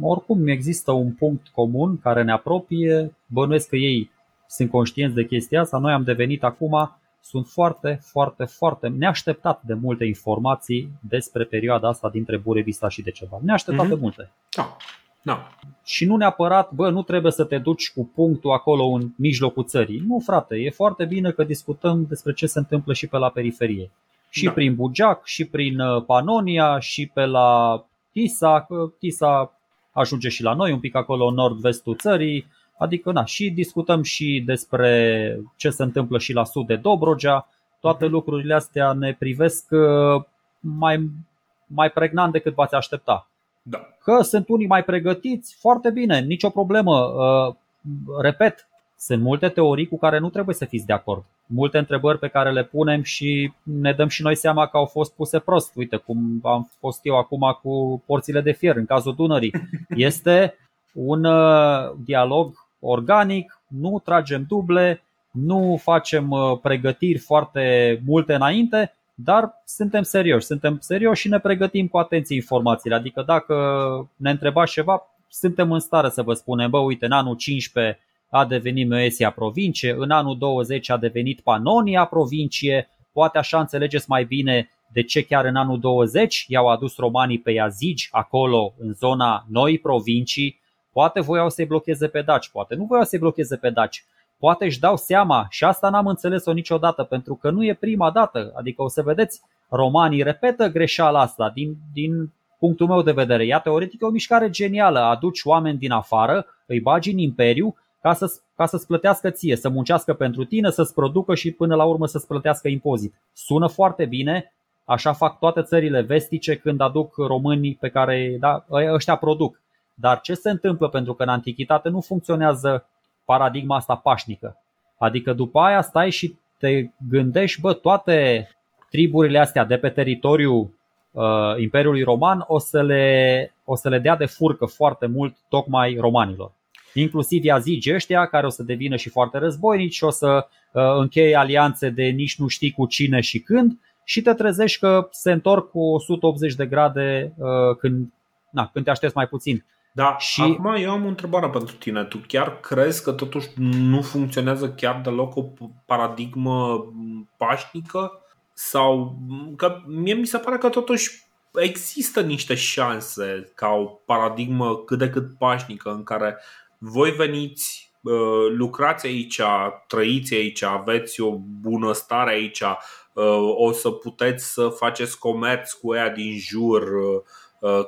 Oricum există un punct comun care ne apropie, bănuiesc că ei sunt conștienți de chestia asta, noi am devenit acum, sunt foarte, foarte, foarte neașteptat de multe informații despre perioada asta dintre Burevista și de ceva. Neașteptat mm-hmm. de multe. Da. Da. Și nu neapărat, bă, nu trebuie să te duci cu punctul acolo în mijlocul țării. Nu, frate, e foarte bine că discutăm despre ce se întâmplă și pe la periferie și da. prin Bugeac, și prin uh, Panonia, și pe la Tisa. Tisa ajunge și la noi, un pic acolo în nord-vestul țării. Adică, na, și discutăm și despre ce se întâmplă și la sud de Dobrogea. Toate mhm. lucrurile astea ne privesc uh, mai, mai pregnant decât v-ați aștepta. Da. Că sunt unii mai pregătiți, foarte bine, nicio problemă. Uh, repet, sunt multe teorii cu care nu trebuie să fiți de acord. Multe întrebări pe care le punem și ne dăm și noi seama că au fost puse prost. Uite cum am fost eu acum cu porțile de fier în cazul Dunării. Este un uh, dialog organic, nu tragem duble, nu facem uh, pregătiri foarte multe înainte, dar suntem serioși, suntem serioși și ne pregătim cu atenție informațiile. Adică dacă ne întrebați ceva, suntem în stare să vă spunem, bă, uite, în anul 15 a devenit Moesia provincie, în anul 20 a devenit Panonia provincie, poate așa înțelegeți mai bine de ce chiar în anul 20 i-au adus romanii pe Iazigi, acolo în zona noi provincii, poate voiau să-i blocheze pe daci, poate nu voiau să-i blocheze pe daci, poate își dau seama și asta n-am înțeles-o niciodată pentru că nu e prima dată, adică o să vedeți, romanii repetă greșeala asta din, din punctul meu de vedere. Ea teoretic e o mișcare genială, aduci oameni din afară, îi bagi în imperiu ca, să, ca să-ți plătească ție, să muncească pentru tine, să-ți producă și până la urmă să-ți plătească impozit. Sună foarte bine, așa fac toate țările vestice când aduc românii pe care da, ăștia produc. Dar ce se întâmplă? Pentru că în antichitate nu funcționează paradigma asta pașnică. Adică după aia stai și te gândești, bă, toate triburile astea de pe teritoriu uh, Imperiului Roman o să, le, o să le dea de furcă foarte mult tocmai romanilor. Inclusiv Yazigi ăștia care o să devină și foarte războinici și o să uh, încheie alianțe de nici nu știi cu cine și când și te trezești că se întorc cu 180 de grade uh, când, na, când te aștepți mai puțin. Da, și acum eu am o întrebare pentru tine. Tu chiar crezi că totuși nu funcționează chiar deloc o paradigmă pașnică? Sau că mie mi se pare că totuși există niște șanse ca o paradigmă cât de cât pașnică în care voi veniți, lucrați aici, trăiți aici, aveți o bunăstare aici, o să puteți să faceți comerț cu ea din jur, Uh,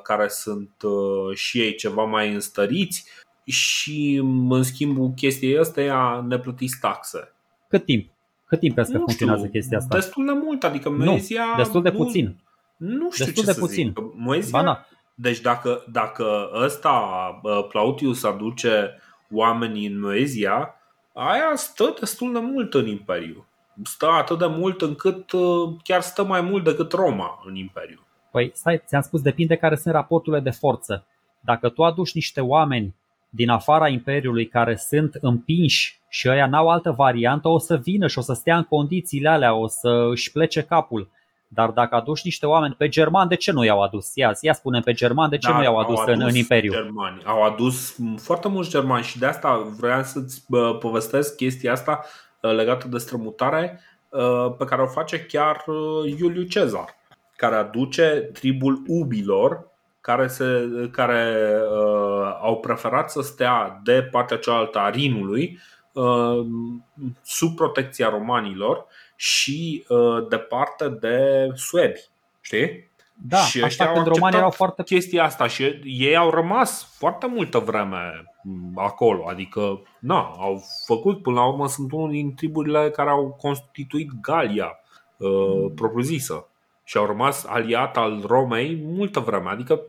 care sunt uh, și ei ceva mai înstăriți și în schimbul chestiei astea ne plătiți taxe. Cât timp? Cât timp crezi că nu funcționează știu, chestia asta? Destul de mult, adică Moezia... Nu, destul de nu, puțin. Nu știu destul ce de să puțin. zic. Moezia, da. deci dacă, dacă ăsta, uh, Plautius, aduce oamenii în Moezia, aia stă destul de mult în Imperiu. Stă atât de mult încât chiar stă mai mult decât Roma în Imperiu. Păi stai, ți-am spus, depinde care sunt raporturile de forță. Dacă tu aduci niște oameni din afara Imperiului care sunt împinși și ăia n-au altă variantă, o să vină și o să stea în condițiile alea, o să își plece capul. Dar dacă aduci niște oameni pe german, de ce nu i-au adus? Ia, ia spune pe german, de ce da, nu i-au adus, adus în, în Imperiu? Germani. Au adus foarte mulți germani și de asta vreau să-ți povestesc chestia asta uh, legată de strămutare uh, pe care o face chiar uh, Iuliu Cezar care aduce tribul ubilor care, se, care uh, au preferat să stea de partea cealaltă a Rinului uh, sub protecția romanilor și uh, departe de suebi. Știi? Da, și asta când romanii erau foarte... chestia asta și ei au rămas foarte multă vreme acolo, adică na, au făcut, până la urmă sunt unul din triburile care au constituit Galia uh, propriu-zisă și au rămas aliat al Romei multă vreme. Adică,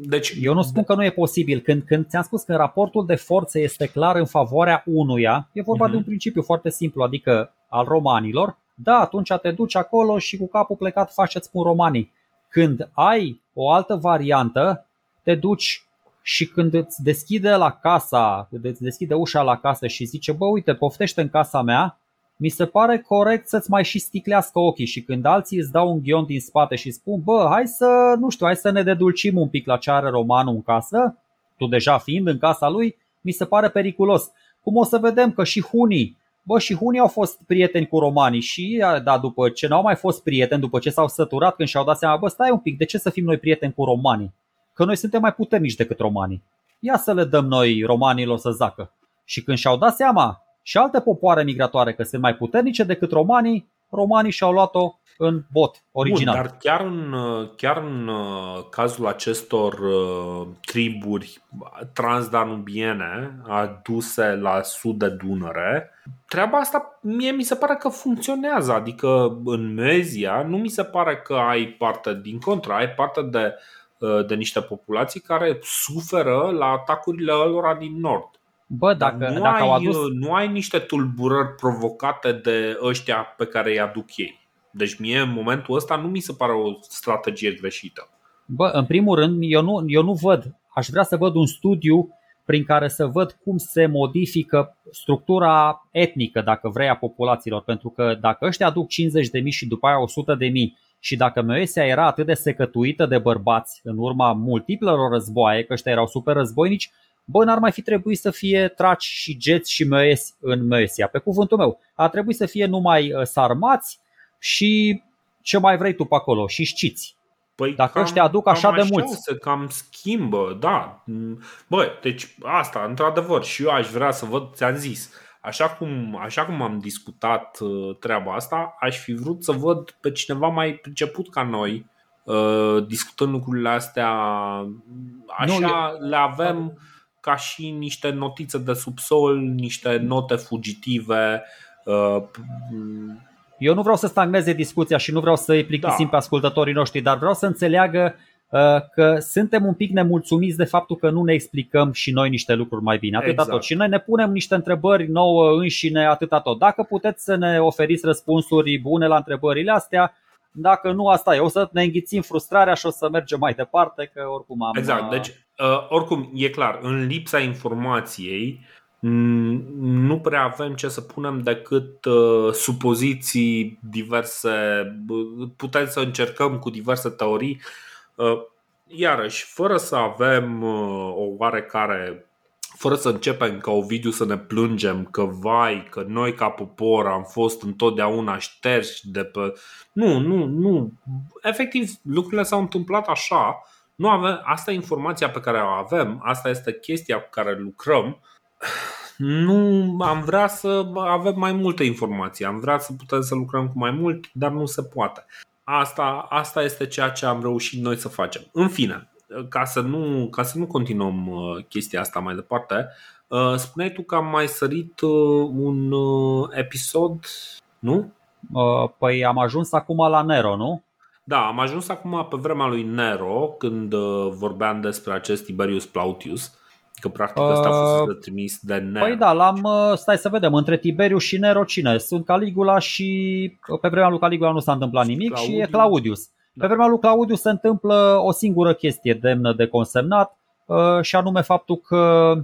deci... Eu nu spun că nu e posibil. Când, când ți-am spus că raportul de forțe este clar în favoarea unuia, e vorba uh-huh. de un principiu foarte simplu, adică al romanilor, da, atunci te duci acolo și cu capul plecat faci ce spun romanii. Când ai o altă variantă, te duci și când îți deschide la casa, îți deschide ușa la casă și zice, bă, uite, poftește în casa mea, mi se pare corect să-ți mai și sticlească ochii și când alții îți dau un ghion din spate și spun, bă, hai să, nu știu, hai să ne dedulcim un pic la ce are romanul în casă, tu deja fiind în casa lui, mi se pare periculos. Cum o să vedem că și hunii, bă, și hunii au fost prieteni cu romanii și, da, după ce n-au mai fost prieteni, după ce s-au săturat când și-au dat seama, bă, stai un pic, de ce să fim noi prieteni cu romanii? Că noi suntem mai puternici decât romanii. Ia să le dăm noi romanilor să zacă. Și când și-au dat seama și alte popoare migratoare că sunt mai puternice decât romanii, romanii și-au luat-o în bot original. Bun, dar chiar în, chiar în uh, cazul acestor uh, triburi transdanubiene aduse la sud de Dunăre, treaba asta mie mi se pare că funcționează. Adică în Mezia nu mi se pare că ai parte, din contra, ai parte de, uh, de niște populații care suferă la atacurile lor din nord. Bă, dacă, nu, dacă ai, au adus... nu ai niște tulburări provocate de ăștia pe care îi aduc ei. Deci mie în momentul ăsta nu mi se pare o strategie greșită. Bă, în primul rând, eu nu, eu nu văd. Aș vrea să văd un studiu prin care să văd cum se modifică structura etnică, dacă vrei, a populațiilor. Pentru că dacă ăștia aduc 50.000 și după aia 100.000 și dacă Moesia era atât de secătuită de bărbați în urma multiplelor războaie, că ăștia erau super războinici, bă, n-ar mai fi trebuit să fie traci și geți și măiesi în Măesia. Pe cuvântul meu, ar trebui să fie numai uh, sarmați și ce mai vrei tu pe acolo și știți. Păi Dacă cam, ăștia aduc așa de mulți. Se cam schimbă, da. Bă, deci asta, într-adevăr, și eu aș vrea să văd, ți-am zis, așa cum, așa cum am discutat uh, treaba asta, aș fi vrut să văd pe cineva mai priceput ca noi, uh, discutând lucrurile astea, așa nu, le avem ca și niște notițe de subsol, niște note fugitive. Uh, Eu nu vreau să stagneze discuția și nu vreau să îi plictisim da. pe ascultătorii noștri, dar vreau să înțeleagă uh, că suntem un pic nemulțumiți de faptul că nu ne explicăm și noi niște lucruri mai bine. Atâta exact. tot. Și noi ne punem niște întrebări nouă înșine, atâta tot. Dacă puteți să ne oferiți răspunsuri bune la întrebările astea, Dacă nu, asta e. O să ne înghițim frustrarea și o să mergem mai departe, că oricum am... Exact, deci uh, oricum e clar, în lipsa informației nu prea avem ce să punem decât uh, supoziții diverse. Putem să încercăm cu diverse teorii. Uh, iarăși, fără să avem uh, o oarecare fără să începem ca Ovidiu să ne plângem că vai, că noi ca popor am fost întotdeauna șterși de pe... Nu, nu, nu. Efectiv, lucrurile s-au întâmplat așa. Nu avem... Asta e informația pe care o avem, asta este chestia cu care lucrăm. Nu am vrea să avem mai multe informații, am vrea să putem să lucrăm cu mai mult, dar nu se poate. Asta, asta este ceea ce am reușit noi să facem. În fine, ca să nu, ca să nu continuăm uh, chestia asta mai departe, uh, spuneai tu că am mai sărit uh, un episod, nu? Păi am ajuns acum la Nero, nu? Da, am ajuns acum pe vremea lui Nero, când vorbeam despre acest Tiberius Plautius. Că practic ăsta a fost trimis de Nero. Păi da, l-am, stai să vedem, între Tiberius și Nero cine? Sunt Caligula și pe vremea lui Caligula nu s-a întâmplat nimic Claudius. și e Claudius. Pe vremea lui Claudiu se întâmplă o singură chestie demnă de consemnat uh, și anume faptul că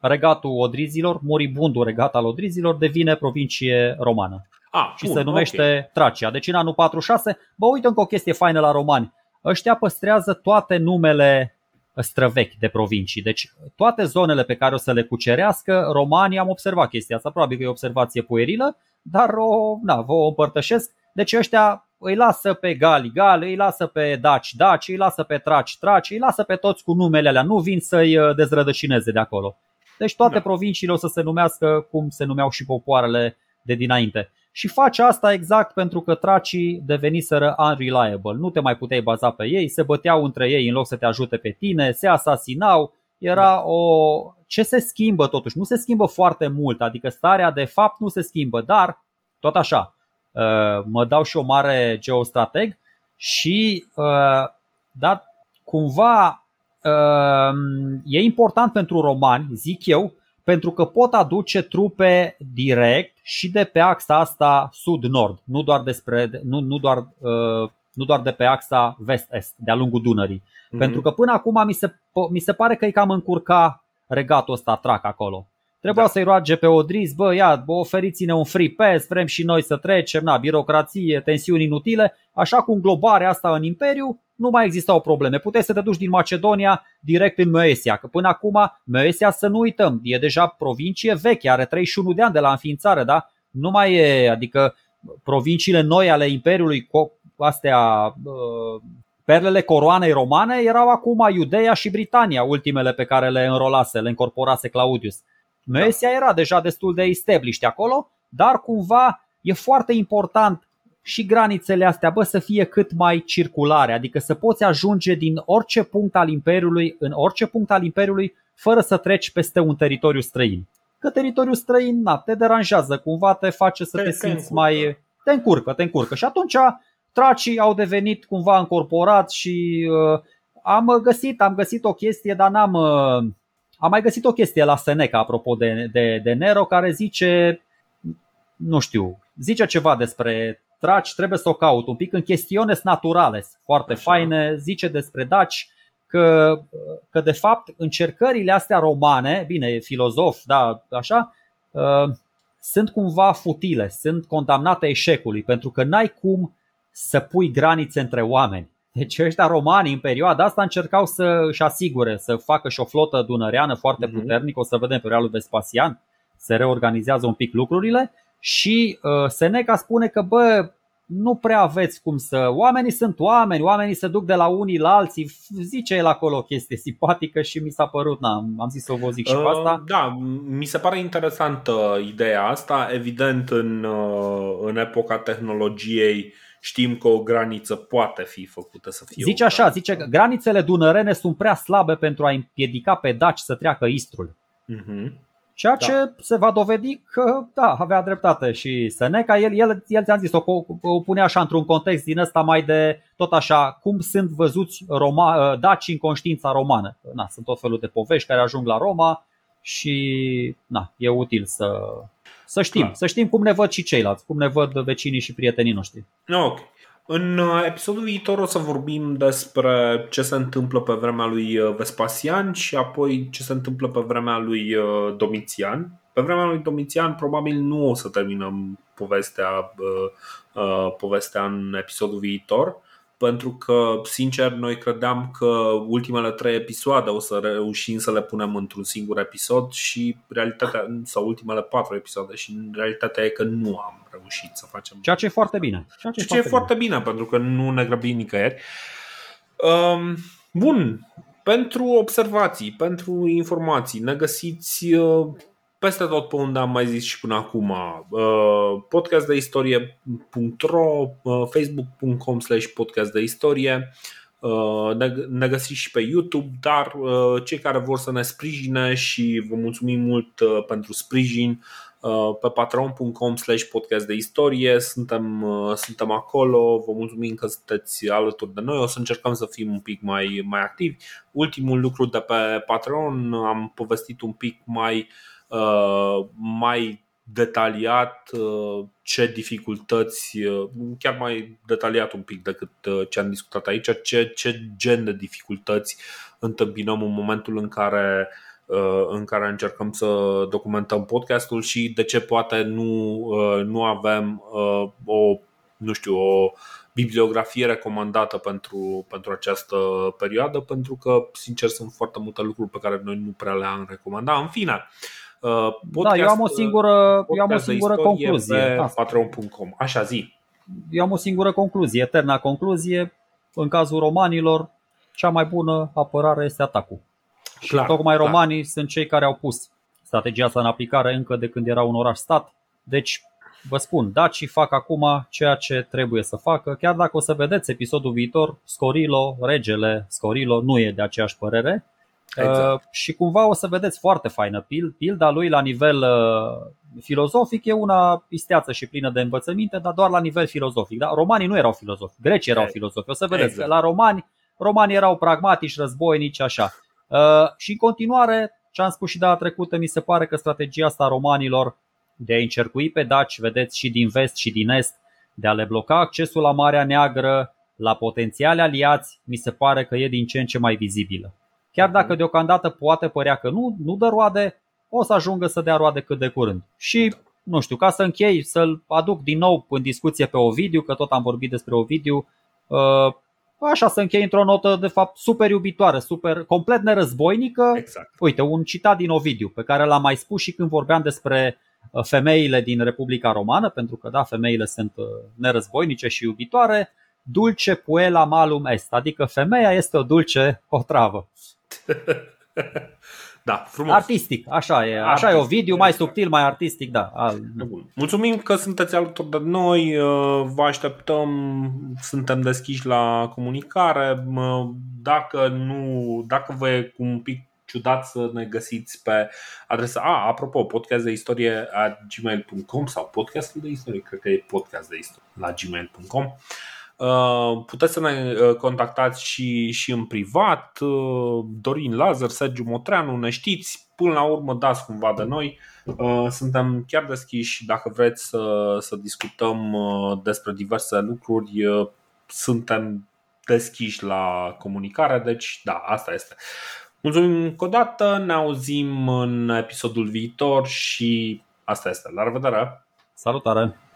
regatul Odrizilor, moribundul regat al Odrizilor, devine provincie romană. Ah, și bun, se numește okay. Tracia. Deci în anul 46, bă, uite încă o chestie faină la romani. Ăștia păstrează toate numele străvechi de provincii. Deci toate zonele pe care o să le cucerească, romanii am observat chestia asta, probabil că e o observație puerilă, dar o, na, vă o împărtășesc. Deci ăștia îi lasă pe gali gali, îi lasă pe daci daci, îi lasă pe traci traci, îi lasă pe toți cu numele alea, nu vin să-i uh, dezrădăcineze de acolo. Deci toate da. provinciile o să se numească cum se numeau și popoarele de dinainte. Și face asta exact pentru că tracii deveniseră unreliable. Nu te mai puteai baza pe ei, se băteau între ei în loc să te ajute pe tine, se asasinau. Era da. o. Ce se schimbă totuși? Nu se schimbă foarte mult, adică starea de fapt nu se schimbă, dar tot așa, Uh, mă dau și o mare geostrateg și uh, da, cumva uh, e important pentru romani, zic eu, pentru că pot aduce trupe direct și de pe axa asta sud-nord, nu doar, despre, nu, nu doar, nu doar de pe axa vest-est, de-a lungul Dunării. Mm-hmm. Pentru că până acum mi se, mi se pare că e cam încurca regatul ăsta trac acolo. Trebuia da. să-i roage pe Odriz, bă, ia, bă, oferiți-ne un free pass, vrem și noi să trecem, na, birocrație, tensiuni inutile, așa cu globarea asta în Imperiu, nu mai existau probleme. Puteai să te duci din Macedonia direct în Moesia, că până acum Moesia, să nu uităm, e deja provincie veche, are 31 de ani de la înființare, da? Nu mai e, adică provinciile noi ale Imperiului, astea, perlele coroanei romane erau acum Iudeea și Britania, ultimele pe care le înrolase, le încorporase Claudius. Moesia era deja destul de established acolo, dar cumva e foarte important și granițele astea bă, să fie cât mai circulare, adică să poți ajunge din orice punct al Imperiului în orice punct al Imperiului fără să treci peste un teritoriu străin. Că teritoriul străin na, te deranjează, cumva te face să te, te simți te mai... Te încurcă, te încurcă. Și atunci tracii au devenit cumva încorporați și uh, am găsit, am găsit o chestie, dar n-am, uh, am mai găsit o chestie la Seneca, apropo de, de, de Nero, care zice, nu știu, zice ceva despre traci, trebuie să o caut un pic în chestiones naturales, foarte Așa. faine, zice despre daci că, că de fapt încercările astea romane, bine, filozof, da, așa, uh, sunt cumva futile, sunt condamnate eșecului, pentru că n-ai cum să pui granițe între oameni. Deci ăștia romani în perioada asta încercau să își asigure, să facă și o flotă dunăreană foarte mhm. puternică, o să vedem pe realul Vespasian, se reorganizează un pic lucrurile și uh, Seneca spune că bă, nu prea aveți cum să... Oamenii sunt oameni, oamenii se duc de la unii la alții. Zice el acolo o chestie simpatică și mi s-a părut, na, am zis să vă zic și pe asta. Uh, da, mi se pare interesantă ideea asta. Evident, în, uh, în epoca tehnologiei știm că o graniță poate fi făcută să fie. Zice așa, zice că granițele dunărene sunt prea slabe pentru a împiedica pe daci să treacă Istrul. Uh-huh. Ceea da. ce se va dovedi că, da, avea dreptate și Seneca, el, el, el ți-am zis, o, o pune așa într-un context din ăsta mai de, tot așa, cum sunt văzuți Roma, daci în conștiința romană. Na, sunt tot felul de povești care ajung la Roma și na, e util să, să știm, Clar. să știm cum ne văd și ceilalți, cum ne văd vecinii și prietenii noștri. Ok. În uh, episodul viitor o să vorbim despre ce se întâmplă pe vremea lui uh, Vespasian și apoi ce se întâmplă pe vremea lui uh, Domitian. Pe vremea lui Domitian probabil nu o să terminăm povestea, povestea în episodul viitor pentru că, sincer, noi credeam că ultimele trei episoade o să reușim să le punem într-un singur episod și realitatea, sau ultimele patru episoade și realitatea e că nu am reușit să facem. Ceea ce e foarte bine. Ceea ce, Ceea ce e foarte bine. bine, pentru că nu ne grăbim nicăieri. Um, bun, pentru observații, pentru informații, ne găsiți uh, peste tot pe unde am mai zis și până acum uh, podcastdeistorie.ro uh, facebook.com slash podcastdeistorie uh, ne găsiți și pe YouTube, dar cei care vor să ne sprijine și vă mulțumim mult pentru sprijin pe patreon.com slash podcast de istorie suntem, suntem acolo, vă mulțumim că sunteți alături de noi, o să încercăm să fim un pic mai, mai activi. Ultimul lucru de pe Patreon am povestit un pic mai uh, Uh, mai detaliat uh, ce dificultăți, uh, chiar mai detaliat un pic decât ce am discutat aici, ce, ce gen de dificultăți întâmpinăm în momentul în care în care încercăm să documentăm podcastul și de ce poate nu, nu avem o, nu știu, o bibliografie recomandată pentru, pentru această perioadă, pentru că, sincer, sunt foarte multe lucruri pe care noi nu prea le-am recomandat. În fine, Podcast, uh, da, eu am o singură, eu am o singură concluzie. Patreon.com. Așa zi. Eu am o singură concluzie, eterna concluzie. În cazul romanilor, cea mai bună apărare este atacul. Clar, și tocmai romanii clar. sunt cei care au pus strategia asta în aplicare încă de când era un oraș-stat. Deci, vă spun, dacii fac acum ceea ce trebuie să facă, chiar dacă o să vedeți episodul viitor, Scorilo, regele Scorilo, nu e de aceeași părere, Exact. Uh, și cumva o să vedeți foarte faină pil. Pilda lui la nivel uh, filozofic e una isteață și plină de învățăminte, dar doar la nivel filozofic. Da? Romanii nu erau filozofi, grecii erau filozofi. O să vedeți exact. că la romani, romanii erau pragmatici, războinici, așa. Uh, și în continuare, ce am spus și data trecută, mi se pare că strategia asta a romanilor de a încercui pe daci, vedeți și din vest și din est, de a le bloca accesul la Marea Neagră, la potențiali aliați, mi se pare că e din ce în ce mai vizibilă. Chiar dacă deocamdată poate părea că nu, nu dă roade, o să ajungă să dea roade cât de curând. Și nu știu, ca să închei, să-l aduc din nou în discuție pe Ovidiu, că tot am vorbit despre Ovidiu, uh, așa să închei într-o notă de fapt super iubitoare, super complet nerăzboinică. Exact. Uite, un citat din Ovidiu, pe care l-am mai spus și când vorbeam despre uh, femeile din Republica Romană, pentru că da, femeile sunt uh, nerăzboinice și iubitoare, dulce puela malum est, adică femeia este o dulce otravă. da, frumos. Artistic, așa e. Așa artistic, e o video mai subtil, mai artistic, da. Mulțumim că sunteți alături de noi. Uh, vă așteptăm, suntem deschiși la comunicare. Dacă nu, dacă vă e un pic ciudat să ne găsiți pe adresa. A, apropo, podcast de istorie a gmail.com sau podcastul de istorie, cred că e podcast de istorie la gmail.com. Uh, Uh, puteți să ne uh, contactați și, și în privat. Uh, Dorin Lazar, Sergiu Motreanu, ne știți. Până la urmă dați cumva de noi. Suntem chiar deschiși dacă vreți să, să discutăm despre diverse lucruri. Suntem deschiși la comunicare, deci da, asta este. Mulțumim încă o dată, ne auzim în episodul viitor și asta este. La revedere! Salutare!